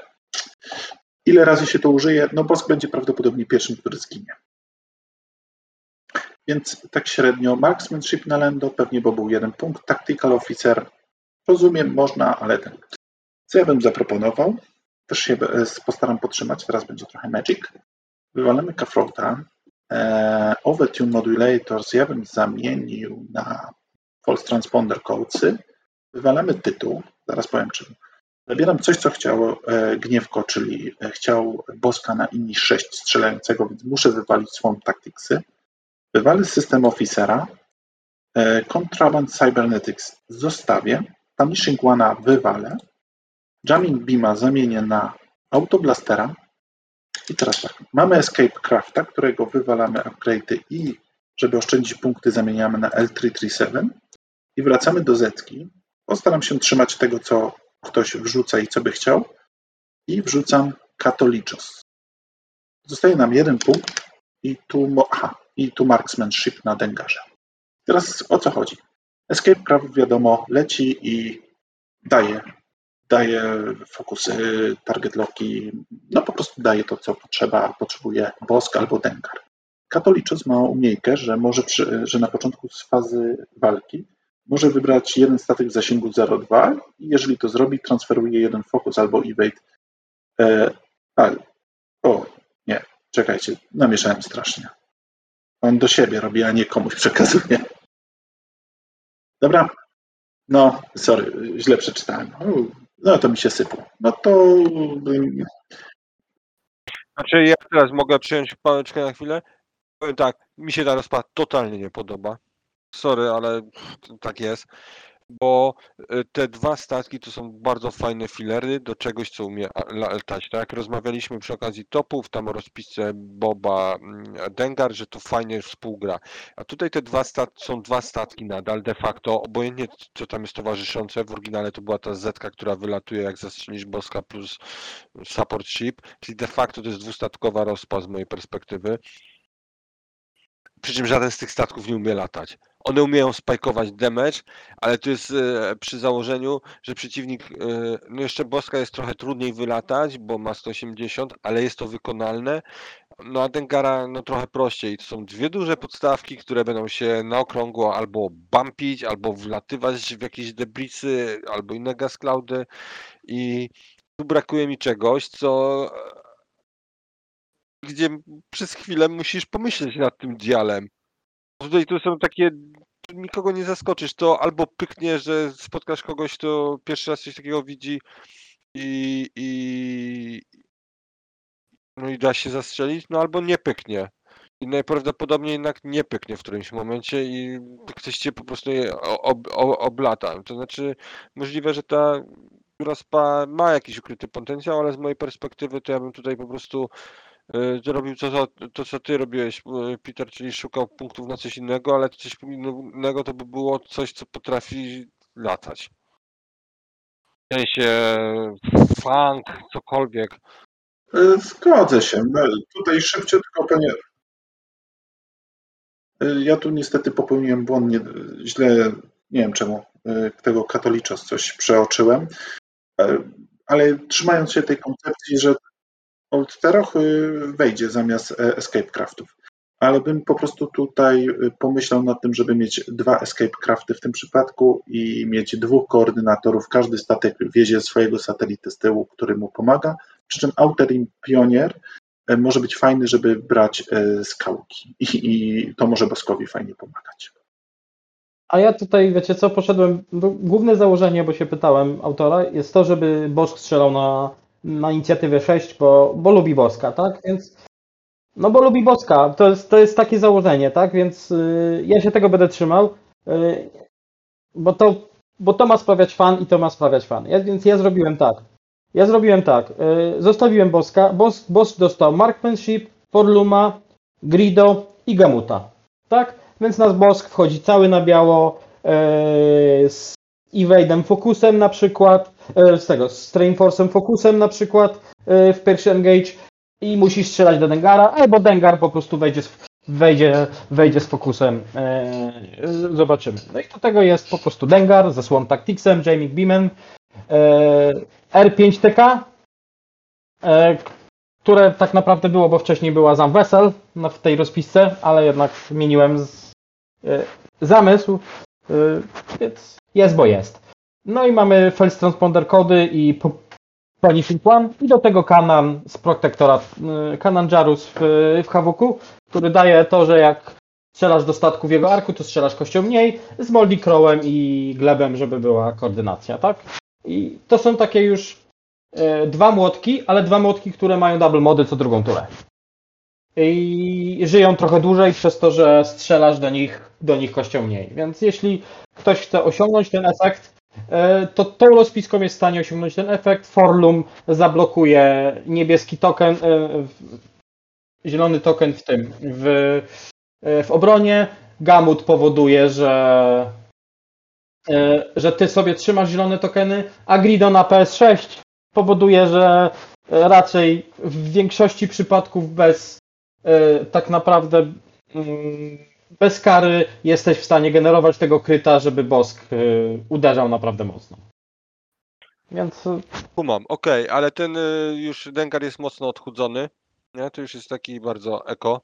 ile razy się to użyje? No bosk będzie prawdopodobnie pierwszym, który zginie. Więc tak średnio Marksmanship na Lendo, pewnie bo był jeden punkt. Tactical Officer, rozumiem, można, ale ten. Co ja bym zaproponował? Też się e, postaram podtrzymać, teraz będzie trochę Magic. Wywalamy Kafrota, E, Overtune Modulators ja bym zamienił na False Transponder Codesy. Wywalamy tytuł, zaraz powiem czym. Zabieram coś, co chciał e, Gniewko, czyli e, chciał Boska na inni 6 strzelającego, więc muszę wywalić Swamp Tacticsy. Wywalę System Officera. Contraband Cybernetics zostawię. Punishing One'a wywalę. Jamming Beama zamienię na Autoblastera i teraz tak, mamy Escape Crafta, którego wywalamy upgrade'y i żeby oszczędzić punkty zamieniamy na L337 i wracamy do Zetki. Postaram się trzymać tego, co ktoś wrzuca i co by chciał i wrzucam Katoliczos. Zostaje nam jeden punkt i tu, aha, i tu Marksmanship na Dengarze. Teraz o co chodzi? Escape Craft wiadomo leci i daje daje fokusy, target locki, no po prostu daje to, co potrzeba, potrzebuje Bosk albo Dengar. Katoliczyzm ma umiejkę, że może, przy, że na początku z fazy walki może wybrać jeden statek w zasięgu 0,2 i jeżeli to zrobi, transferuje jeden fokus albo evade. E, a, o, nie, czekajcie, namieszałem strasznie. On do siebie robi, a nie komuś przekazuje. Dobra, no, sorry, źle przeczytałem. No to mi się sypło. No to. Znaczy, ja teraz mogę przyjąć pałeczkę na chwilę. Powiem tak, mi się ta rozpad totalnie nie podoba. Sorry, ale tak jest bo y, te dwa statki to są bardzo fajne filery do czegoś, co umie latać. Tak jak rozmawialiśmy przy okazji topów, tam o rozpisce Boba mm, Dengar, że to fajnie współgra. A tutaj te dwa statki są dwa statki nadal de facto, obojętnie co tam jest towarzyszące. W oryginale to była ta Zetka, która wylatuje jak zastrzelisz Boska plus support ship, czyli de facto to jest dwustatkowa rozpa z mojej perspektywy. Przy czym żaden z tych statków nie umie latać. One umieją spajkować damage, ale to jest e, przy założeniu, że przeciwnik, e, no jeszcze Boska jest trochę trudniej wylatać, bo ma 180, ale jest to wykonalne. No a Dengara no trochę prościej. To są dwie duże podstawki, które będą się na okrągło albo bumpić, albo wlatywać w jakieś debrisy, albo inne gas cloudy i tu brakuje mi czegoś, co gdzie przez chwilę musisz pomyśleć nad tym dialem. Tutaj to są takie, nikogo nie zaskoczysz, to albo pyknie, że spotkasz kogoś, kto pierwszy raz coś takiego widzi i, i no i da się zastrzelić, no albo nie pyknie. I najprawdopodobniej jednak nie pyknie w którymś momencie i ktoś cię po prostu ob, ob, oblata. To znaczy możliwe, że ta rozpa ma jakiś ukryty potencjał, ale z mojej perspektywy to ja bym tutaj po prostu zrobił to, to, co ty robiłeś, e, Peter, czyli szukał punktów na coś innego, ale coś innego to by było coś, co potrafi latać. W sensie funk, cokolwiek. E, zgodzę się. Tutaj szybciutko, panie. E, ja tu niestety popełniłem błąd, nie, źle, nie wiem czemu, tego katoliczos coś przeoczyłem, ale trzymając się tej koncepcji, że Old Teroch y, wejdzie zamiast e, Escape Craftów. Ale bym po prostu tutaj y, pomyślał nad tym, żeby mieć dwa Escape Crafty w tym przypadku i mieć dwóch koordynatorów. Każdy statek wiezie swojego satelity z tyłu, który mu pomaga. Przy czym Outer Pionier e, może być fajny, żeby brać e, skałki i, i to może Boskowi fajnie pomagać. A ja tutaj, wiecie co, poszedłem. Główne założenie, bo się pytałem autora, jest to, żeby Bosk strzelał na, na inicjatywę 6, bo, bo lubi Boska, tak? Więc. No bo lubi Boska, to jest, to jest takie założenie, tak? Więc y, ja się tego będę trzymał, y, bo, to, bo to ma sprawiać fan i to ma sprawiać fan. Ja, więc ja zrobiłem tak. Ja zrobiłem tak. Y, zostawiłem Boska. Bosk, Bosk dostał Marksmanship, Forluma, Grido i Gamuta. Tak? Więc nasz Bosk wchodzi cały na biało z Evade'em Focusem na przykład, e, z tego, z Trainforce'em Focusem na przykład e, w pierwszy engage i musi strzelać do Dengara, albo Dengar po prostu wejdzie z, wejdzie, wejdzie z Focusem. E, zobaczymy. No i do tego jest po prostu Dengar ze Swarm Tacticsem, Jamie Beamem, e, R5TK, e, które tak naprawdę było, bo wcześniej była Zam Wessel no, w tej rozpisce, ale jednak zmieniłem z, zamysł, więc jest, bo jest. No i mamy Fels Transponder kody i Punishing One i do tego Kanan z Protectora, e, Kanan Jarus w, w HWK, który daje to, że jak strzelasz do statku w jego arku, to strzelasz kością mniej, z Moldy Crowem i Glebem, żeby była koordynacja, tak? I to są takie już e, dwa młotki, ale dwa młotki, które mają double mody co drugą turę. I żyją trochę dłużej przez to, że strzelasz do nich, do nich kością mniej. Więc jeśli ktoś chce osiągnąć ten efekt, e, to tą rozpiską jest w stanie osiągnąć ten efekt. Forlum zablokuje niebieski token, e, zielony token w tym, w, e, w obronie. Gamut powoduje, że że ty sobie trzymasz zielone tokeny, a Grido na PS6 powoduje, że raczej w większości przypadków bez tak naprawdę mm, bez kary jesteś w stanie generować tego kryta, żeby Bosk e, uderzał naprawdę mocno. Więc e, Kumam, okej, ale ten już Dengar jest mocno odchudzony, nie? To już jest taki bardzo eko.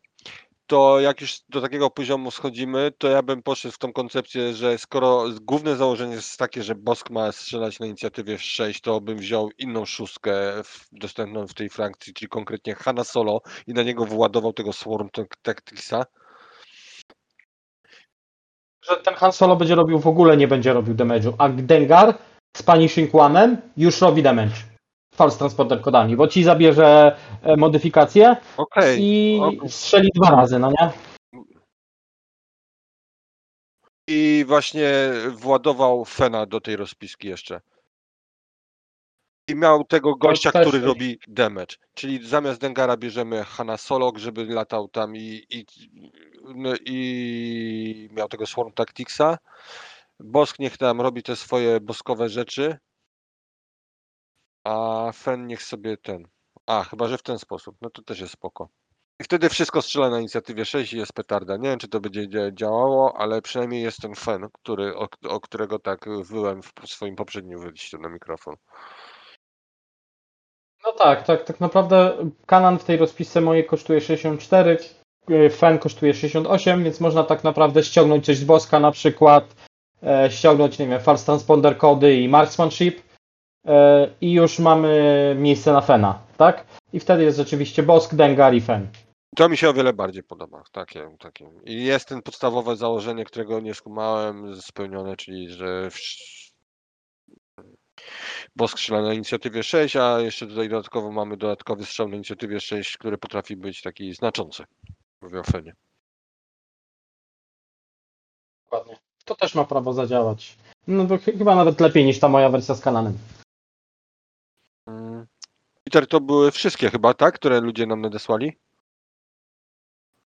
To jak już do takiego poziomu schodzimy, to ja bym poszedł w tą koncepcję, że skoro główne założenie jest takie, że Bosk ma strzelać na inicjatywie 6, to bym wziął inną szóstkę w, dostępną w tej frakcji, czyli konkretnie Hanna Solo i na niego wyładował tego Swarm Tac- Tacticsa. że ten Han Solo będzie robił w ogóle nie będzie robił damage'u, a Dengar z Punishing One'em już robi damage. False Transporter kodami, bo ci zabierze e, modyfikację Okej, i strzeli dwa razy, no nie? I właśnie władował Fena do tej rozpiski jeszcze. I miał tego gościa, który robi damage. Czyli zamiast Dengara bierzemy Hanna Solok, żeby latał tam i, i, no i miał tego Swarm Tacticsa. Bosk niech tam robi te swoje boskowe rzeczy. A Fen niech sobie ten. A, chyba że w ten sposób. No to też jest spoko. I wtedy wszystko strzela na inicjatywie 6 i jest petarda. Nie wiem, czy to będzie dzia- działało, ale przynajmniej jest ten fen, który, o, o którego tak wyłem w swoim poprzednim wyjściu na mikrofon. No tak, tak, tak naprawdę Kanan w tej rozpisce mojej kosztuje 64, y, Fen kosztuje 68, więc można tak naprawdę ściągnąć coś z Boska na przykład, e, ściągnąć, nie wiem, False Transponder kody i Marksmanship i już mamy miejsce na Fena, tak? I wtedy jest rzeczywiście Bosk, Dengar i Fen. To mi się o wiele bardziej podoba. Takie, takie. I jest ten podstawowe założenie, którego nie skumałem, spełnione, czyli że w... Bosk strzela na inicjatywie 6, a jeszcze tutaj dodatkowo mamy dodatkowy strzał na inicjatywie 6, który potrafi być taki znaczący. Mówię o Fenie. Dokładnie. To też ma prawo zadziałać. No ch- chyba nawet lepiej niż ta moja wersja z Kananem. Peter, to były wszystkie chyba, tak? Które ludzie nam nadesłali?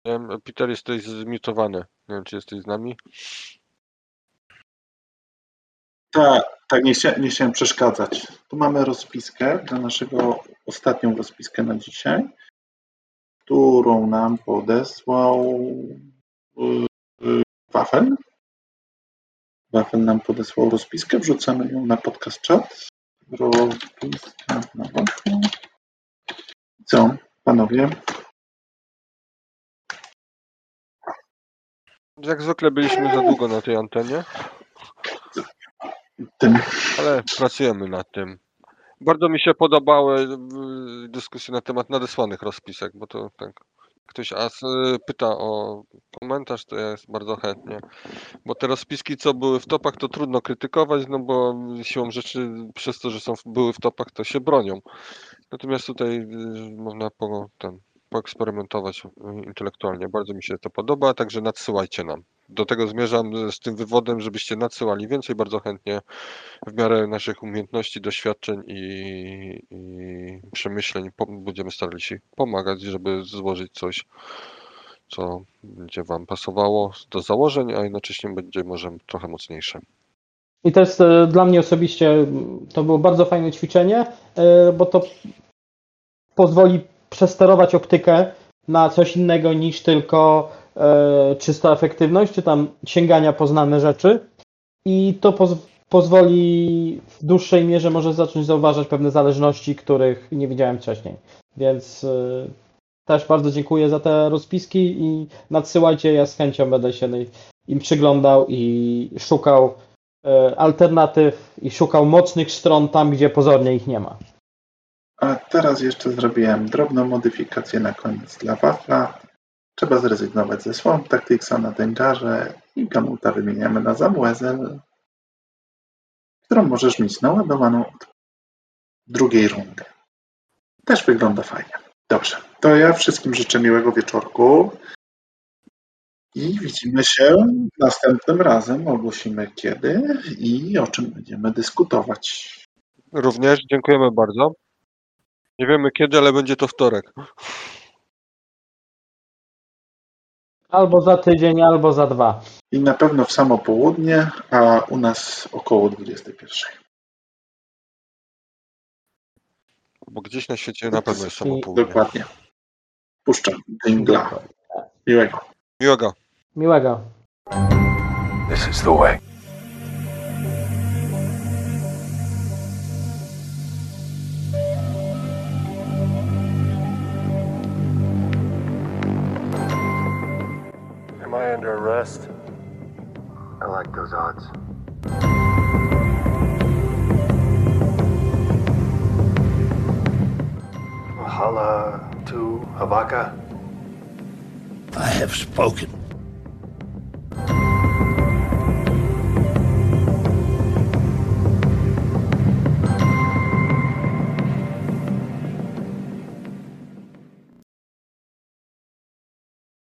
Wiem, Peter, jesteś zmiutowany. Nie wiem, czy jesteś z nami. Tak, tak nie, chcia, nie chciałem przeszkadzać. Tu mamy rozpiskę dla naszego, ostatnią rozpiskę na dzisiaj, którą nam podesłał yy, Wafel. Wafel nam podesłał rozpiskę, wrzucamy ją na podcast chat. Rozpiska na Wafel. Co, panowie? Jak zwykle byliśmy za długo na tej antenie, Tym ale pracujemy nad tym. Bardzo mi się podobały y, dyskusje na temat nadesłanych rozpisek, bo to tak. Ktoś as y, pyta o komentarz, to ja jest bardzo chętnie. Bo te rozpiski, co były w topach, to trudno krytykować, no bo siłą rzeczy przez to, że są były w topach, to się bronią. Natomiast tutaj y, można po, ten, poeksperymentować y, intelektualnie. Bardzo mi się to podoba, także nadsyłajcie nam. Do tego zmierzam z tym wywodem, żebyście nadsyłali więcej, bardzo chętnie w miarę naszych umiejętności, doświadczeń i, i przemyśleń będziemy starali się pomagać, żeby złożyć coś, co będzie Wam pasowało do założeń, a jednocześnie będzie może trochę mocniejsze. I jest e, dla mnie osobiście to było bardzo fajne ćwiczenie, e, bo to pozwoli przesterować optykę na coś innego niż tylko e, czysta efektywność, czy tam sięgania po znane rzeczy. I to poz pozwoli w dłuższej mierze może zacząć zauważać pewne zależności, których nie widziałem wcześniej. Więc e, też bardzo dziękuję za te rozpiski i nadsyłajcie, ja z chęcią będę się im przyglądał i szukał e, alternatyw i szukał mocnych stron tam, gdzie pozornie ich nie ma. A teraz jeszcze zrobiłem drobną modyfikację na koniec dla wafla. Trzeba zrezygnować ze Swamp Tacticsa na Dangerze i Gamuta wymieniamy na Zamłezel, którą możesz mieć naładowaną od drugiej rundy. Też wygląda fajnie. Dobrze, to ja wszystkim życzę miłego wieczorku i widzimy się następnym razem. Ogłosimy kiedy i o czym będziemy dyskutować. Również dziękujemy bardzo. Nie wiemy kiedy, ale będzie to wtorek. Albo za tydzień, albo za dwa. I na pewno w samo południe, a u nas około 21. Bo gdzieś na świecie na pewno jest samo południe. Dokładnie. Puszczam Dingla. Miłego. Miłego. Miłego. This is the way. I? I like those odds. Hala to Havaka. I have spoken.